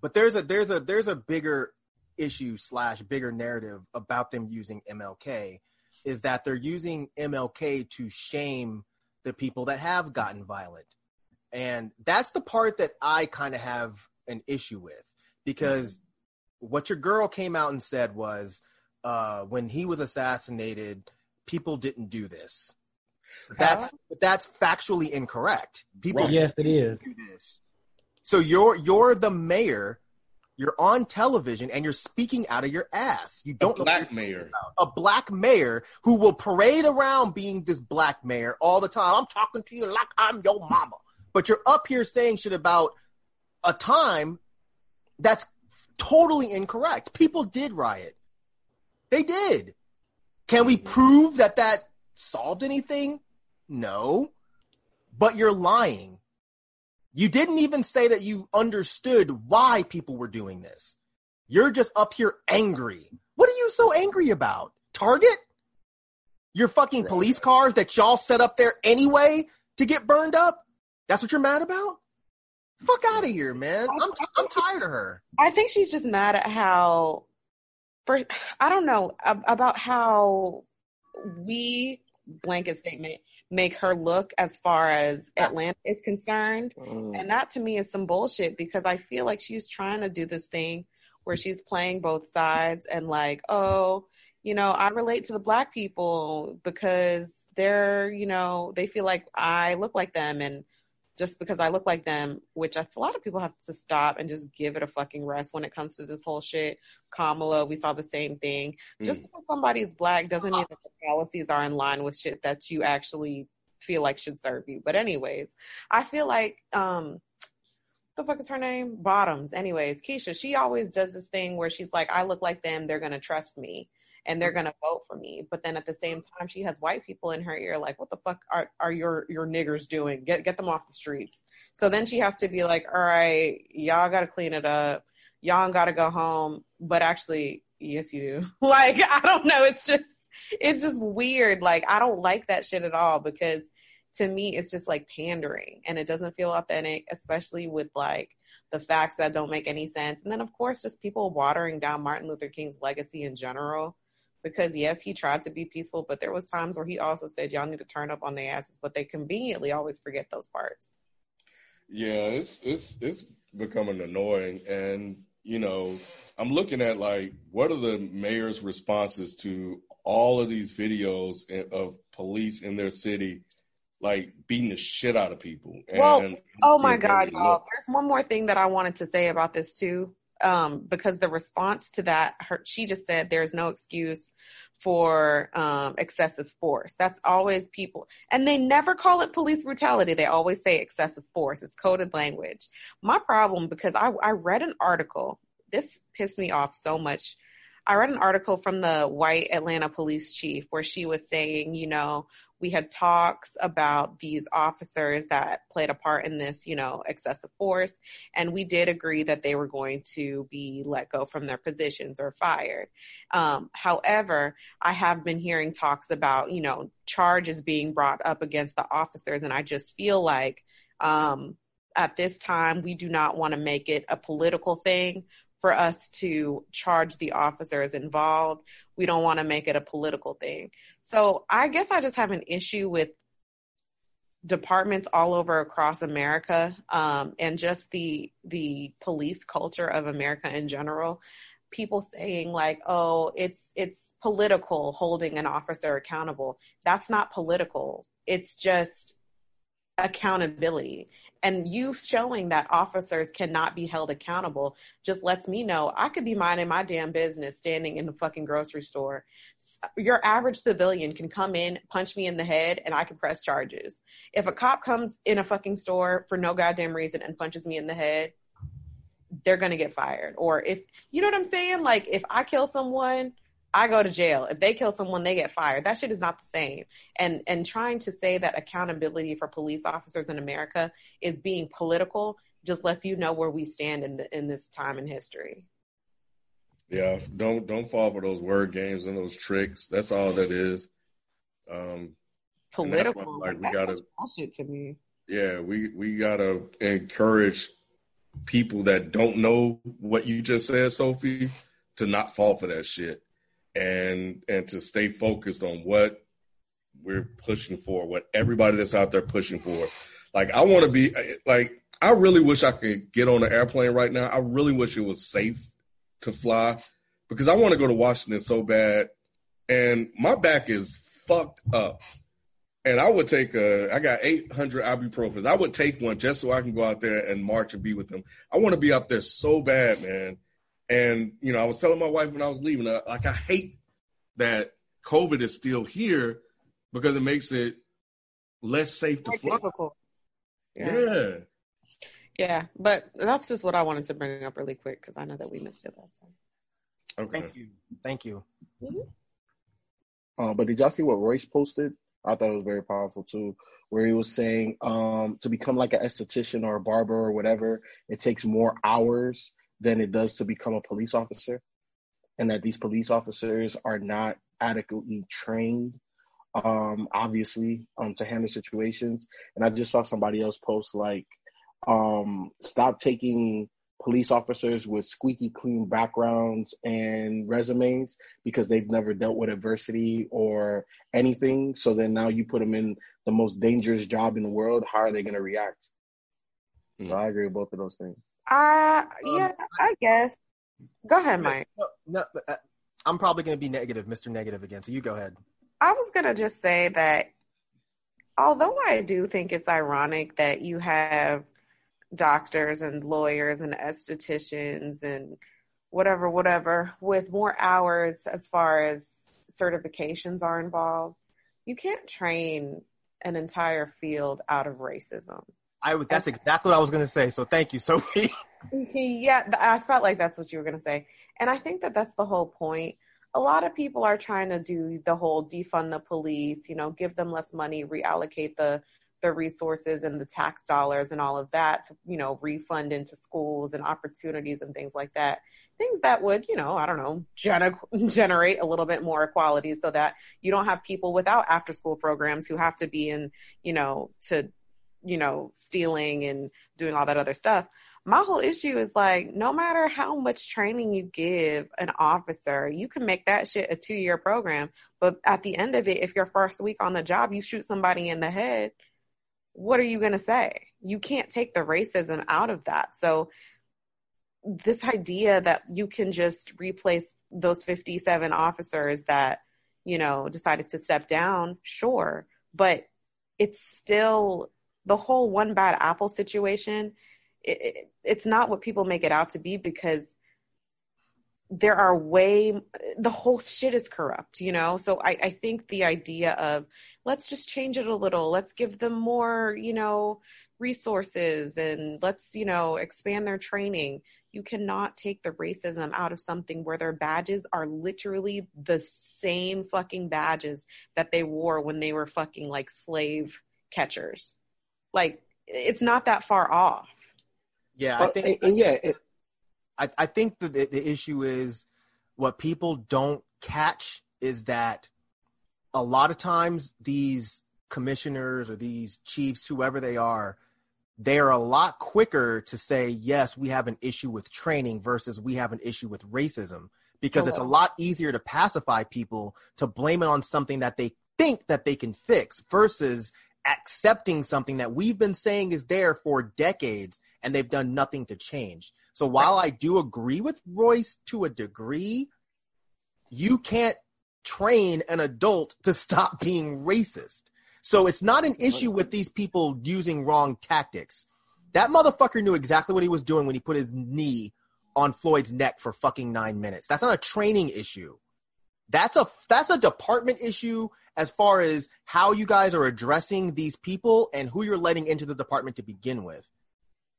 but there's a there's a there's a bigger issue slash bigger narrative about them using MLK is that they're using MLK to shame the people that have gotten violent. And that's the part that I kind of have an issue with because what your girl came out and said was uh, when he was assassinated, people didn't do this. That's that's factually incorrect. People Yes, it is. do this. So you're you're the mayor. You're on television and you're speaking out of your ass. You don't know what black you're mayor. about. a black mayor who will parade around being this black mayor all the time. I'm talking to you like I'm your mama, but you're up here saying shit about a time that's totally incorrect. People did riot. They did. Can we prove that that solved anything? No. But you're lying. You didn't even say that you understood why people were doing this. You're just up here angry. What are you so angry about? Target? Your fucking police cars that y'all set up there anyway to get burned up? That's what you're mad about? Fuck out of here, man. I'm, I'm tired of her. I think she's just mad at how, for I don't know about how we blanket statement make her look as far as Atlanta is concerned, mm. and that to me is some bullshit because I feel like she's trying to do this thing where she's playing both sides and like, oh, you know, I relate to the black people because they're, you know, they feel like I look like them and just because I look like them, which I, a lot of people have to stop and just give it a fucking rest when it comes to this whole shit. Kamala, we saw the same thing. Just because somebody's black doesn't mean that the policies are in line with shit that you actually feel like should serve you. But anyways, I feel like um the fuck is her name? Bottoms. Anyways, Keisha, she always does this thing where she's like, I look like them, they're gonna trust me and they're gonna vote for me. But then at the same time, she has white people in her ear, like, what the fuck are, are your your niggers doing? Get get them off the streets. So then she has to be like, all right, y'all gotta clean it up. Y'all gotta go home. But actually, yes, you do. like, I don't know. It's just it's just weird. Like, I don't like that shit at all because to me, it's just like pandering and it doesn't feel authentic, especially with like the facts that don't make any sense. And then, of course, just people watering down Martin Luther King's legacy in general. Because yes, he tried to be peaceful, but there was times where he also said y'all need to turn up on their asses, but they conveniently always forget those parts. Yeah, it's it's it's becoming annoying, and you know, I'm looking at like what are the mayor's responses to all of these videos of police in their city, like beating the shit out of people. And Well, oh my God, y'all. There's one more thing that I wanted to say about this too. Um, because the response to that, her, she just said there's no excuse for um, excessive force. That's always people, and they never call it police brutality. They always say excessive force. It's coded language. My problem, because I, I read an article, this pissed me off so much. I read an article from the white Atlanta police chief where she was saying, you know, we had talks about these officers that played a part in this, you know, excessive force. And we did agree that they were going to be let go from their positions or fired. Um, however, I have been hearing talks about, you know, charges being brought up against the officers. And I just feel like, um, at this time, we do not want to make it a political thing for us to charge the officers involved. We don't want to make it a political thing. So I guess I just have an issue with departments all over across America um, and just the the police culture of America in general. People saying like, "Oh, it's it's political holding an officer accountable." That's not political. It's just accountability. And you showing that officers cannot be held accountable just lets me know I could be minding my damn business standing in the fucking grocery store. Your average civilian can come in, punch me in the head, and I can press charges. If a cop comes in a fucking store for no goddamn reason and punches me in the head, they're gonna get fired. Or if you know what I'm saying? Like if I kill someone, I go to jail. If they kill someone, they get fired. That shit is not the same. And and trying to say that accountability for police officers in America is being political just lets you know where we stand in the in this time in history. Yeah, don't don't fall for those word games and those tricks. That's all that is. Um, that's why, Political, like we gotta, bullshit to me. yeah, we we gotta encourage people that don't know what you just said, Sophie, to not fall for that shit and and to stay focused on what we're pushing for, what everybody that's out there pushing for. Like I want to be like I really wish I could get on an airplane right now. I really wish it was safe to fly because I want to go to Washington so bad and my back is fucked up. And I would take a, I got 800 ibuprofens. I would take one just so I can go out there and march and be with them. I want to be out there so bad, man. And, you know, I was telling my wife when I was leaving, uh, like, I hate that COVID is still here because it makes it less safe to fly. Yeah. Yeah. Yeah, but that's just what I wanted to bring up really quick because I know that we missed it last time. Okay. Thank you. Thank you. Uh, but did y'all see what Royce posted? I thought it was very powerful too, where he was saying um, to become like an esthetician or a barber or whatever, it takes more hours than it does to become a police officer, and that these police officers are not adequately trained, um, obviously, um, to handle situations. And I just saw somebody else post like, um, stop taking police officers with squeaky clean backgrounds and resumes because they've never dealt with adversity or anything. So then now you put them in the most dangerous job in the world. How are they going to react? Mm. So I agree with both of those things. Uh, yeah, I guess. Go ahead, Mike. No, no, uh, I'm probably going to be negative, Mr. Negative again. So you go ahead. I was gonna just say that although I do think it's ironic that you have doctors and lawyers and estheticians and whatever, whatever, with more hours as far as certifications are involved, you can't train an entire field out of racism. I would. That's exactly what I was going to say. So thank you, Sophie. yeah, I felt like that's what you were going to say. And I think that that's the whole point. A lot of people are trying to do the whole defund the police, you know, give them less money, reallocate the the resources and the tax dollars and all of that to, you know, refund into schools and opportunities and things like that. Things that would, you know, I don't know, gener- generate a little bit more equality so that you don't have people without after school programs who have to be in, you know, to, you know, stealing and doing all that other stuff. My whole issue is like no matter how much training you give an officer you can make that shit a two year program. But at the end of it if your first week on the job you shoot somebody in the head what are you going to say? You can't take the racism out of that. So this idea that you can just replace those 57 officers that you know decided to step down sure. But it's still the whole one bad apple situation it, it, it's not what people make it out to be because there are way the whole shit is corrupt you know? So I, I think the idea of let's just change it a little let's give them more you know resources and let's you know expand their training. You cannot take the racism out of something where their badges are literally the same fucking badges that they wore when they were fucking like slave catchers like it's not that far off Yeah, I think. and, and yeah, it, I, I think the, the the issue is what people don't catch is that a lot of times these commissioners or these chiefs, whoever they are, they are a lot quicker to say yes, we have an issue with training versus we have an issue with racism because it's a lot easier to pacify people to blame it on something that they think that they can fix versus accepting something that we've been saying is there for decades and they've done nothing to change. So while I do agree with Royce to a degree, you can't train an adult to stop being racist. So it's not an issue with these people using wrong tactics. That motherfucker knew exactly what he was doing when he put his knee on Floyd's neck for fucking nine minutes. That's not a training issue. That's a that's a department issue as far as how you guys are addressing these people and who you're letting into the department to begin with.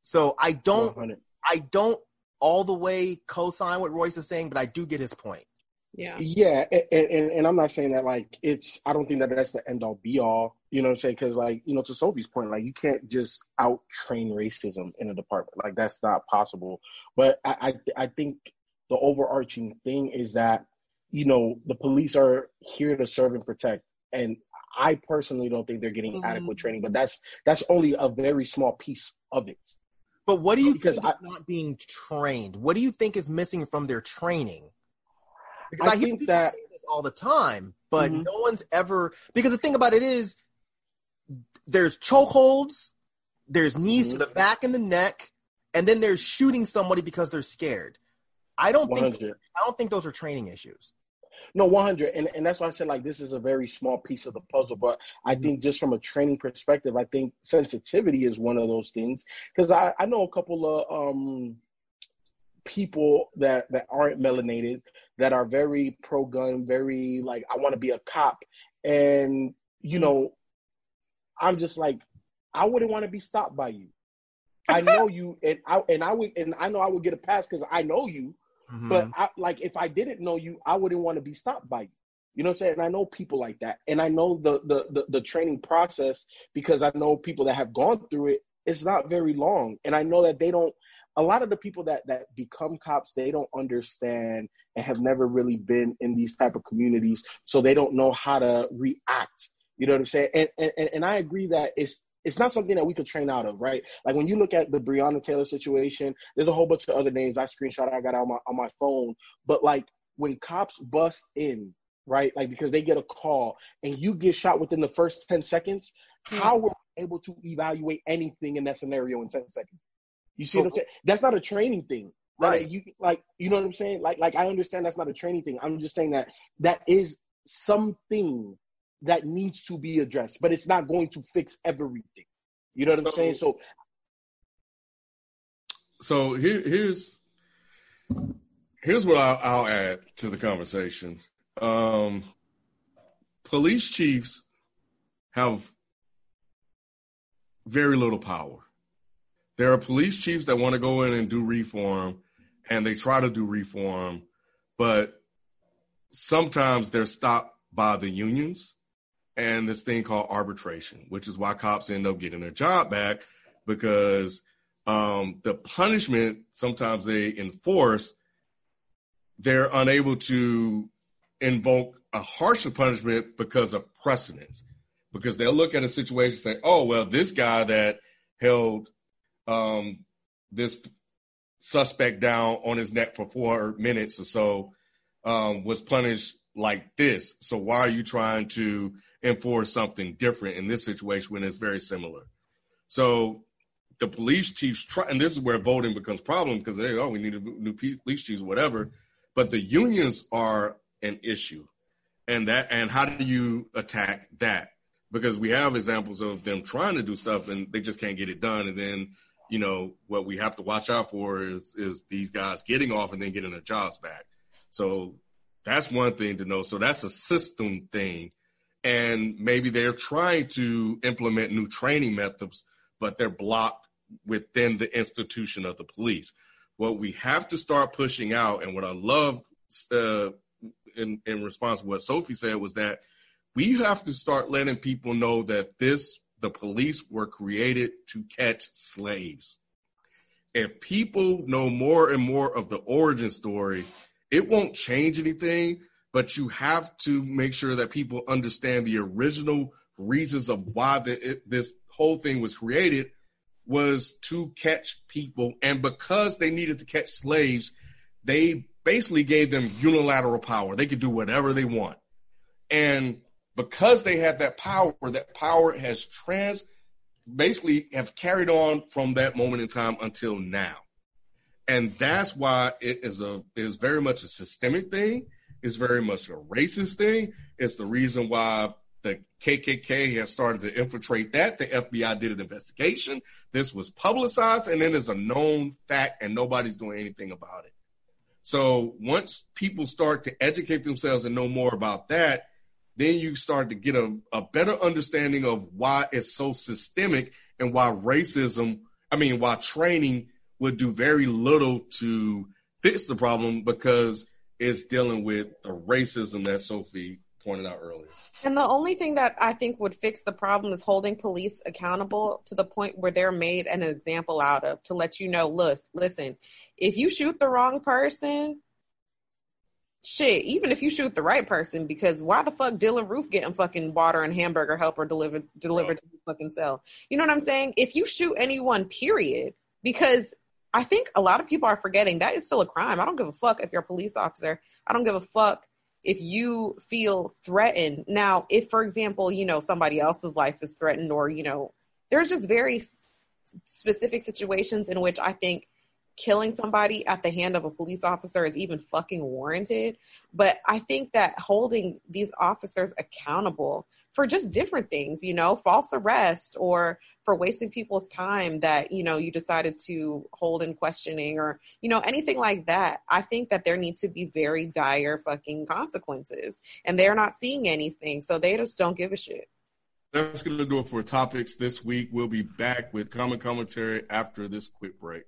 So I don't 100. I don't all the way co-sign what Royce is saying, but I do get his point. yeah Yeah, and, and and I'm not saying that like it's. I don't think that that's the end all be all. You know what I'm saying? Because like you know, to Sophie's point, like you can't just out train racism in a department. Like that's not possible. But I I, I think the overarching thing is that you know the police are here to serve and protect, and I personally don't think they're getting Mhm. adequate training. But that's that's only a very small piece of it. But what do you Because think I- is not being trained? What do you think is missing from their training? Because I, I hear think people that say this all the time, but Mhm. no one's ever because the thing about it is there's chokeholds, there's knees to Mhm. the back and the neck, and then there's shooting somebody because they're scared. I don't think I don't think those are training issues. No, 100. And, and that's why I said, like, this is a very small piece of the puzzle. But I think just from a training perspective, I think sensitivity is one of those things. Because I, I know a couple of um, people that, that aren't melanated that are very pro gun, very like, I want to be a cop. And, you know, I'm just like, I wouldn't want to be stopped by you. I know you, and I and I would, and I know I would get a pass because I know you. Mm-hmm. But I, like, if I didn't know you, I wouldn't want to be stopped by you. You know what I'm saying? And I know people like that, and I know the, the the the training process because I know people that have gone through it. It's not very long, and I know that they don't. A lot of the people that that become cops, they don't understand and have never really been in these type of communities, so they don't know how to react. You know what I'm saying? And and and I agree that it's it's not something that we could train out of, right? Like when you look at the Breonna Taylor situation, there's a whole bunch of other names I screenshot I got on my on my phone. But like when cops bust in, right? Like because they get a call and you get shot within the first 10 seconds, hmm. how were we able to evaluate anything in that scenario in 10 seconds? You see what I'm saying? That's not a training thing. Like, Right. you like you know what I'm saying? Like like I understand that's not a training thing. I'm just saying that that is something that needs to be addressed, but it's not going to fix everything. You know what I'm saying? So So here, here's here's what I'll, I'll add to the conversation. Um, police chiefs have very little power. There are police chiefs that want to go in and do reform, and they try to do reform, but sometimes they're stopped by the unions and this thing called arbitration, which is why cops end up getting their job back because um, the punishment sometimes they enforce, they're unable to invoke a harsher punishment because of precedence. Because they'll look at a situation and say, oh, well, this guy that held um, this suspect down on his neck for four minutes or so um, was punished like this. So why are you trying to enforce something different in this situation when it's very similar? So the police chiefs try, and this is where voting becomes problem because they oh we need a new police chiefs whatever, but the unions are an issue, and that and how do you attack that? Because we have examples of them trying to do stuff and they just can't get it done, and then you know what we have to watch out for is is these guys getting off and then getting their jobs back. So that's one thing to know. So that's a system thing, and maybe they're trying to implement new training methods, but they're blocked within the institution of the police. What we have to start pushing out, and what I love uh, in, in response to what Sophie said was that we have to start letting people know that this, the police were created to catch slaves. If people know more and more of the origin story, it won't change anything, but you have to make sure that people understand the original reasons of why the, it, this whole thing was created was to catch people. And because they needed to catch slaves, they basically gave them unilateral power. They could do whatever they want. And because they had that power, that power has trans basically have carried on from that moment in time until now. And that's why it is a is very much a systemic thing. It's very much a racist thing. It's the reason why the KKK has started to infiltrate that. The FBI did an investigation. This was publicized, and then it is a known fact, and nobody's doing anything about it. So once people start to educate themselves and know more about that, then you start to get a, a better understanding of why it's so systemic and why racism, I mean, why training would do very little to fix the problem because it's dealing with the racism that Sophie pointed out earlier. And the only thing that I think would fix the problem is holding police accountable to the point where they're made an example out of to let you know, look, listen, if you shoot the wrong person, shit, even if you shoot the right person, because why the fuck Dylann Roof getting fucking water and hamburger helper delivered delivered to his fucking cell? You know what I'm saying? If you shoot anyone, period, because I think a lot of people are forgetting that is still a crime. I don't give a fuck if you're a police officer. I don't give a fuck if you feel threatened. Now, if for example, you know, somebody else's life is threatened or, you know, there's just very specific situations in which I think killing somebody at the hand of a police officer is even fucking warranted. But I think that holding these officers accountable for just different things, you know, false arrest or for wasting people's time that, you know, you decided to hold in questioning or, you know, anything like that. I think that there need to be very dire fucking consequences. And they're not seeing anything. So they just don't give a shit. That's going to do it for topics this week. We'll be back with common commentary after this quick break.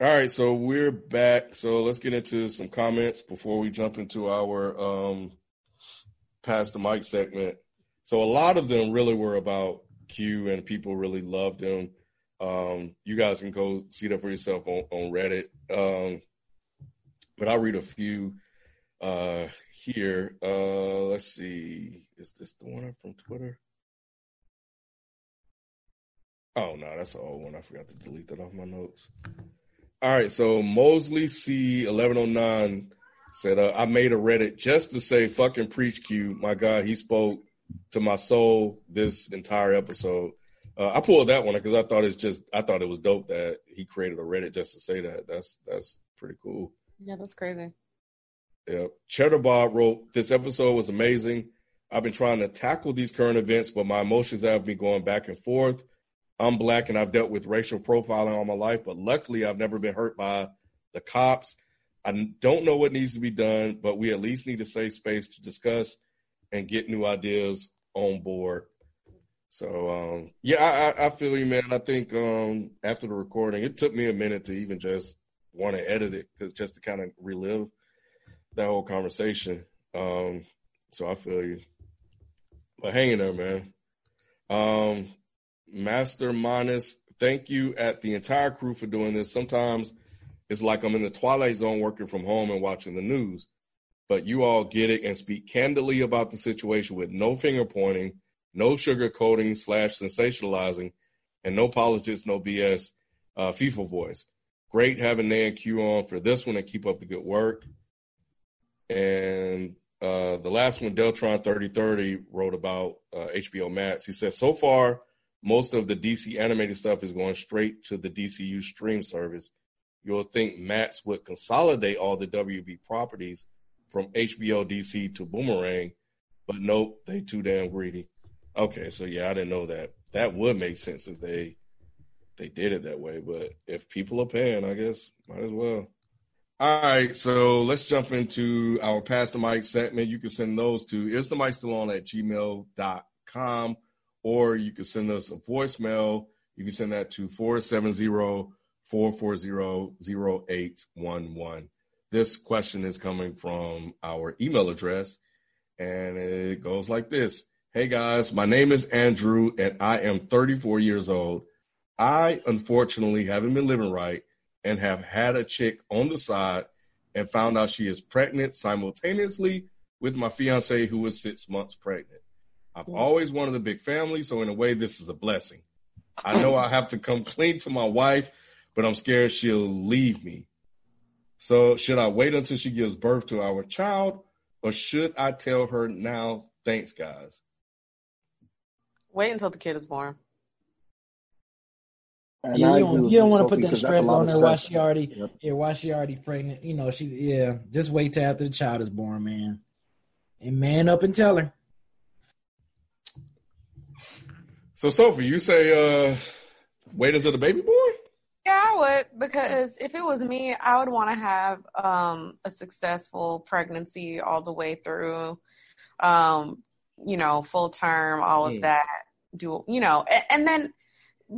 All right, so we're back. So let's get into some comments before we jump into our um, pass the mic segment. So a lot of them really were about Q, and people really loved him. Um, you guys can go see that for yourself on, on Reddit. Um, but I'll read a few uh, here. Uh, let's see. Is this the one from Twitter? Oh no, that's an old one. I forgot to delete that off my notes. All right, so Mosley C eleven oh nine said uh, I made a Reddit just to say fucking preach Q. My God, he spoke to my soul this entire episode. Uh, I pulled that one because I thought it's just I thought it was dope that he created a Reddit just to say that. That's that's pretty cool. Yeah, that's crazy. Yep. Cheddar Bob wrote, This episode was amazing. I've been trying to tackle these current events, but my emotions have me going back and forth. I'm black and I've dealt with racial profiling all my life, but luckily I've never been hurt by the cops. I don't know what needs to be done, but we at least need a safe space to discuss and get new ideas on board. So um, yeah, I, I, feel you, man. I think um, after the recording, it took me a minute to even just want to edit it because just to kind of relive that whole conversation. Um, so I feel you. But hang in there, man. Master Minus, thank you at the entire crew for doing this. Sometimes it's like I'm in the twilight zone working from home and watching the news. But you all get it and speak candidly about the situation with no finger pointing, no sugarcoating slash sensationalizing, and no politics, no BS, uh, FIFA voice. Great having Nan Q on for this one and keep up the good work. And uh, the last one, Deltron 3030, wrote about uh, HBO Max. He says, so far, most of the DC animated stuff is going straight to the DCU stream service. You'll think Max would consolidate all the WB properties from HBO DC to Boomerang, but nope, they too damn greedy. Okay, so yeah, I didn't know that. That would make sense if they they did it that way, but if people are paying, I guess might as well. All right, so let's jump into our Pass the Mic segment. You can send those to is the mic still on at gmail.com or you can send us a voicemail. You can send that to 470-440-0811. This question is coming from our email address and it goes like this. Hey guys, my name is Andrew and I am 34 years old. I unfortunately haven't been living right and have had a chick on the side and found out she is pregnant simultaneously with my fiance who was six months pregnant. I've always wanted a big family, so in a way, this is a blessing. I know I have to come clean to my wife, but I'm scared she'll leave me. So, should I wait until she gives birth to our child, or should I tell her now? Thanks, guys. Wait until the kid is born. And Yeah, you don't, you don't want to put that stress on of her while she already Yep. yeah while she already pregnant. You know she yeah. Just wait till after the child is born, man, and man up and tell her. So, Sophie, you say uh, wait until the baby boy? Yeah, I would because if it was me, I would want to have um, a successful pregnancy all the way through, um, you know, full term, all of Yeah. that. Do you know, a- and then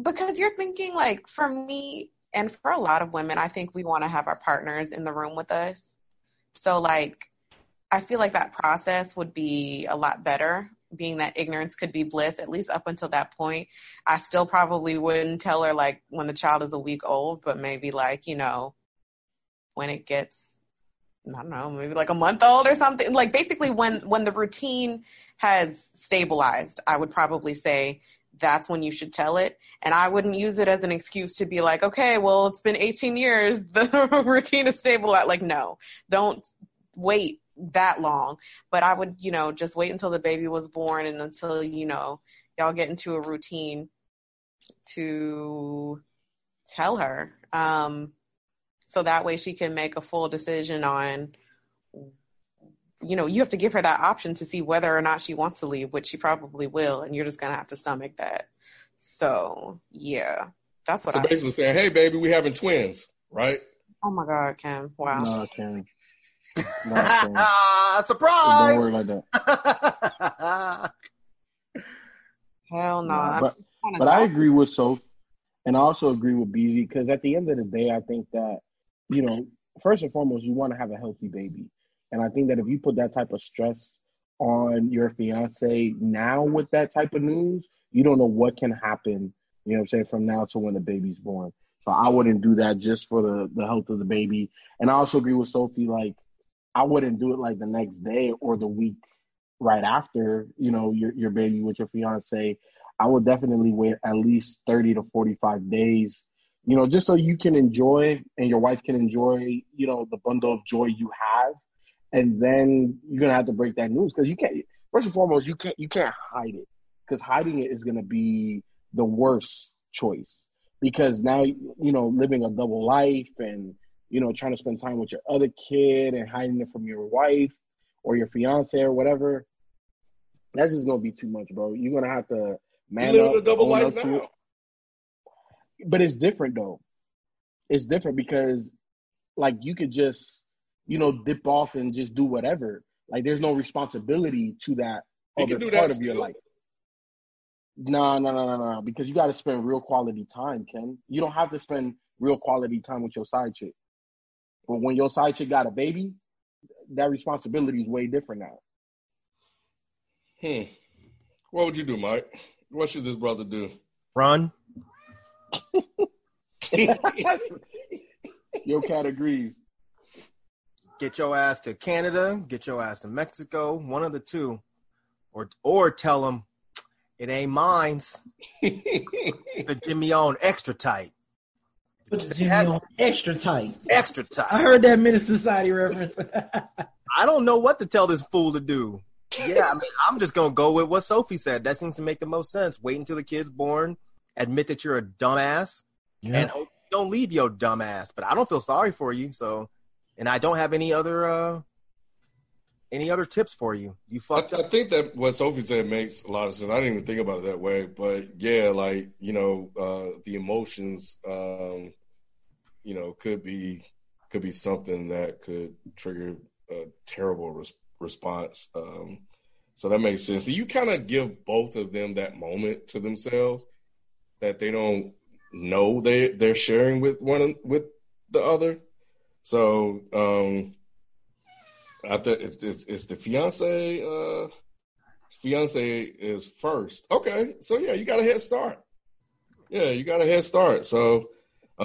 because you're thinking like for me and for a lot of women, I think we want to have our partners in the room with us. So like, I feel like that process would be a lot better. Being that ignorance could be bliss, at least up until that point. I still probably wouldn't tell her like when the child is a week old, but maybe like, you know, when it gets I don't know, maybe like a month old or something. Like basically when when the routine has stabilized, I would probably say that's when you should tell it. And I wouldn't use it as an excuse to be like, okay, well, it's been 18 years. The routine is stable. Like, no, don't wait that long. But I would, you know, just wait until the baby was born and until, you know, y'all get into a routine to tell her. Um, so that way she can make a full decision on you know, you have to give her that option to see whether or not she wants to leave, which she probably will, and you're just gonna have to stomach that. So yeah, that's what so I basically saying, "Hey, baby, we having twins, right?" Oh my god, Kim! Wow. No, Kim. No, Kim. Surprise! Don't worry like that. Hell no. Nah, I'm but but I agree with Soph, and I also agree with BZ because at the end of the day, I think that you know, first and foremost, you want to have a healthy baby, and I think that if you put that type of stress on your fiance now with that type of news, you don't know what can happen. You know what I'm saying from now to when the baby's born. So I wouldn't do that just for the the health of the baby. And I also agree with Sophie. Like I wouldn't do it like the next day or the week right after. You know your your baby with your fiance. I would definitely wait at least 30 to 45 days, you know, just so you can enjoy and your wife can enjoy, you know, the bundle of joy you have. And then you're to have to break that news because you can't, first and foremost, you can't, you can't hide it because hiding it is to be the worst choice because now, you know, living a double life and, you know, trying to spend time with your other kid and hiding it from your wife or your fiance or whatever, that's just going to be too much, bro. You're going to have to, man live up, a double life now. it. But it's different though. It's different because like you could just, you know, dip off and just do whatever. Like there's no responsibility to that You other part that of your life. No, no, no, no, no. Because you got to spend real quality time, Ken. You don't have to spend real quality time with your side chick. But when your side chick got a baby, that responsibility is way different now. Hmm. What would you do, Mike? What should this brother do? Run. Your cat agrees. Get your ass to Canada. Get your ass to Mexico. One of the two, or or tell them it ain't mine's. the Jimmy on extra tight. Put the Jimmy on extra tight. Extra tight. I heard that Menace Society reference. I don't know what to tell this fool to do. Yeah, I mean, I'm just gonna go with what Sophie said. That seems to make the most sense. Wait until the kid's born. Admit that you're a dumbass, and hope you don't leave your dumbass. But I don't feel sorry for you. So, and I don't have any other uh any other tips for you. You I, fucked I up. think that what Sophie said makes a lot of sense. I didn't even think about it that way, but yeah, like you know, uh, the emotions, um, you know, could be could be something that could trigger a terrible res- response. Um, so that makes sense. So you kind of give both of them that moment to themselves that they don't know they they're sharing with one with the other. So um, I think it's, it's, the fiance. Uh, fiance is first. Okay, so yeah, you got a head start. Yeah, you got a head start. So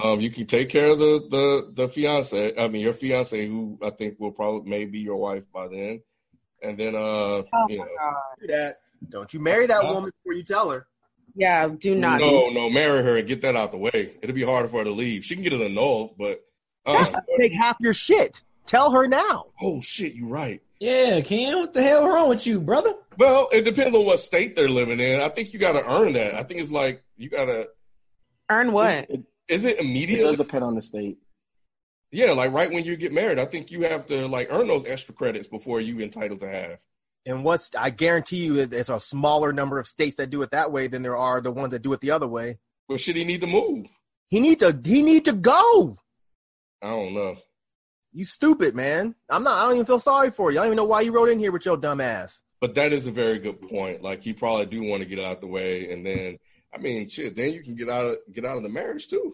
um, you can take care of the the the fiance. I mean, your fiance, who I think will probably may be your wife by then, and then uh, Oh you my know, god. Do that. Don't you marry that woman before you tell her. Yeah, do not. no, no, marry her and get that out the way. It'll be harder for her to leave. She can get it annulled, but uh, Take half your shit. Tell her now. oh shit, you're right. yeah, Kim, what the hell wrong with you, brother? Well, it depends on what state they're living in. I think you got to earn that. I think it's like you got to. Earn what? It, Is it immediate? it does depend on the state. Yeah, like right when you get married, I think you have to like earn those extra credits before you entitled to have. And what's I guarantee you that there's a smaller number of states that do it that way than there are the ones that do it the other way. Well, should he need to move? He need to he need to go. I don't know. You stupid man. I'm not. I don't even feel sorry for you. I don't even know why you wrote in here with your dumb ass. But that is a very good point. Like he probably do want to get out the way, and then I mean, shit, then you can get out of get out of the marriage too.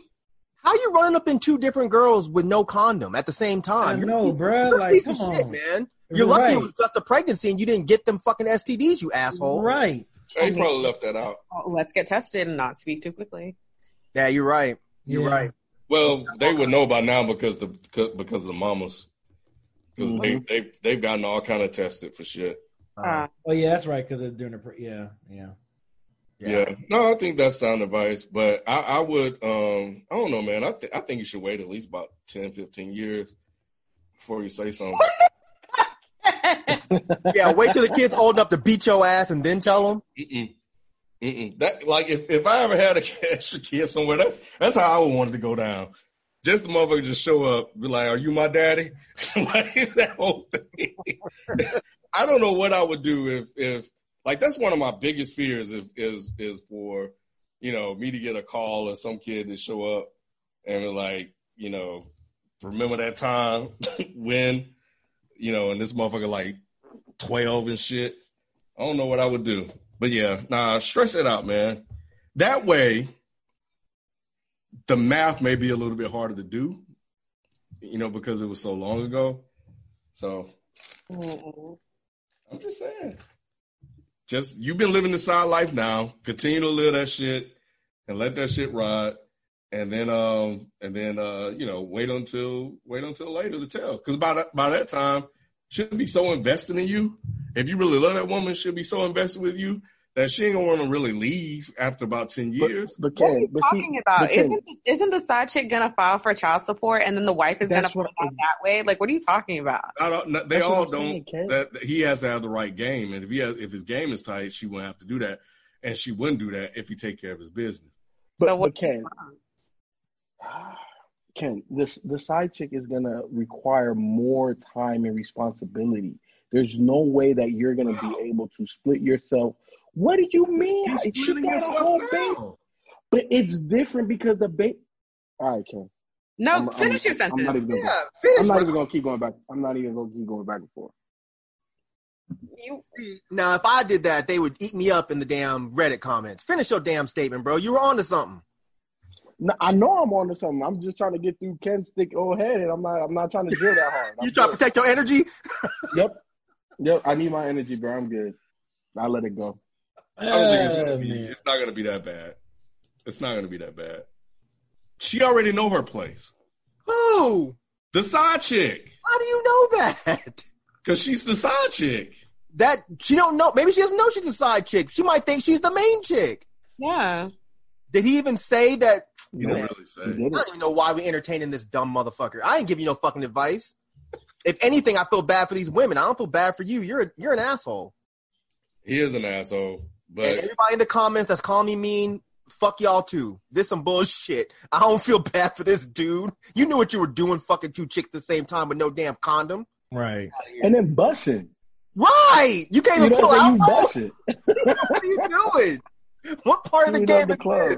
How you running up in two different girls with no condom at the same time? I You're- know, you're bruh. Like, piece of come shit, on. man. You're lucky it was just a pregnancy and you didn't get them fucking STDs, you asshole. Right. He probably left that out. Oh, let's get tested and not speak too quickly. Yeah, you're right. You're Yeah. right. Well, they would know by now because the because of the mamas, because they they they've gotten all kind of tested for shit. Uh, Oh yeah, that's right. Because they're doing a pre- yeah, yeah, yeah. Yeah. No, I think that's sound advice, but I, I would, um, I don't know, man. I, th- I think you should wait at least about 10, 15 years before you say something. yeah, wait till the kid's old enough to beat your ass and then tell them. Mm-mm. Mm-mm. That like if, if I ever had a extra kid somewhere, that's that's how I would want it to go down. Just the motherfucker just show up, be like, "Are you my daddy?" like that whole thing. I don't know what I would do if if like that's one of my biggest fears if, is is for you know me to get a call or some kid to show up and be like you know remember that time when you know and this motherfucker like twelve and shit. I don't know what I would do. But yeah, nah, stretch it out, man. That way, the math may be a little bit harder to do, you know, because it was so long ago. So mm-hmm. I'm just saying. Just you've been living the side life now. Continue to live that shit and let that shit ride. And then um and then uh, you know, wait until wait until later to tell. Because by that by that time, she'll be so invested in you. If you really love that woman, she'll be so invested with you that she ain't gonna want to really leave after about ten years. But, but What are you but see, talking about? but Isn't the, isn't the side chick gonna file for child support and then the wife is gonna That's find what- out that way? Like, what are you talking about? I don't, no, they That's all don't. saying, that that he has to have the right game, and if he has, if his game is tight, she won't have to do that, and she wouldn't do that if he take care of his business. but, So what- but Ken, Ken, this the side chick is gonna require more time and responsibility. There's no way that you're gonna be able to split yourself. What do you mean? You're She got a yourself whole baby, but it's different because the baby. All right, Ken. No, I'm- finish I'm- your sentence. I'm not even gonna. Yeah, finish. I'm not bro. even gonna keep going back. I'm not even gonna keep going back and forth. You, see, Now, if I did that, they would eat me up in the damn Reddit comments. Finish your damn statement, bro. You were on to something. No, I know I'm on to something. I'm just trying to get through Ken's thick old head, and I'm not. I'm not trying to drill that hard. You try to protect your energy? Yep. Yep. I need my energy, bro. I'm good. I let it go. I don't think it's Oh, gonna be. It's not gonna be that bad. It's not gonna be that bad. She already know her place. Who? The side chick, How do you know that? because she's the side chick. That she don't know. Maybe she doesn't know she's a side chick. She might think she's the main chick. yeah. Did he even say that? You No, didn't really say. I don't even know why we entertaining this dumb motherfucker. I ain't giving you no fucking advice. If anything, I feel bad for these women. I don't feel bad for you. You're a, you're an asshole. He is an asshole, and but everybody in the comments that's calling me mean, fuck y'all too. This some bullshit. I don't feel bad for this dude. You knew what you were doing, fucking two chicks at the same time with no damn condom. Right. And then bussing. Right? You can't You even pull out. I'm saying? You bussing. What are you doing? What part of the game the is club. this?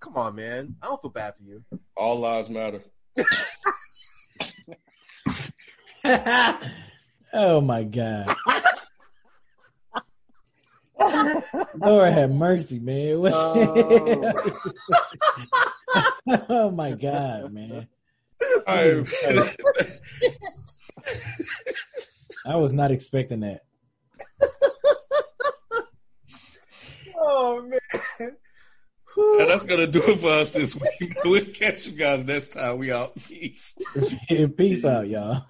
Come on, man. I don't feel bad for you. all lives matter. oh my God. Lord have mercy, man. What the oh. oh my God, man. I, I was not expecting that. Oh man. and that's gonna do it for us this week. We'll catch you guys next time. We out. Peace. Peace out, y'all.